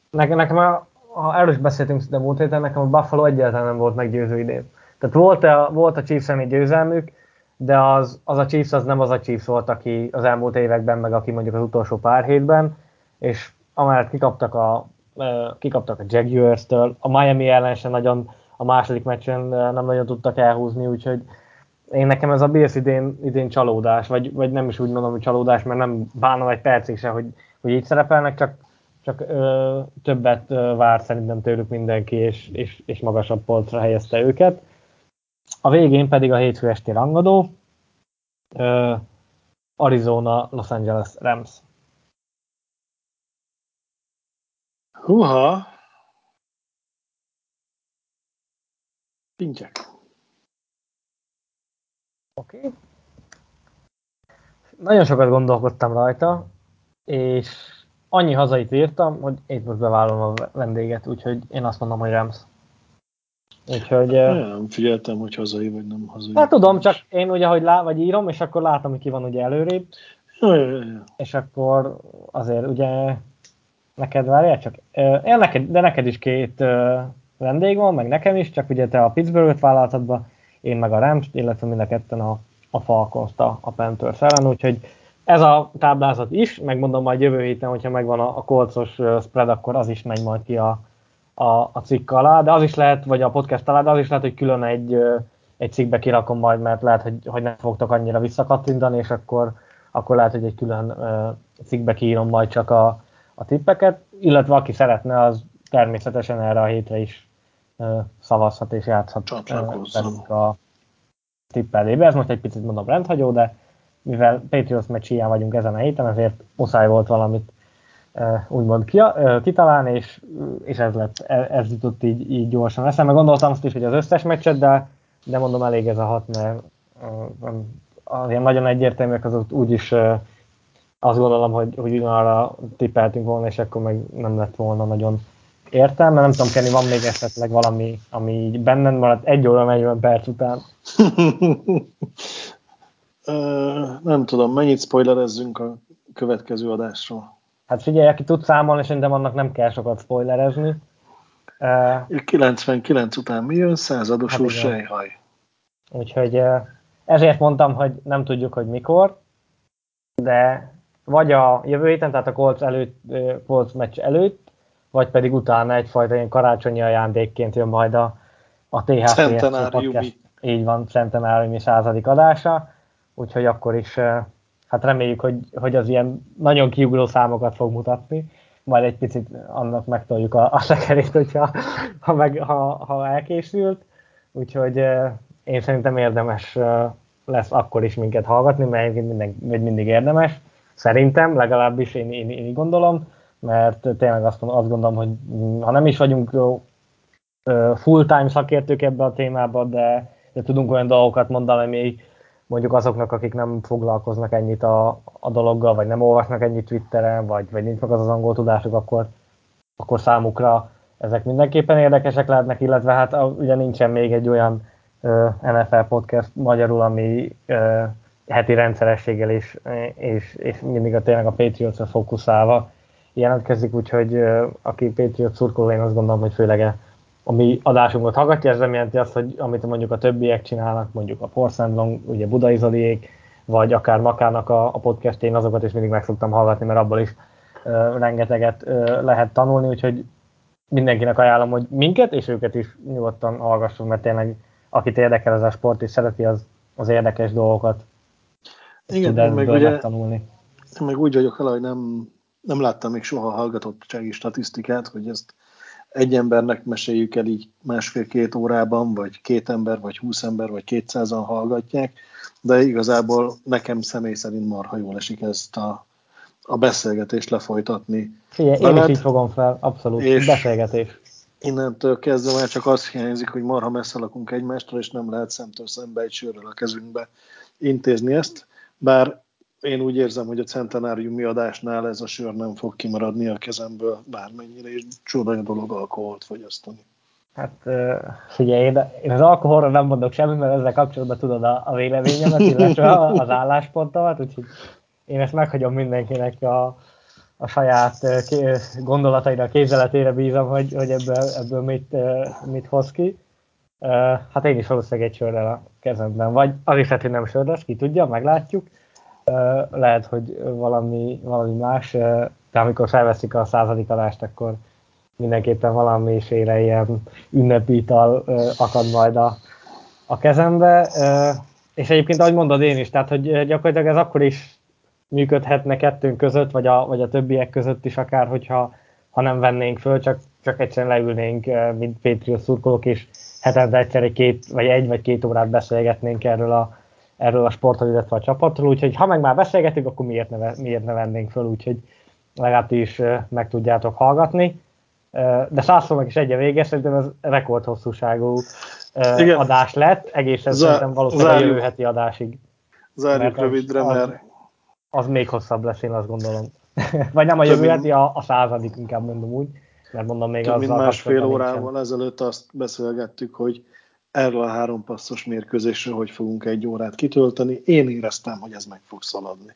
Nekem, nekem ha erről is beszéltünk de múlt héten, nekem a Buffalo egyáltalán nem volt meggyőző idén. Tehát volt a, volt a Chiefs egy győzelmük, de az, az a Chiefs az nem az a Chiefs volt, aki az elmúlt években, meg aki mondjuk az utolsó pár hétben, és amellett kikaptak a, kikaptak a Jaguars-től, a Miami ellen sem nagyon a második meccsen nem nagyon tudtak elhúzni, úgyhogy én nekem ez a Bills idén, idén csalódás, vagy, vagy nem is úgy mondom, hogy csalódás, mert nem bánom egy percig se, hogy, hogy így szerepelnek, csak, csak ö, többet ö, vár szerintem tőlük mindenki, és, és, és magasabb polcra helyezte őket. A végén pedig a hétfő esti rangadó, ö, Arizona, Los Angeles Rams. Húha! Pintyek. Oké. Okay. Nagyon sokat gondolkodtam rajta, és annyi hazait írtam, hogy itt most bevállalom a vendéget, úgyhogy én azt mondom, hogy Rams. Úgyhogy... Nem figyeltem, hogy hazai vagy nem hazai. Hát tudom, csak én ugye, hogy lá, vagy írom, és akkor látom, hogy ki van ugye előrébb. Ja, ja, ja. És akkor azért ugye neked várjál csak. Ja, neked, de neked is két vendég van, meg nekem is, csak ugye te a Pittsburgh-öt vállaltad be, én meg a Rams, illetve mind a ketten a, a falcons a, a Panthers ellen, úgyhogy ez a táblázat is, megmondom majd jövő héten, hogyha megvan a, a kolcos spread, akkor az is megy majd ki a, a, a cikk alá, de az is lehet, vagy a podcast alá, de az is lehet, hogy külön egy, egy cikkbe kirakom majd, mert lehet, hogy, hogy nem fogtok annyira visszakattintani, és akkor, akkor lehet, hogy egy külön cikkbe kiírom majd csak a, a tippeket, illetve aki szeretne, az természetesen erre a hétre is szavazhat és játszhat a tippelébe. Ez most egy picit mondom rendhagyó, de mivel Patriots meccs vagyunk ezen a héten, ezért muszáj volt valamit úgymond kitalálni, és, és ez lett, e, ez jutott így, így gyorsan eszembe. Gondoltam azt is, hogy az összes meccset, de, de mondom elég ez a hat, mert az ilyen nagyon egyértelműek azok úgyis azt gondolom, hogy, hogy ugyanarra tippeltünk volna, és akkor meg nem lett volna nagyon értelme. Nem tudom, Kenny, van még esetleg valami, ami így benned maradt egy óra 40 perc után? nem tudom, mennyit spoilerezzünk a következő adásról? Hát figyelj, aki tud számolni, szerintem annak nem kell sokat spoilerezni. 99 után mi jön? Századosul hát sejhaj. Úgyhogy ezért mondtam, hogy nem tudjuk, hogy mikor, de vagy a jövő héten, tehát a Colts, előtt, Colts meccs előtt, vagy pedig utána egyfajta ilyen karácsonyi ajándékként jön majd a, a THC podcast. Így van, centenáriumi századik adása, úgyhogy akkor is hát reméljük, hogy, hogy az ilyen nagyon kiugró számokat fog mutatni, majd egy picit annak megtoljuk a, a szekerét, hogyha ha, meg, ha, ha elkészült, úgyhogy én szerintem érdemes lesz akkor is minket hallgatni, mert minden, mindig érdemes. Szerintem, legalábbis én, én, én így gondolom, mert tényleg azt, azt gondolom, hogy ha nem is vagyunk full-time szakértők ebbe a témába, de, de tudunk olyan dolgokat mondani, ami mondjuk azoknak, akik nem foglalkoznak ennyit a, a dologgal, vagy nem olvasnak ennyit Twitteren, vagy, vagy nincs meg az az angol tudásuk, akkor, akkor számukra ezek mindenképpen érdekesek lehetnek, illetve hát ugye nincsen még egy olyan uh, NFL podcast magyarul, ami uh, heti rendszerességgel és, és, és mindig a tényleg a Patriots-ra fókuszálva jelentkezik, úgyhogy uh, aki Patriot szurkoló, én azt gondolom, hogy főleg a mi adásunkat hallgatja, ez nem jelenti azt, hogy amit mondjuk a többiek csinálnak, mondjuk a Porszendlong, ugye Budai Zoliék, vagy akár Makának a, a podcastjén, azokat is mindig meg szoktam hallgatni, mert abból is uh, rengeteget uh, lehet tanulni, úgyhogy mindenkinek ajánlom, hogy minket és őket is nyugodtan hallgassunk, mert tényleg akit érdekel ez a sport és szereti, az, az érdekes dolgokat Igen, tud meg ugye, megtanulni. Én meg úgy vagyok vele, hogy nem, nem láttam még soha hallgatottsági statisztikát, hogy ezt egy embernek meséljük el így másfél-két órában, vagy két ember, vagy húsz ember, vagy kétszázan hallgatják, de igazából nekem személy szerint marha jól esik ezt a, a beszélgetést lefolytatni. Figyelj, én is így fogom fel, abszolút, és beszélgetés. Innentől kezdve már csak az hiányzik, hogy marha messze lakunk egymástól, és nem lehet szemtől szembe egy sörrel a kezünkbe intézni ezt, bár én úgy érzem, hogy a centenáriumi adásnál ez a sör nem fog kimaradni a kezemből bármennyire, és csoda dolog alkoholt fogyasztani. Hát figyelj, én, én az alkoholra nem mondok semmit, mert ezzel kapcsolatban tudod a, a véleményemet, illetve az álláspontomat, úgyhogy én ezt meghagyom mindenkinek a, a saját gondolataira, képzeletére bízom, hogy, hogy ebből, ebből mit, mit hoz ki. Hát én is valószínűleg egy sörrel a kezemben, vagy az is lehet, hogy nem sör lesz, ki tudja, meglátjuk lehet, hogy valami, valami más, de amikor felveszik a századik adást, akkor mindenképpen valami félre ilyen ünnepítal akad majd a, a kezembe. És egyébként, ahogy mondod én is, tehát hogy gyakorlatilag ez akkor is működhetne kettőnk között, vagy a, vagy a többiek között is akár, hogyha ha nem vennénk föl, csak, csak egyszerűen leülnénk, mint Patriot szurkolók, és hetente egyszer egy, két, vagy egy vagy két órát beszélgetnénk erről a, erről a sportról, illetve a csapatról, úgyhogy ha meg már beszélgetünk, akkor miért ne, miért ne vennénk föl, úgyhogy legalább is meg tudjátok hallgatni. De százszónak is egy a vége, szerintem ez rekord hosszúságú Igen. adás lett, egészen Zá- szerintem valószínűleg a jövő heti adásig. Zárjuk rövidre, az, mert... Az még hosszabb lesz, én azt gondolom. Vagy nem a jövő heti, a, a századik, inkább mondom úgy. Mert mondom még az. másfél órával ezelőtt azt beszélgettük, hogy erről a három passzos mérkőzésről hogy fogunk egy órát kitölteni. Én éreztem, hogy ez meg fog szaladni.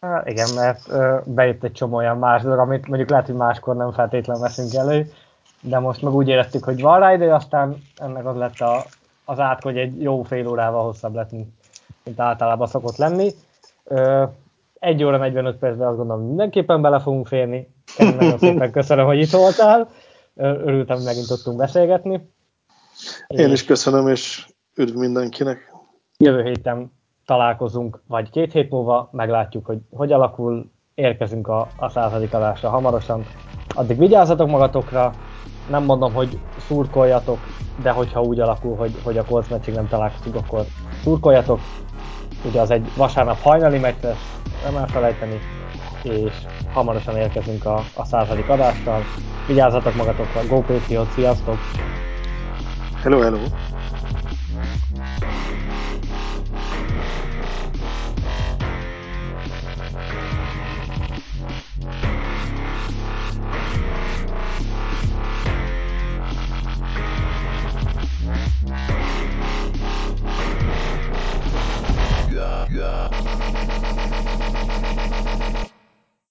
Há, igen, mert ö, bejött egy csomó olyan más dolog, amit mondjuk lehet, hogy máskor nem feltétlenül veszünk elő, de most meg úgy éreztük, hogy van rá idő, aztán ennek az lett a, az át, hogy egy jó fél órával hosszabb lett, mint, mint általában szokott lenni. Ö, egy óra 45 percben azt gondolom, mindenképpen bele fogunk férni. Én nagyon szépen köszönöm, hogy itt voltál. Örültem, hogy megint tudtunk beszélgetni. Én is köszönöm, és üdv mindenkinek. Jövő héten találkozunk, vagy két hét múlva, meglátjuk, hogy hogy alakul, érkezünk a, a századik adásra hamarosan. Addig vigyázzatok magatokra, nem mondom, hogy szurkoljatok, de hogyha úgy alakul, hogy, hogy a Colts meccsig nem találkozunk, akkor szurkoljatok. Ugye az egy vasárnap hajnali meccs lesz, nem elfelejteni, és hamarosan érkezünk a, a századik adással. Vigyázzatok magatokra, Go Patriot, sziasztok! Hello, hello. Yeah.